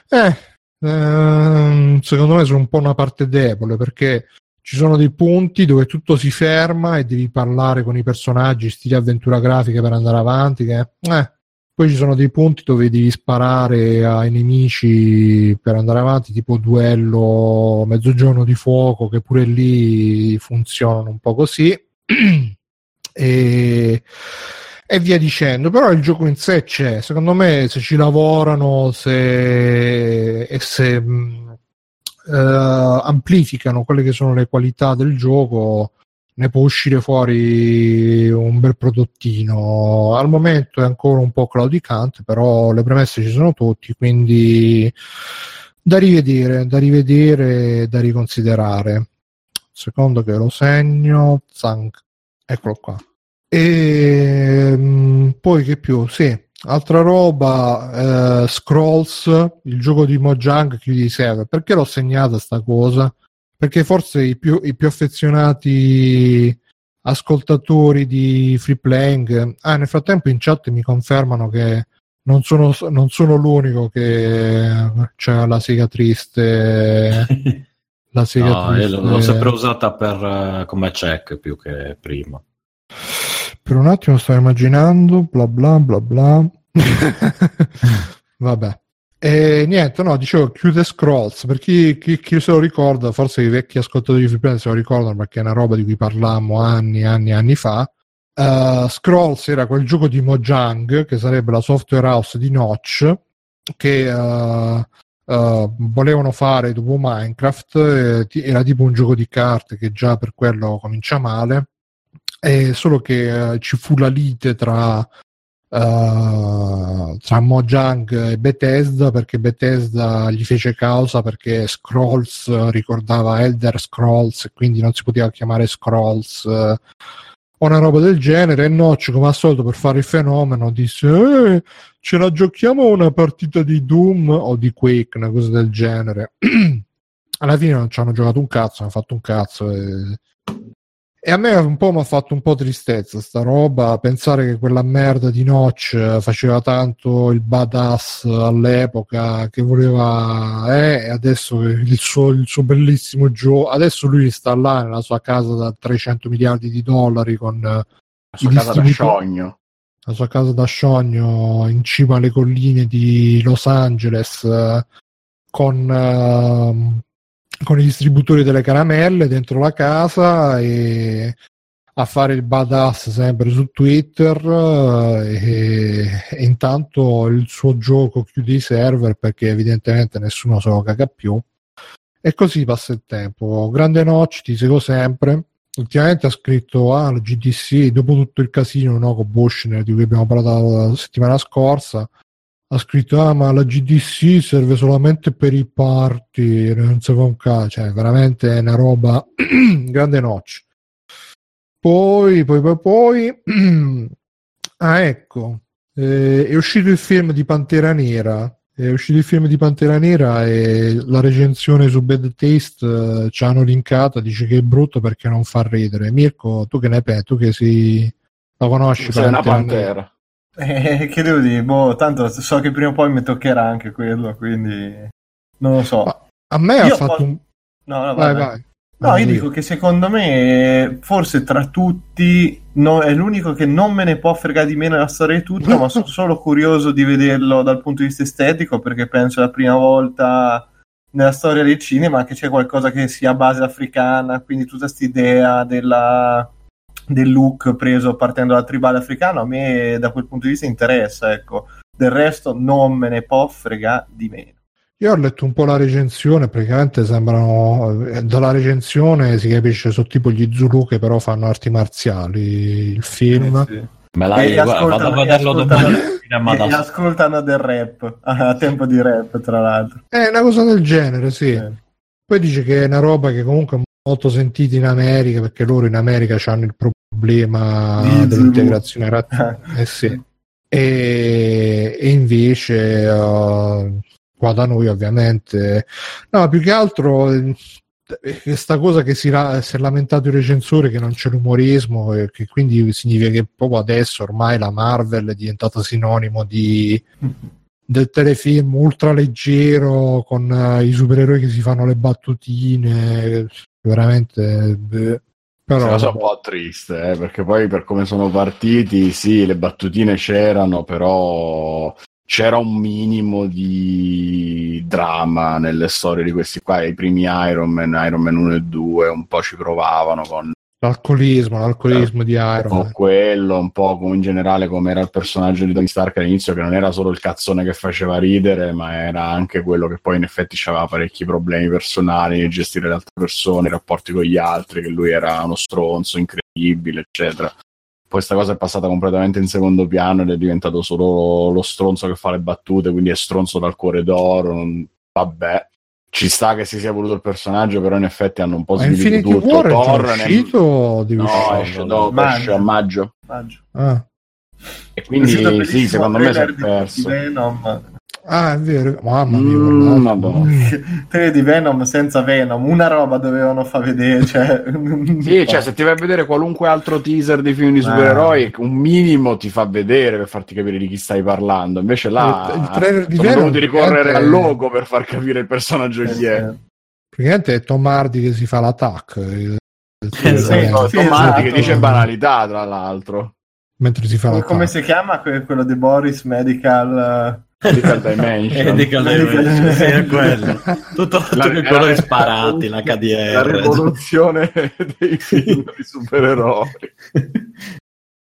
eh, ehm, secondo me sono un po' una parte debole perché ci sono dei punti dove tutto si ferma e devi parlare con i personaggi, stile avventura grafica per andare avanti. Che eh, poi ci sono dei punti dove devi sparare ai nemici per andare avanti, tipo duello mezzogiorno di fuoco, che pure lì funzionano un po' così. e, e via dicendo. Però il gioco in sé c'è. Secondo me, se ci lavorano se, e se uh, amplificano quelle che sono le qualità del gioco, ne può uscire fuori un bel prodottino. Al momento è ancora un po' claudicante, però le premesse ci sono tutti, quindi da rivedere, da rivedere, da riconsiderare. Secondo che lo segno, Zank, eccolo qua. E mm, poi che più? Sì, altra roba, eh, Scrolls, il gioco di Mojang chiudi di server. Perché l'ho segnata sta cosa? Perché forse i più, i più affezionati ascoltatori di free playing ah, nel frattempo in chat mi confermano che non sono, non sono l'unico che c'è la sega triste. La sega no, triste. l'ho sempre usata per, come check più che prima. Per un attimo sto immaginando bla bla bla bla. Vabbè e niente, no, dicevo chiude Scrolls, per chi, chi, chi, se lo ricorda, forse i vecchi ascoltatori di Freeplay se lo ricordano perché è una roba di cui parlammo anni e anni e anni fa. Uh, Scrolls era quel gioco di Mojang, che sarebbe la software house di Notch, che uh, uh, volevano fare dopo Minecraft, era tipo un gioco di carte che già per quello comincia male, solo che ci fu la lite tra uh, tra Mojang e Bethesda perché Bethesda gli fece causa perché Scrolls ricordava Elder Scrolls e quindi non si poteva chiamare Scrolls. Uh, o una roba del genere e Notch come al solito per fare il fenomeno disse eh, ce la giochiamo una partita di Doom o di Quake una cosa del genere. Alla fine non ci hanno giocato un cazzo hanno fatto un cazzo e e a me un po' mi ha fatto un po' tristezza sta roba, pensare che quella merda di Notch faceva tanto il badass all'epoca, che voleva, eh, e adesso il suo, il suo bellissimo gioco, adesso lui sta là nella sua casa da 300 miliardi di dollari con la sua casa da sciogno. La sua casa da sciogno in cima alle colline di Los Angeles con uh, con i distributori delle caramelle dentro la casa e a fare il badass sempre su Twitter e, e, intanto il suo gioco chiude i server perché evidentemente nessuno se lo caga più. E così passa il tempo. Grande Notch ti seguo sempre. Ultimamente ha scritto ah la GDC dopo tutto il casino no, con Bushner di cui abbiamo parlato la settimana scorsa ha scritto ah ma la GDC serve solamente per i party non so con ca cioè veramente è una roba grande notch poi poi poi poi ah ecco eh, è uscito il film di Pantera Nera. È uscito il film di Pantera Nera e la recensione su Bad Taste eh, ci hanno linkata dice che è brutto perché non fa ridere. Mirko tu che ne pensi tu che si la conosci sei una pantera. Eh, che devo dire? Boh, tanto so che prima o poi mi toccherà anche quello, quindi non lo so. Ma a me io ha fatto un... No, no, vai, vai. No, io dico che secondo me, forse tra tutti, no, è l'unico che non me ne può fregare di meno la storia di tutto, ma sono solo curioso di vederlo dal punto di vista estetico, perché penso la prima volta nella storia del cinema che c'è qualcosa che sia a base africana, quindi tutta questa idea della del look preso partendo dal tribale africano, a me da quel punto di vista interessa, ecco. Del resto non me ne può frega di meno. Io ho letto un po' la recensione, praticamente sembrano eh, dalla recensione si capisce sono tipo gli Zulu che però fanno arti marziali il film. Eh sì. Me l'hai guarda, vado a vederlo domani. E ascoltano del rap a tempo di rap, tra l'altro. È una cosa del genere, sì. Eh. Poi dice che è una roba che comunque è molto sentita in America perché loro in America hanno il problema Di dell'integrazione razziale. Eh sì. E, e invece uh, qua da noi ovviamente no più che altro questa cosa che si, si, è lamentato il recensore che non c'è l'umorismo e che quindi significa che proprio adesso ormai la Marvel è diventata sinonimo di, del telefilm ultra leggero con uh, i supereroi che si fanno le battutine veramente beh. Però è una cosa un po' triste, eh, perché poi per come sono partiti, sì, le battutine c'erano, però c'era un minimo di dramma nelle storie di questi qua, i primi Iron Man, Iron Man 1 e 2, un po' ci provavano con l'alcolismo, l'alcolismo di Iron Man. quello, un po' come in generale come era il personaggio di Tony Stark all'inizio, che non era solo il cazzone che faceva ridere, ma era anche quello che poi in effetti aveva parecchi problemi personali nel gestire le altre persone, i rapporti con gli altri, che lui era uno stronzo incredibile, eccetera questa cosa è passata completamente in secondo piano ed è diventato solo lo stronzo che fa le battute, quindi è stronzo dal cuore d'oro. Non... Vabbè, ci sta che si sia voluto il personaggio, però in effetti hanno un po' sviluppato tutto. War Thor è uscito nel... no, esce dopo, maggio. esce a maggio. maggio. Ah. E quindi sì, secondo me si è perso. Venom Ah, è vero, mamma mia, mm, mm. te di Venom senza Venom, una roba dovevano far vedere. Cioè... sì, cioè, se ti vai a vedere qualunque altro teaser di film di supereroi, ah. un minimo ti fa vedere per farti capire di chi stai parlando. Invece là il, il trailer di sono Venom ricorrere al logo per far capire il personaggio chi è. Praticamente è Tom Hardy che si fa l'attacco. Il, il sì, sì, Tom sì, Hardy esatto. che dice banalità, tra l'altro. Mentre si fa Come si chiama quello di Boris Medical? Medical Dimension. Medical Dimension, sì, è quello. Tutto, la, tutti i colori sparati, la KDR. La rivoluzione dei film di supereroi.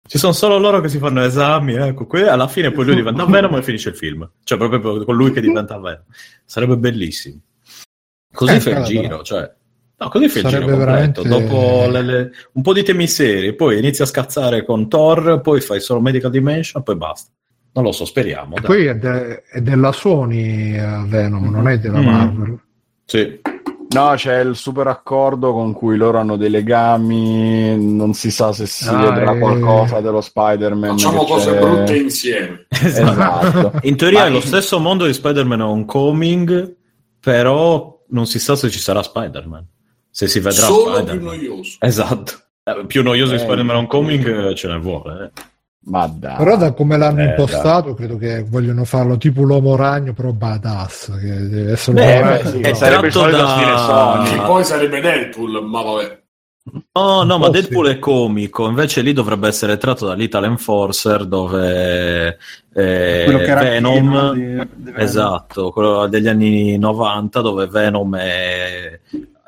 Ci sono solo loro che si fanno esami, ecco, qui alla fine poi lui diventa Venom e finisce il film. Cioè, proprio con lui che diventa Venom. Sarebbe bellissimo. Così eh, fa il giro, cioè... No, così fa il giro completo. Veramente... Dopo le, le... un po' di temi seri, poi inizia a scazzare con Thor, poi fai solo Medical Dimension, poi basta. Non lo so, speriamo. Poi è, de- è, della Sony uh, Venom, non è della mm. Marvel. Sì. No, c'è il super accordo con cui loro hanno dei legami, non si sa se si ah, vedrà e... qualcosa dello Spider-Man. Facciamo cose c'è... brutte insieme. esatto. In teoria Ma... è lo stesso mondo di Spider-Man Homecoming, però non si sa se ci sarà Spider-Man. Se si vedrà Solo Spider-Man. più noioso. Esatto. Eh, più noioso eh, di Spider-Man Homecoming ce ne vuole. Eh. Ma dai. Però da come l'hanno eh, impostato, dai. credo che vogliono farlo tipo l'uomo ragno, però badass. Che deve essere Beh, beh, sì, è sarebbe il solito da... stile Sony. Poi sarebbe Deadpool, ma vabbè. No, no, ma oh, Deadpool sì. è comico, invece lì dovrebbe essere tratto dall'Ital Enforcer dove eh, Venom, di, esatto, quello degli anni 90 dove Venom è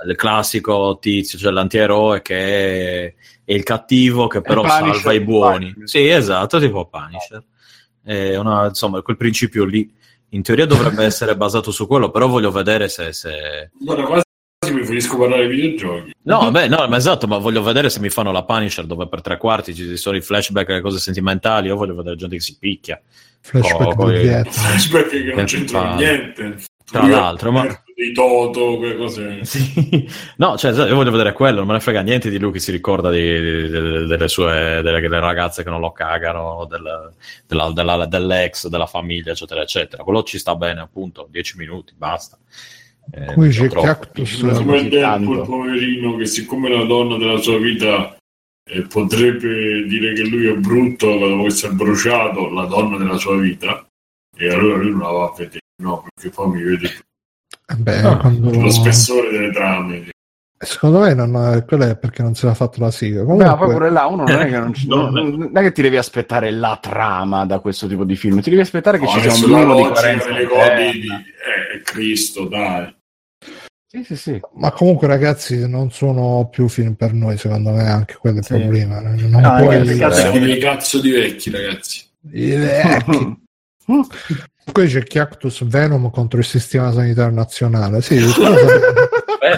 il classico tizio, cioè l'antieroe che è e il cattivo che però salva i buoni. Punisher. Sì, esatto, tipo Punisher. Una, insomma, quel principio lì in teoria dovrebbe essere basato su quello, però voglio vedere se... se... Guarda, quasi mi finisco parlare di videogiochi. No, beh, no, ma esatto, ma voglio vedere se mi fanno la Punisher dove per tre quarti ci sono i flashback e le cose sentimentali, io voglio vedere gente che si picchia. Flashback, oh, flashback che non c'entra niente. Tra l'altro, ma di Toto, quelle cose. Sì. No, cioè, io voglio vedere quello, non me ne frega niente di lui che si ricorda di, di, di, delle sue delle, delle, ragazze che non lo cagano, del, della, della, dell'ex, della famiglia, eccetera, eccetera. Quello ci sta bene, appunto, dieci minuti, basta. Eh, Qui c'è Cactus. Come Deadpool, poverino, che siccome la donna della sua vita eh, potrebbe dire che lui è brutto dopo che si è bruciato, la donna della sua vita, e allora lui non la va a vedere, no, perché poi mi vede Beh, no, quando... Lo spessore delle trame. Secondo me non, quello è perché non se l'ha fatto la sigla. Comunque... No, poi pure là uno non è che non, ci, no, non, è che ti devi aspettare la trama da questo tipo di film, ti devi aspettare che no, ci sia un minimo di coerenza. Delle codi di... Eh, Cristo, dai. Sì, sì, sì. Ma comunque, ragazzi, non sono più film per noi, secondo me, anche quello è il sì. problema. Non no, puoi... Dei cazzo di vecchi, ragazzi. I vecchi. Poi c'è Chiactus Venom contro il sistema sanitario nazionale. Sì, eh,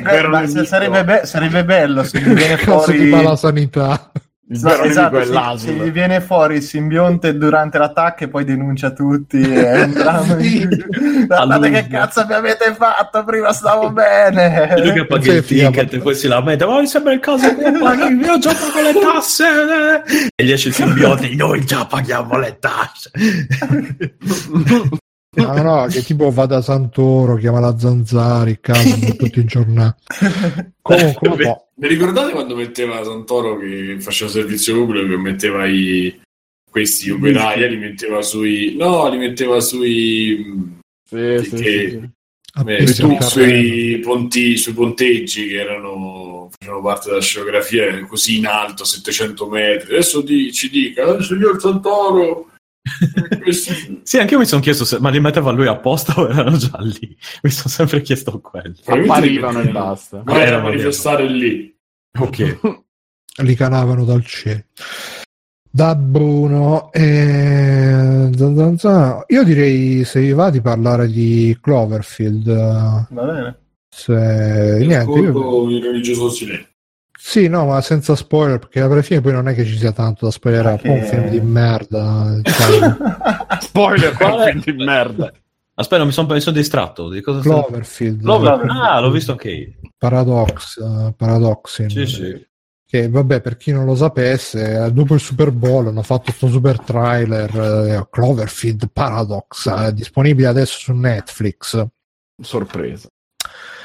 beh, sarebbe, be- sarebbe, bello se viene fuori la sanità il no, esatto, se, se gli viene fuori il simbionte durante l'attacco e poi denuncia tutti e sì. guardate che cazzo mi avete fatto prima stavo bene. E lui che paga il ticket e poi si lamenta ma mi sembra il caso che paghi io gioco con le tasse e gli esce il simbionte noi già paghiamo le tasse No, no, che tipo va da Santoro, chiama la Zanzari, casa tutti i giornali. Comunque, boh. Mi ricordate quando metteva Santoro che faceva servizio pubblico che metteva i questi operai, li metteva sui no, li metteva sui sì, sì, che, sì, su, sui, ponti, sui ponteggi che erano facevano parte della scenografia così in alto 700 metri. Adesso di, ci dica signor Santoro sì, anche io mi sono chiesto se ma li metteva lui apposta o erano già lì. Mi sono sempre chiesto quello. Apparivano e basta. Ma era manifestare lì. Ok. li canavano dal cielo. Da Bruno, eh, io direi se vi va di parlare di Cloverfield. Va bene. Se... Niente, io... il religioso silenzio. Sì, no, ma senza spoiler, perché alla fine poi non è che ci sia tanto da spoilerare, okay. un film di merda. Cioè... spoiler, un film di merda. Aspetta, mi sono, mi distratto. Di cosa Cloverfield. Clover... Ah, l'ho visto anche io. Paradox, uh, Paradoxing. Sì, sì. Che vabbè, per chi non lo sapesse, eh, dopo il Super Bowl hanno fatto questo super trailer uh, Cloverfield Paradox, uh, disponibile adesso su Netflix. Sorpresa.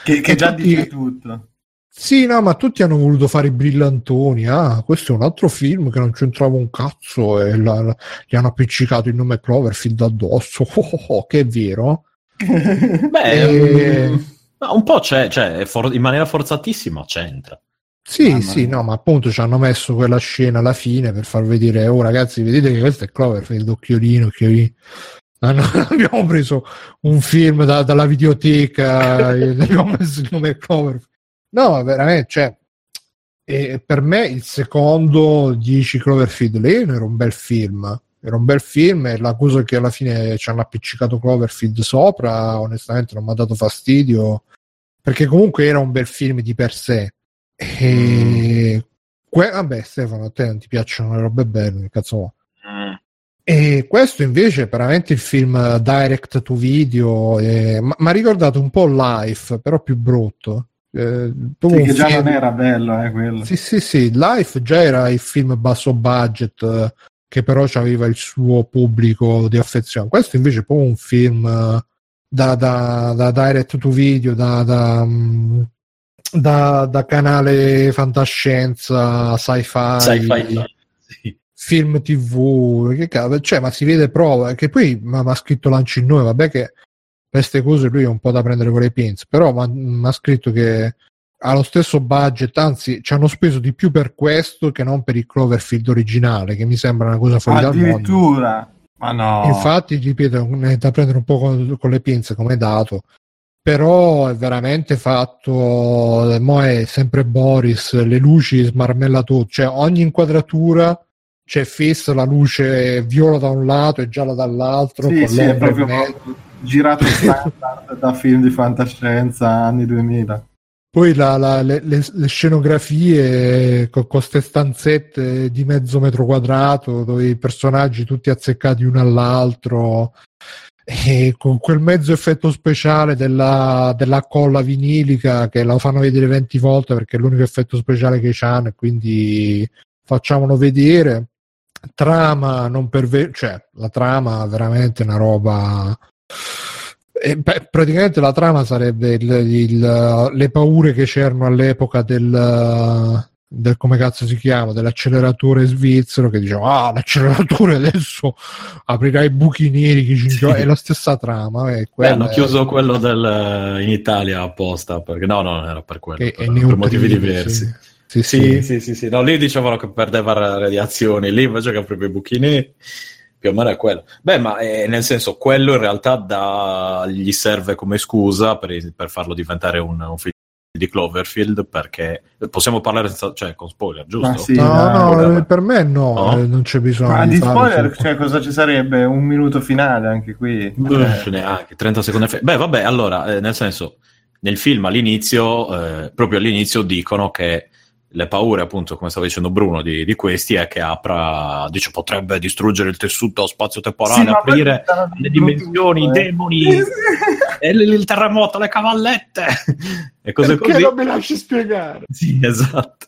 Che, che già tutti... dice tutto. Sì, no, ma tutti hanno voluto fare i brillantoni. Ah, questo è un altro film che non c'entrava un cazzo e la, gli hanno appiccicato il nome Cloverfield addosso. Oh, oh, oh, che è vero. Beh, e... um, un po' c'è, cioè, for- in maniera forzatissima c'entra. Sì, ah, sì, no, ma appunto ci hanno messo quella scena alla fine per far vedere, oh ragazzi, vedete che questo è Cloverfield, occhiolino, occhiolino. abbiamo preso un film da, dalla videoteca e abbiamo messo il nome Cloverfield No, veramente, cioè, e per me il secondo 10 Cloverfield Lane era un bel film. Era un bel film e l'accusa che alla fine ci hanno appiccicato Cloverfield sopra, onestamente non mi ha dato fastidio, perché comunque era un bel film di per sé. E... Mm. Que- vabbè, Stefano, a te non ti piacciono le robe belle, cazzo? Mm. E questo invece è veramente il film direct to video, e... ma ha ricordato un po' Life, però più brutto. Eh, sì, che già film... non era bello, eh, quello. Sì, sì, sì, Life già era il film basso budget eh, che però aveva il suo pubblico di affezione. Questo invece è proprio un film eh, da, da, da, direct to video, da, da, mm, da, da canale fantascienza, sci-fi, sci-fi sì. film tv, che cavolo, cioè, ma si vede prova, che poi mi ha scritto Lanci in noi, vabbè che queste cose lui è un po' da prendere con le pinze, però mi ha scritto che ha lo stesso budget, anzi ci hanno speso di più per questo che non per il Cloverfield originale, che mi sembra una cosa fuori dal mondo. Addirittura? Ma no. Infatti, ripeto, è da prendere un po' con, con le pinze come dato, però è veramente fatto, mo è sempre Boris, le luci smarmellato, cioè ogni inquadratura c'è fissa la luce viola da un lato e gialla dall'altro, sì, con sì, è proprio girato standard da film di fantascienza anni 2000. Poi la, la, le, le, le, scenografie con queste stanzette di mezzo metro quadrato dove i personaggi tutti azzeccati uno all'altro e con quel mezzo effetto speciale della, della colla vinilica che la fanno vedere 20 volte perché è l'unico effetto speciale che hanno e quindi facciamolo vedere trama non perve- cioè la trama veramente una roba e, beh, praticamente la trama sarebbe il, il, le paure che c'erano all'epoca del, del come cazzo si chiama dell'acceleratore svizzero che diceva ah l'acceleratore adesso aprirà i buchi neri che ci è la stessa trama eh, Beh, hanno è... chiuso quello del, in Italia apposta perché no no era per quello per, per motivi diversi sì. Sì sì. sì, sì, sì, No, lì dicevano che perdeva radiazioni, lì invece che apriva i buchi neri più o meno è quello. Beh, ma eh, nel senso, quello in realtà da, gli serve come scusa per, per farlo diventare un, un film di Cloverfield perché possiamo parlare senza, cioè, con spoiler, giusto? Sì, no, no, no, per me no, no, eh, non c'è bisogno. Ma di, di spoiler, cioè, cosa ci sarebbe? Un minuto finale anche qui? Beh, neanche 30 secondi. Beh, vabbè, allora, eh, nel senso, nel film all'inizio, eh, proprio all'inizio dicono che le paure, appunto, come stava dicendo Bruno, di, di, questi è che apra, dice, potrebbe distruggere il tessuto spazio-temporale, sì, aprire le dimensioni, i demoni, il, il, terremoto, le cavallette e cose Perché così. non mi lasci spiegare? Sì, esatto.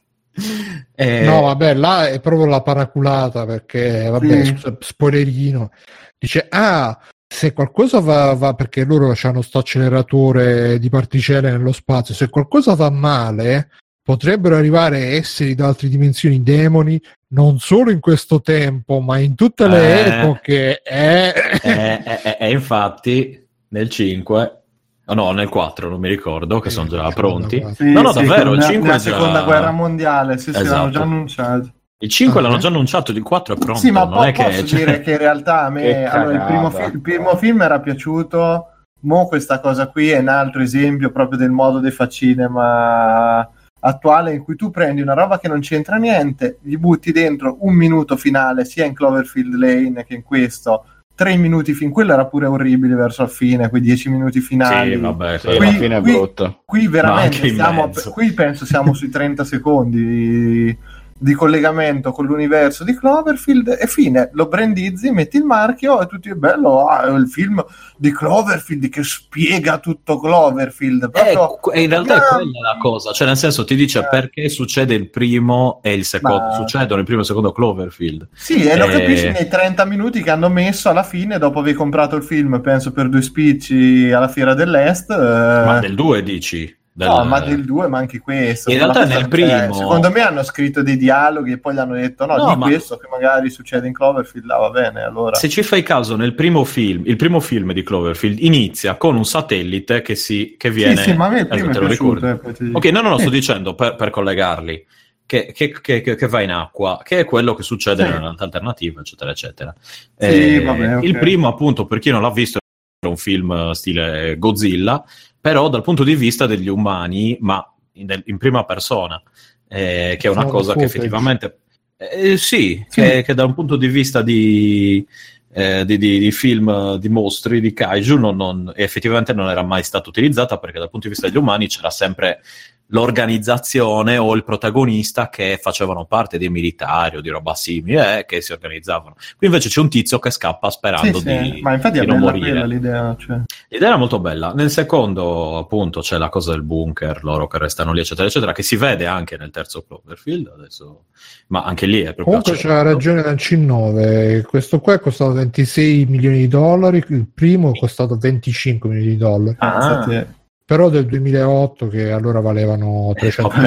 Eh... No, vabbè, là è proprio la paraculata perché, vabbè, sì. spoilerino. Dice, ah, se qualcosa va, va perché loro hanno sto acceleratore di particelle nello spazio, se qualcosa va male, potrebbero arrivare esseri da altre dimensioni, demoni, non solo in questo tempo, ma in tutte le eh, epoche. Eh. Eh, eh, eh infatti nel 5 Oh no, nel 4 non mi ricordo, che sono già pronti. Sì, no, no, sì, davvero, il 5 è già... seconda guerra mondiale, sì, esatto. sì, l'hanno già annunciato. Il 5 okay. l'hanno già annunciato, il 4 è pronto. Sì, ma non po- è posso che, dire che in realtà a me allora, il, primo fi- il primo film era piaciuto, mo questa cosa qui è un altro esempio proprio del modo di fare cinema attuale in cui tu prendi una roba che non c'entra niente, gli butti dentro un minuto finale sia in Cloverfield Lane che in questo, tre minuti fin quello era pure orribile verso la fine, quei dieci minuti finali. Sì, vabbè, qui, la fine è brutta. Qui veramente siamo, qui penso siamo sui 30 secondi di collegamento con l'universo di Cloverfield e fine, lo brandizzi, metti il marchio e tutti è bello, ah, il film di Cloverfield che spiega tutto Cloverfield. Proprio... Eh, in realtà è quella la cosa, cioè nel senso ti dice eh. perché succede il primo e il secondo, Ma... succedono il primo e il secondo Cloverfield. Sì, e lo eh... capisci nei 30 minuti che hanno messo alla fine, dopo aver comprato il film, penso per due spicci alla Fiera dell'Est. Eh... Ma del 2 dici? Del... No, ma del 2 ma anche questo. In realtà nel primo... secondo me hanno scritto dei dialoghi e poi gli hanno detto no, no di ma... questo che magari succede in Cloverfield, là va bene, allora... Se ci fai caso, nel primo film, il primo film di Cloverfield inizia con un satellite che, si, che viene... Sì, sì, ma a me il primo eh, è piaciuto, eh, ti... Ok, no, no, no, sto dicendo per, per collegarli. Che, che, che, che, va in acqua, che è quello che succede sì. nella alternativa, eccetera, eccetera. Sì, eh, vabbè, okay. Il primo, appunto, per chi non l'ha visto, è un film stile Godzilla, però dal punto di vista degli umani, ma in, in prima persona, eh, che è una cosa che effettivamente... Eh, sì, sì. Che, che, da un punto di vista di, eh, di, di, di film di mostri, di kaiju, non, non, effettivamente non era mai stata utilizzata perché dal punto di vista degli umani c'era sempre l'organizzazione o il protagonista che facevano parte dei militari o di roba simile eh, che si organizzavano. Qui invece c'è un tizio che scappa sperando sì, di, sì. Ma infatti di non morire. L'idea, cioè. l'idea era molto bella. Nel secondo, appunto, c'è la cosa del bunker, loro che restano lì, eccetera, eccetera, che si vede anche nel terzo Cloverfield adesso, ma anche lì è proprio. Comunque c'è la ragione del C9. Questo qua è costato 26 milioni di dollari, il primo è costato 25 milioni di dollari. Ah, ah però del 2008 che allora valevano 300 eh,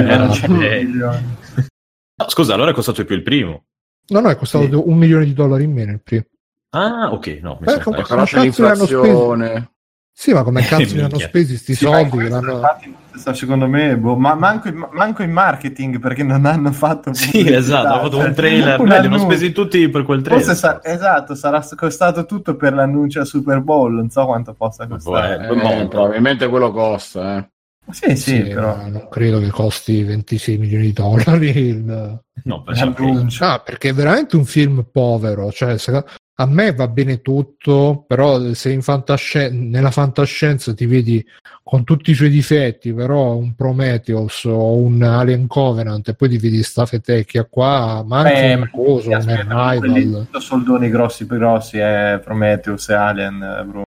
milioni. No, scusa, allora è costato più il primo? No, no, è costato sì. un milione di dollari in meno il primo. Ah, ok, no. Mi eh, come l'inflazione. Sì, ma come cazzo ne hanno spesi questi sì, soldi? L'hanno... Infatti, secondo me, boh, ma manco, manco, in marketing perché non hanno fatto. Sì, esatto, hanno fatto un cioè, trailer, un li hanno spesi tutti per quel trailer. Sa- esatto, sarà costato tutto per l'annuncio a Super Bowl, non so quanto possa costare. Eh, eh, probabilmente quello costa, eh. Sì, sì, sì però non credo che costi 26 milioni di dollari il... no, l'annuncio. Ah, perché è veramente un film povero, cioè, a me va bene tutto, però se in fantascien- nella fantascienza ti vedi con tutti i suoi difetti, però un Prometheus o un Alien Covenant e poi ti vedi sta fetecchia qua, ma anche un coso, un Arrival. soldoni grossi grossi è eh, Prometheus e Alien, eh, bro.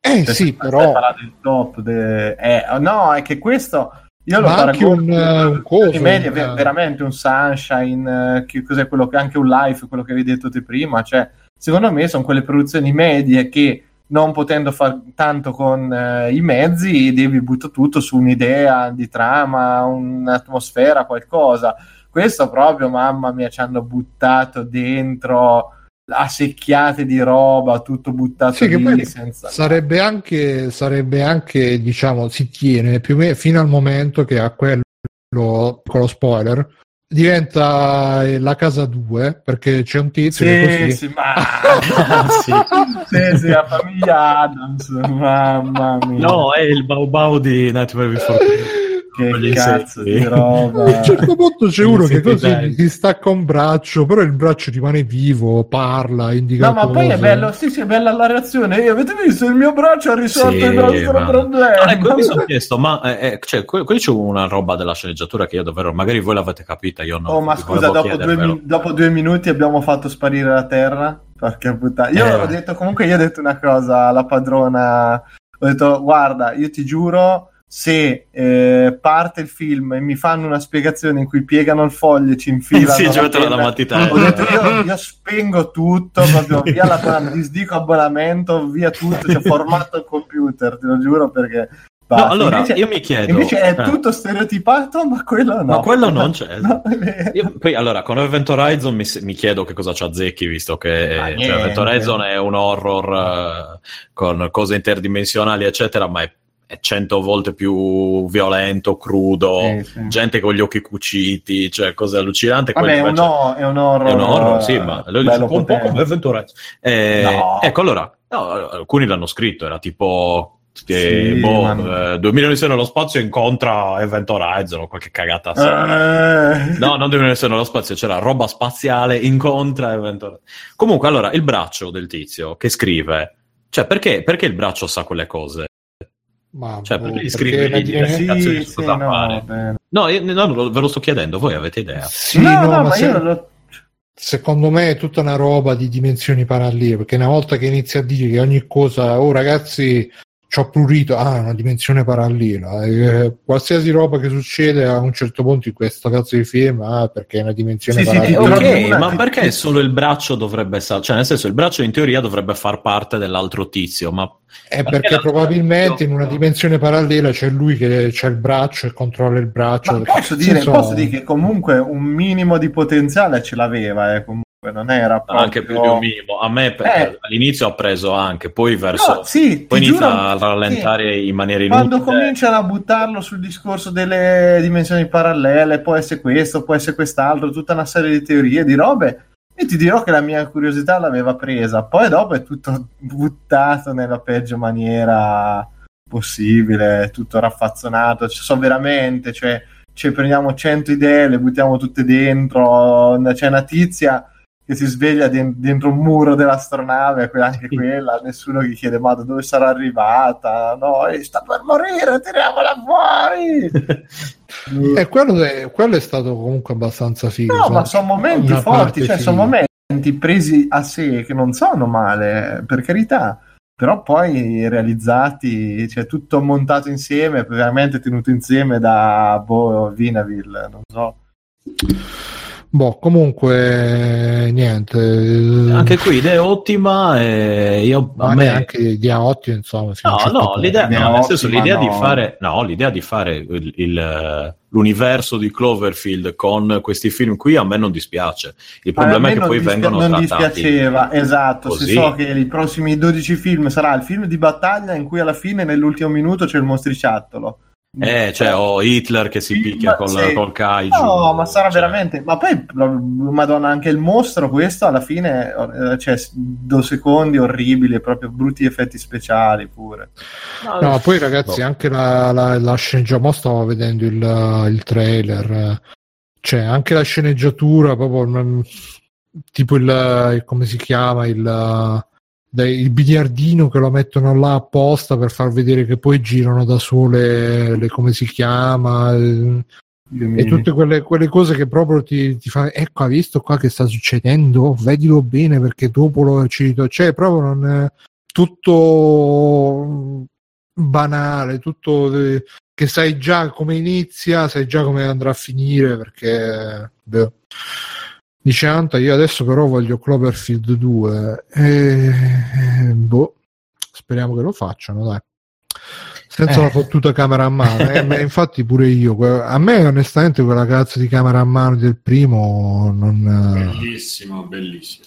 Eh cioè, sì, però... Top de... eh, no, è che questo... Io lo anche un, uh, un coso, media, un... veramente un Sunshine, che cos'è quello che anche un Life, quello che avevi detto te prima, cioè secondo me sono quelle produzioni medie che non potendo fare tanto con eh, i mezzi, devi buttare tutto su un'idea di trama, un'atmosfera, qualcosa. Questo proprio, mamma mia, ci hanno buttato dentro a secchiate di roba, tutto buttato sì, lì senza... sarebbe anche, sarebbe anche, diciamo, si tiene più o meno fino al momento che a quello con lo spoiler diventa la casa 2 perché c'è un tizio sì, che così... sì, ma... sì. sì, sì, la famiglia Adams mamma mia. No è il Bau Bau di Nightmare Before che cazzo di roba. A un certo punto c'è uno che così ti stacca un braccio però il braccio rimane vivo parla indica no ma poi è bello sì sì è bella la reazione. E avete visto? Il mio braccio ha risolto sì, il nostro ma... problema. No, ecco mi sono chiesto ma eh, eh cioè, qui, qui, c'è una roba della sceneggiatura che io davvero magari voi l'avete capita io no oh ma scusa dopo due, mi- dopo due, minuti abbiamo fatto sparire la terra? Porca puttana. Io eh. ho detto comunque io ho detto una cosa alla padrona ho detto guarda io ti giuro se eh, parte il film e mi fanno una spiegazione in cui piegano il foglio e ci infilano sì, la, la matita ho detto io, io, spengo tutto proprio via la disdico abbonamento via tutto ci ho formato il computer te lo giuro perché No, allora invece, io mi chiedo. Invece è eh. tutto stereotipato, ma quello no. Ma quello non c'è. No, io, poi, allora, con Event Horizon mi, mi chiedo che cosa c'ha Zecchi, visto che ah, cioè, Event Horizon è un horror uh, con cose interdimensionali, eccetera, ma è cento volte più violento, crudo, sì, sì. gente con gli occhi cuciti, cioè cose allucinanti. Vabbè, è un, no, è un horror. È un horror, sì, ma lo dico un po' come Ventura. Eh, no. Ecco, allora, no, alcuni l'hanno scritto, era tipo che sì, boh, eh, 2000 di nello spazio incontra Event Horizon o qualche cagata eh. no non 2000 di nello spazio c'era roba spaziale incontra Event Horizon comunque allora il braccio del tizio che scrive cioè perché, perché il braccio sa quelle cose ma cioè, boh, perché scrivere gli dire sì, cazzo sì, cosa no, fare? No, io, no, ve lo sto chiedendo, voi avete idea? Sì, no, no, ma, ma se... lo... Secondo me è tutta una roba di dimensioni parallele, perché una volta che inizia a dire che ogni cosa, oh ragazzi, c'ho prurito, ah, una dimensione parallela. Eh, qualsiasi roba che succede a un certo punto in questo cazzo di film, ah, perché è una dimensione sì, parallela. Sì, ok, ma perché solo il braccio dovrebbe essere, cioè nel senso il braccio in teoria dovrebbe far parte dell'altro tizio, ma è perché, perché probabilmente in una dimensione parallela c'è lui che c'è il braccio e controlla il braccio. Ma posso dire, posso dire che comunque un minimo di potenziale ce l'aveva, eh, comunque non era proprio... anche più di un minimo. A me eh. all'inizio ha preso anche, poi verso no, sì, poi inizia giuro, a rallentare sì. in maniera inutile. Quando cominciano a buttarlo sul discorso delle dimensioni parallele, può essere questo, può essere quest'altro, tutta una serie di teorie, di robe e ti dirò che la mia curiosità l'aveva presa, poi dopo è tutto buttato nella peggio maniera possibile, tutto raffazzonato, cioè, so veramente, cioè, ci prendiamo 100 idee, le buttiamo tutte dentro, c'è una tizia che si sveglia dentro un muro dell'astronave, anche quella, nessuno gli chiede ma da dove sarà arrivata, no, sta per morire, tiriamola fuori! e quello è, quello è, stato comunque abbastanza figo. No, ma sono momenti forti, cioè sono momenti presi a sé che non sono male, per carità, però poi realizzati, cioè tutto montato insieme, veramente tenuto insieme da boh, Vinaville, non so. Boh, comunque niente. Anche qui idea ottima e io a me anche idea ottima, insomma. No, no, l'idea, no, nel senso l'idea no. di fare no, l'idea di fare il, il, l'universo di Cloverfield con questi film qui a me non dispiace. Il problema è che poi dispia- vengono non dispiaceva, esatto, così. se so che i prossimi 12 film sarà il film di battaglia in cui alla fine nell'ultimo minuto c'è il mostriciattolo eh, cioè, o Hitler che si picchia col, sì. col kaiju. No, ma sarà cioè. veramente... Ma poi, madonna, anche il mostro, questo alla fine, eh, cioè, due secondi orribili, proprio brutti effetti speciali pure. No, no poi ragazzi, no. anche la, la, la sceneggiatura, stavo vedendo il, il trailer, cioè, anche la sceneggiatura, proprio, tipo il, come si chiama, il il biliardino che lo mettono là apposta per far vedere che poi girano da sole le, come si chiama e tutte quelle, quelle, cose che proprio ti, ti fa ecco ha visto qua che sta succedendo vedilo bene perché dopo lo cito cioè proprio non è tutto banale tutto eh, che sai già come inizia sai già come andrà a finire perché beh. Dice Anta, io adesso però voglio Cloverfield 2. E... Boh, speriamo che lo facciano, dai. Senza eh. la fottuta camera a mano. eh, infatti pure io. A me onestamente quella cazzo di camera a mano del primo non... Bellissimo, bellissimo.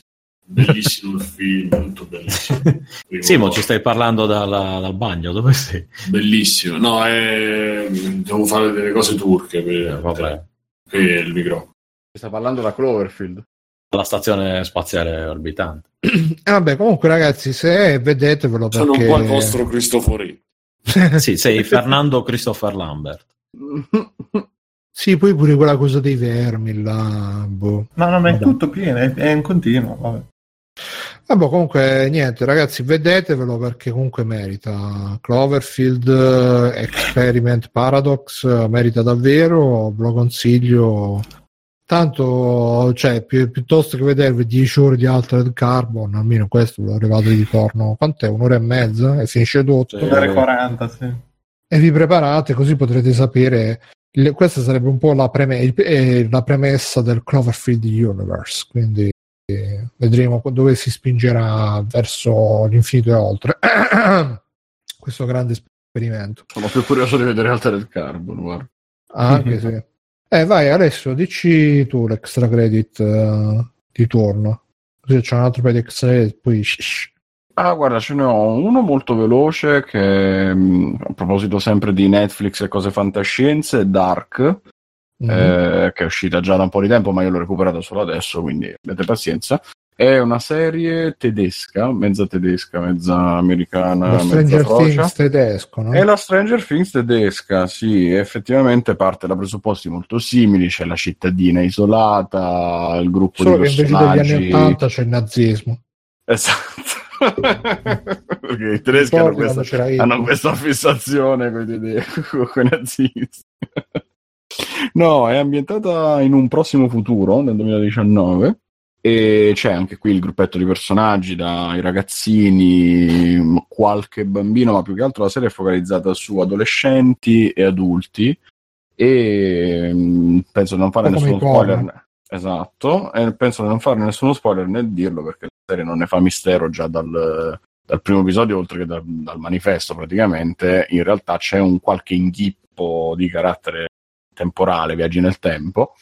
Bellissimo il film, molto bellissimo. Simo, ci stai parlando dalla, dal bagno, dove sei? Bellissimo, no, è... devo fare delle cose turche per, eh, per, per il microfono. Sta parlando da Cloverfield. La stazione spaziale orbitante. Eh, vabbè, comunque ragazzi, se vedetevelo perché... Sono un po' il vostro Cristofori. sì, sei Fernando Christopher Lambert. sì, poi pure quella cosa dei vermi là. Boh. No, no, ma è tutto pieno, è, è in continuo. Vabbè. Vabbè, comunque niente, ragazzi, vedetevelo perché comunque merita. Cloverfield Experiment Paradox merita davvero, ve lo consiglio. Tanto, cioè, pi- piuttosto che vedervi 10 ore di Altered Carbon, almeno questo l'ho arrivato di ritorno. Quant'è? Un'ora e mezza? E finisce tutto. Un'ora e 40, sì. E vi preparate così potrete sapere. Le, questa sarebbe un po' la, preme- eh, la premessa del Cloverfield Universe. Quindi vedremo dove si spingerà verso l'infinito e oltre questo grande esperimento sono più curioso di vedere Altered Carbon guarda. anche sì eh vai Alessio dici tu l'extra credit uh, di turno così c'è un altro paio di extra credit poi. Ah, guarda, ce ne ho uno molto veloce che mm, a proposito sempre di Netflix e cose fantascienze, Dark, mm-hmm. eh, che è uscita già da un po' di tempo, ma io l'ho recuperata solo adesso, quindi avete pazienza. È una serie tedesca, mezza tedesca, mezza americana. Lo Stranger Things tedesco, no? È la Stranger Things tedesca, sì, effettivamente parte da presupposti molto simili, c'è la cittadina isolata, il gruppo Solo di personaggi... invece degli anni 80 c'è il nazismo. Esatto. Perché i tedeschi hanno questa, hanno questa, fissazione con, con i nazisti. No, è ambientata in un prossimo futuro, nel 2019, e c'è anche qui il gruppetto di personaggi, dai ragazzini, qualche bambino, ma più che altro la serie è focalizzata su adolescenti e adulti. E mm, penso di non fare nessuno spoiler. Esatto, e penso di non fare nessuno spoiler nel dirlo perché la serie non ne fa mistero già dal, dal primo episodio, oltre che dal, dal manifesto praticamente, in realtà c'è un qualche inghippo di carattere temporale, viaggi nel tempo,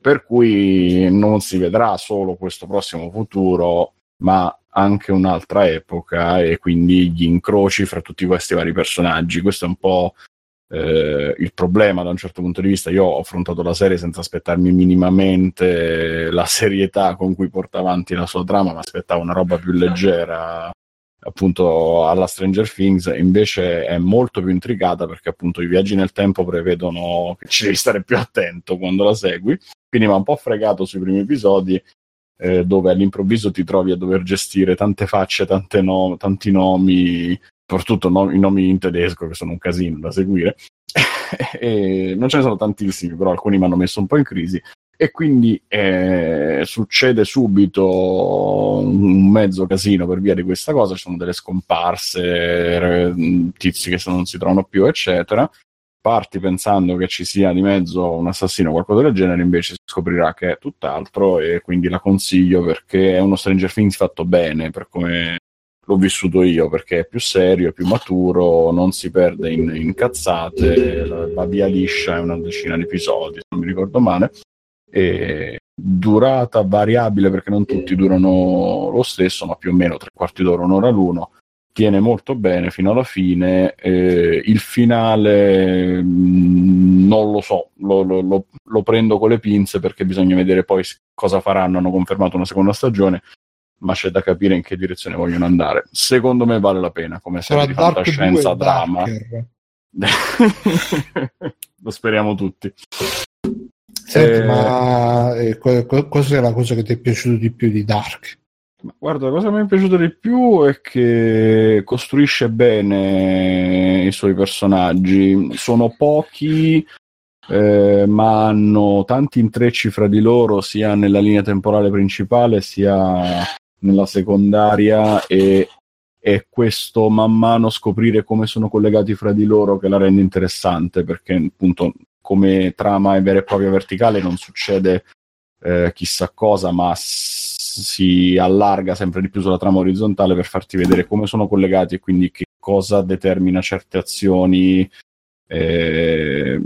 per cui non si vedrà solo questo prossimo futuro, ma anche un'altra epoca e quindi gli incroci fra tutti questi vari personaggi. Questo è un po' eh, il problema da un certo punto di vista. Io ho affrontato la serie senza aspettarmi minimamente la serietà con cui porta avanti la sua trama, ma aspettavo una roba più leggera appunto alla Stranger Things invece è molto più intricata perché appunto i viaggi nel tempo prevedono che ci devi stare più attento quando la segui. Quindi mi ha un po' fregato sui primi episodi eh, dove all'improvviso ti trovi a dover gestire tante facce, tante no- tanti nomi soprattutto no- i nomi in tedesco che sono un casino da seguire. E non ce ne sono tantissimi però alcuni mi hanno messo un po' in crisi e quindi eh, succede subito un mezzo casino per via di questa cosa, ci sono delle scomparse, tizi che non si trovano più, eccetera. Parti pensando che ci sia di mezzo un assassino o qualcosa del genere, invece si scoprirà che è tutt'altro e quindi la consiglio perché è uno Stranger Things fatto bene, per come l'ho vissuto io, perché è più serio, è più maturo, non si perde in, in cazzate, va via liscia, è una decina di episodi, se non mi ricordo male e durata variabile perché non tutti durano lo stesso, ma più o meno tre quarti d'ora, un'ora l'uno. Tiene molto bene fino alla fine. Eh, il finale mh, mm, non lo so, lo, lo, lo, lo, prendo con le pinze perché bisogna vedere poi cosa faranno. Hanno confermato una seconda stagione, ma c'è da capire in che direzione vogliono andare. Secondo me vale la pena come serie di fantascienza drama. lo speriamo tutti. Senti, eh... ma eh, cosa è la cosa che ti è piaciuto di più di Dark? Guarda, la cosa che mi è piaciuta di più è che costruisce bene i suoi personaggi. Sono pochi, eh, ma hanno tanti intrecci fra di loro, sia nella linea temporale principale, sia nella secondaria. E è questo man mano scoprire come sono collegati fra di loro che la rende interessante, perché appunto come trama vera e propria verticale non succede eh, chissà cosa, ma s- si allarga sempre di più sulla trama orizzontale per farti vedere come sono collegati e quindi che cosa determina certe azioni. Eh,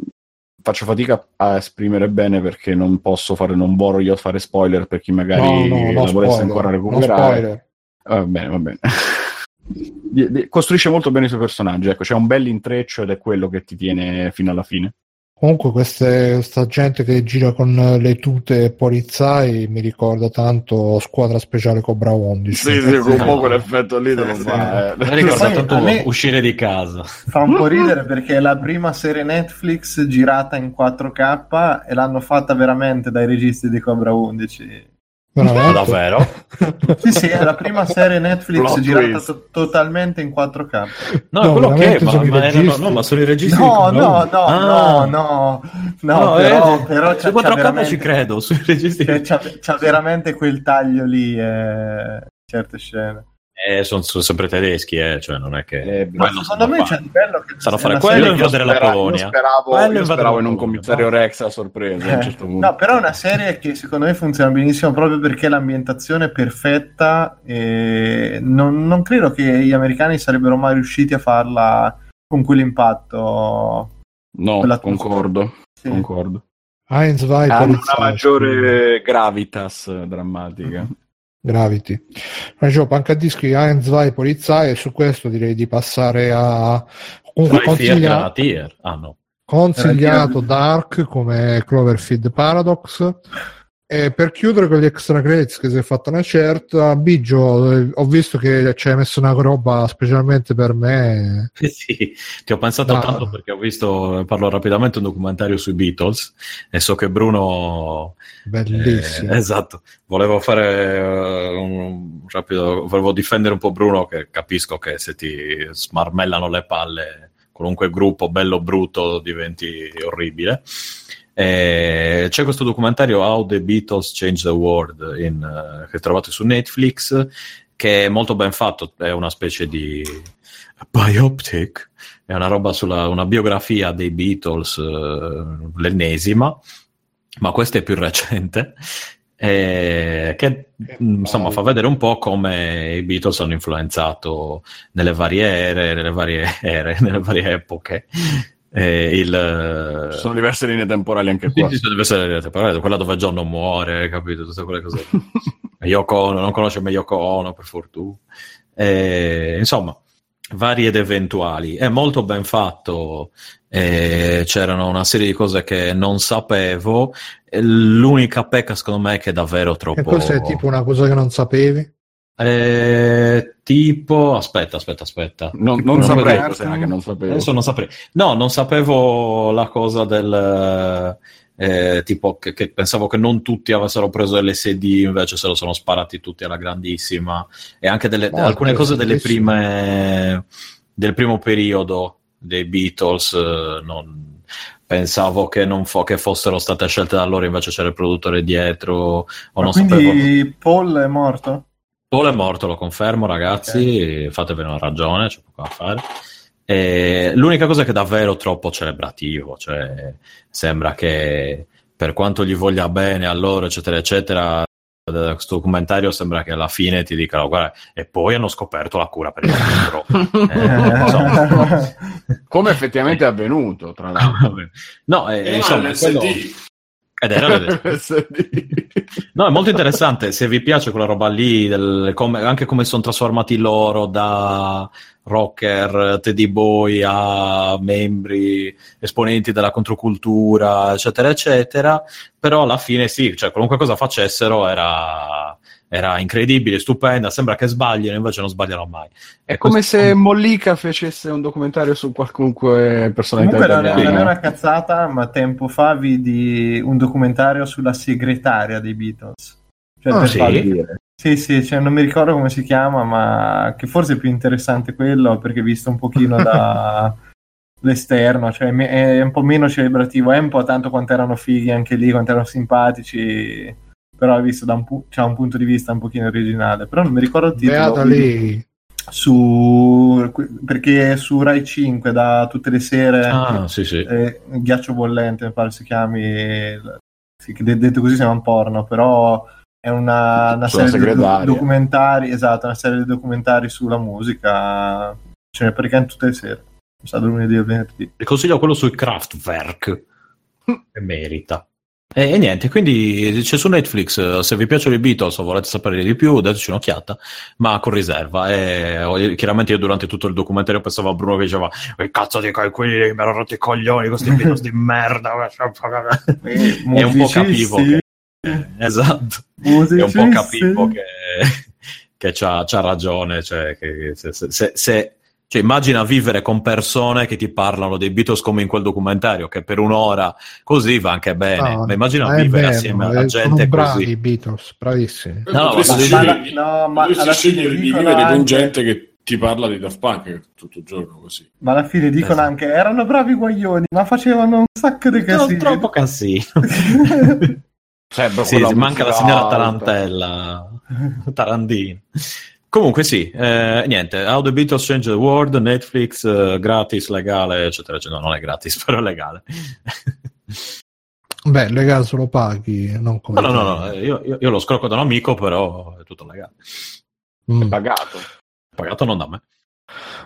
faccio fatica a esprimere bene perché non posso fare, non voglio fare spoiler per chi magari no, no, la spoiler, volesse ancora recuperare. Va bene, va bene. costruisce molto bene i suoi personaggi, ecco, c'è un bel intreccio ed è quello che ti tiene fino alla fine. Comunque queste, questa gente che gira con le tute polizzai mi ricorda tanto Squadra Speciale Cobra 11. Sì, sì, con un po' quell'effetto lì te lo fa. Eh. Mi ricorda tanto me... uscire di casa. Fa un po' ridere perché è la prima serie Netflix girata in 4K e l'hanno fatta veramente dai registi di Cobra 11. Veramente? Davvero? sì, sì, è la prima serie Netflix Plot girata to- totalmente in 4K. No, no quello che ma, ma, erano, no, ma sono i registi. No, no, no, ah. no, no, no, però, eh, però c'è, 4K veramente, ci credo, sui registi. C'ha, c'ha, veramente quel taglio lì, eh, certe scene. Eh, sono, sono, sempre tedeschi, eh, cioè non è che. Eh, ma secondo me c'è di bello che. Sanno fare quello e invadere la Polonia. Io speravo, io speravo in un commissario Rex a sorpresa. Eh, a un certo punto. No, però è una serie che secondo me funziona benissimo proprio perché l'ambientazione è perfetta. E non, non credo che gli americani sarebbero mai riusciti a farla con quell'impatto. No, concordo. Sì. concordo. Heinz vai Hanno una maggiore gravitas drammatica. Gravity. Facevo pancadischi Heinz vai Polizai e su questo direi di passare a comunque consiglia... ah, no. consigliato Dark come Cloverfield Paradox e per chiudere con gli extra credits che si è fatta una certa, Biggio, eh, ho visto che ci hai messo una roba specialmente per me. sì, ti ho pensato Ma... tanto perché ho visto, parlo rapidamente, un documentario sui Beatles e so che Bruno... Bellissimo. Eh, esatto, volevo fare uh, un rapido, volevo difendere un po' Bruno che capisco che se ti smarmellano le palle qualunque gruppo bello o brutto diventi orribile. Eh, c'è questo documentario How the Beatles Changed the World in, uh, che trovate su Netflix che è molto ben fatto, è una specie di bioptic, è una roba sulla una biografia dei Beatles, uh, l'ennesima, ma questa è più recente, eh, che insomma fa vedere un po' come i Beatles hanno influenzato nelle varie ere, nelle varie ere, nelle varie epoche eh, il... Ci sono diverse linee temporali anche qua. Sì, ci sono diverse linee temporali, quella dove John non muore, capito? Tutte quelle cose. Yoko Ono, non conosce meglio Yoko Ono, per fortuna. Eh, insomma, vari ed eventuali. È molto ben fatto, eh, c'erano una serie di cose che non sapevo. L'unica pecca, secondo me, è che è davvero troppo... E cos'è tipo una cosa che non sapevi? Eh, tipo, aspetta, aspetta, aspetta. Non, non, non saprei cos'era che non sapevo. Adesso non saprei. No, non sapevo la cosa del eh, tipo che, che, pensavo che non tutti avessero preso LSD, invece se lo sono sparati tutti alla grandissima. E anche delle, oh, alcune cose delle prime, del primo periodo dei Beatles, eh, non, pensavo che, non fo- che fossero state scelte da loro, invece c'era il produttore dietro. O Ma non quindi sapevo... Paul è morto? Paul è morto, lo confermo, ragazzi. Okay. Fatevene una ragione, c'è poco da fare. E l'unica cosa è che è davvero troppo celebrativo, cioè sembra che per quanto gli voglia bene a loro, eccetera, eccetera, questo documentario sembra che alla fine ti dicano guarda e poi hanno scoperto la cura per il cancro eh, come effettivamente è avvenuto tra l'altro no eh, insomma quello... Ed era No, è molto interessante. Se vi piace quella roba lì, del, come, anche come sono trasformati loro da rocker, teddy boy a membri, esponenti della controcultura, eccetera, eccetera. Però alla fine sì, cioè qualunque cosa facessero era era incredibile, stupenda, sembra che sbagliano, invece non sbagliano mai. È come questo... se Mollica facesse un documentario su qualunque personalità Comunque italiana. Non è una cazzata, ma tempo fa vidi un documentario sulla segretaria dei Beatles. Cioè, oh, sì? Sì, sì, cioè, non mi ricordo come si chiama, ma che forse è più interessante quello, perché visto un pochino da... l'esterno, cioè è un po' meno celebrativo, è un po' tanto quanto erano fighi anche lì, quanto erano simpatici però è visto da un, pu- cioè un, punto di vista un pochino originale, però non mi ricordo il titolo. Beata lì. Su, perché su Rai 5 da tutte le sere ah, sì, sì. Eh, Ghiaccio Bollente mi pare si chiami sì, detto così sembra un porno però è una, una serie di do- documentari esatto una serie di documentari sulla musica ce n'è perché tutte le sere sa lunedì e venerdì e consiglio quello sul Kraftwerk che merita E, e, niente, quindi c'è su Netflix, se vi piacciono i Beatles o volete sapere di più, dateci un'occhiata, ma con riserva. E, chiaramente io durante tutto il documentario pensavo a Bruno che diceva che cazzo di quelli che mi hanno rotto i coglioni, questi Beatles di merda. e un po' capivo che... Esatto. E un po' capivo che, che c'ha, c'ha ragione, cioè che se, se, se cioè, immagina vivere con persone che ti parlano dei Beatles come in quel documentario, che per un'ora così va anche bene. No, ma immagina vivere bello, assieme alla gente bravi i Beatles, bravissimi. No, no, scegli, no, ma alla fine di vivere anche... con gente che ti parla di Daft Punk tutto il giorno così. Ma alla fine dicono esatto. anche erano bravi guaglioni, ma facevano un sacco di casino. troppo casino. cioè, sì, manca la signora Tarantella, Tarandino. Comunque sì, eh, niente, How the Beatles Change the World, Netflix, eh, gratis, legale, eccetera, eccetera. No, non è gratis, però è legale. Beh, legale se lo paghi, non come... No, no, no, no. Io, io, io, lo scrocco da un amico, però è tutto legale. Mm. È pagato. Pagato non da me.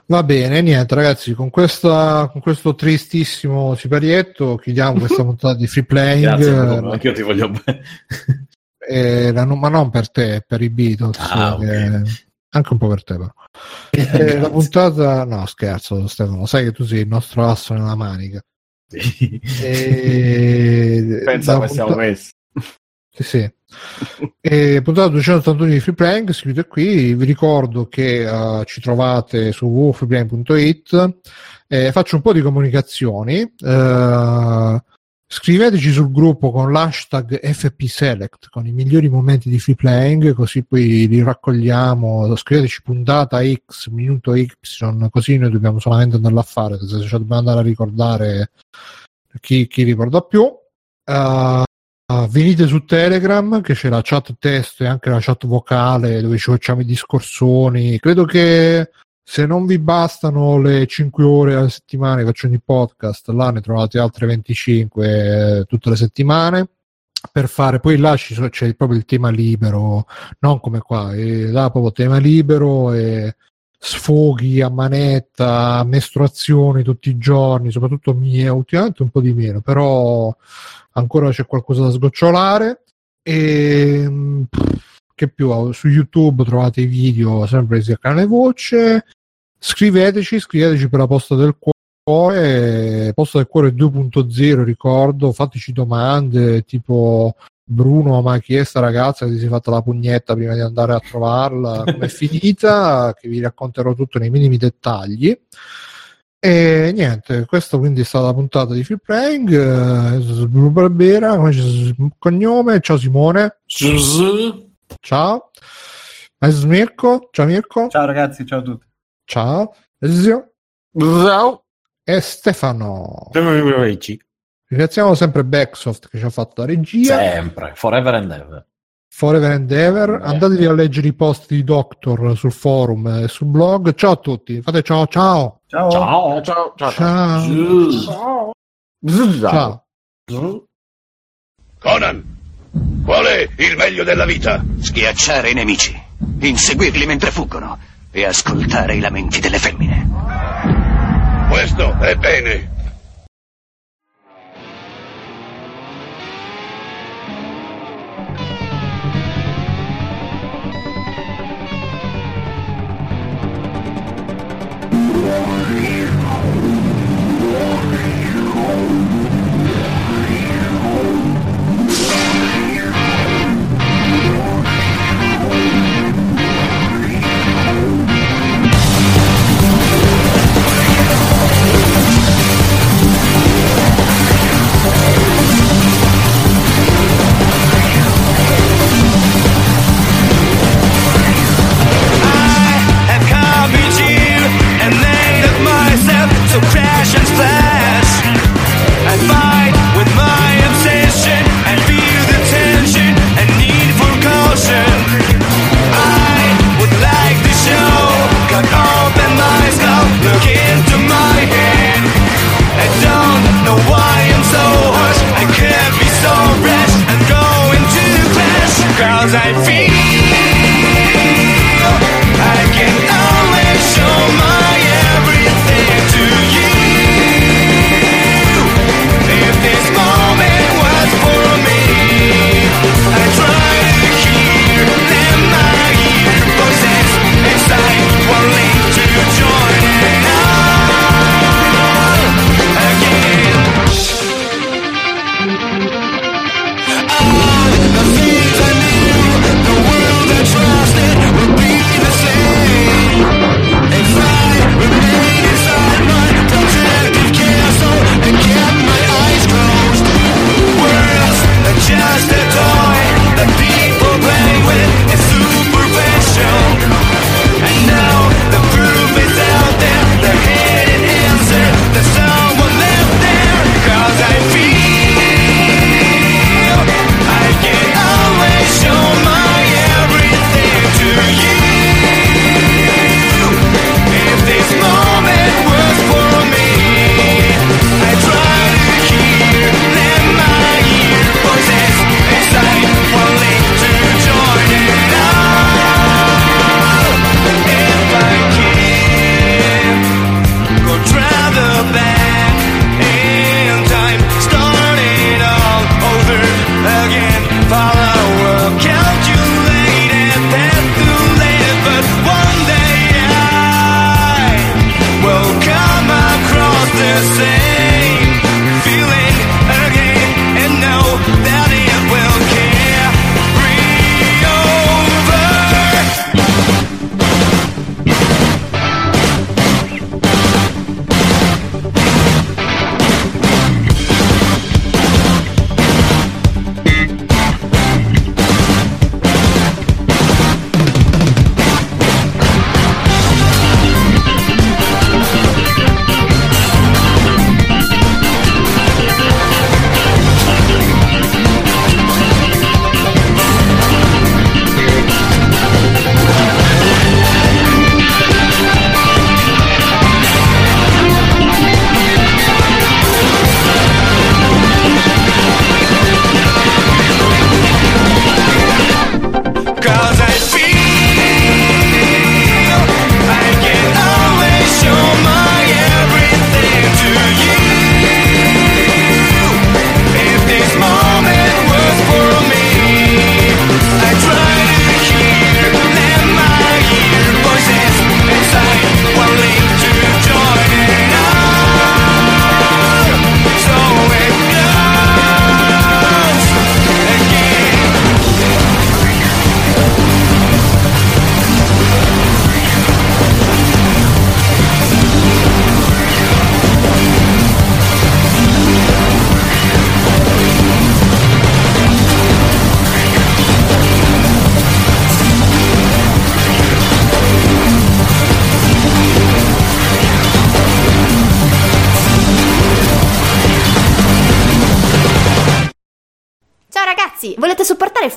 Va bene, niente ragazzi, con, questa, con questo tristissimo siparietto chiudiamo questa puntata di free playing. Grazie, anche io ti voglio bene. Eh, ma non per te, per i Beatles. Ah, okay. Anche un po' per te, però. eh, la puntata, no, scherzo, Stefano, sai che tu sei il nostro asso nella manica. Sì. E... Pensa come puntata... siamo messi. Sì, sì. e puntata 281 di Freeplank, seguite qui. Vi ricordo che uh, ci trovate su www.freeplank.it. Eh, faccio un po' di comunicazioni. Uh, Scriveteci sul gruppo con l'hashtag FPSelect con i migliori momenti di free playing, così poi li raccogliamo. Scriveteci puntata X, minuto Y, così noi dobbiamo solamente andarla a fare, se cioè dobbiamo andare a ricordare chi, chi ricorda più. Uh, uh, venite su Telegram che c'è la chat testo e anche la chat vocale dove ci facciamo i discorsoni. Credo che se non vi bastano le 5 ore alla settimana che faccio ogni podcast, là ne trovate altre 25 eh, tutte le settimane per fare. Poi là c'è proprio il tema libero non come qua e là proprio tema libero e sfoghi a manetta mestruazioni tutti i giorni soprattutto mie ultimamente un po' di meno però ancora c'è qualcosa da sgocciolare. E che più su youtube trovate i video sempre sia canale voce Scriveteci, scriveteci per la posta del cuore, posta del cuore 2.0, ricordo, fateci domande tipo Bruno, ma chi è sta ragazza che ti si è fatta la pugnetta prima di andare a trovarla? Com'è finita? che vi racconterò tutto nei minimi dettagli. E niente, questa quindi è stata la puntata di Free Playing. Eh, Bruno Barbera, cognome? Ciao Simone. Ciao. Mirko. Ciao Mirko. Ciao ragazzi, ciao a tutti. Ciao, Zio. Ciao. E Stefano. Ringraziamo sempre Backsoft che ci ha fatto la regia. Sempre, forever and ever. Forever and ever. Andatevi a leggere i post di Doctor sul forum e sul blog. Ciao a tutti. Fate ciao ciao. Ciao. Ciao. Ciao. Ciao. Ciao. ciao. ciao. Conan, qual è il meglio della vita? Schiacciare i nemici, inseguirli mentre fuggono e ascoltare i lamenti delle femmine. Questo è bene.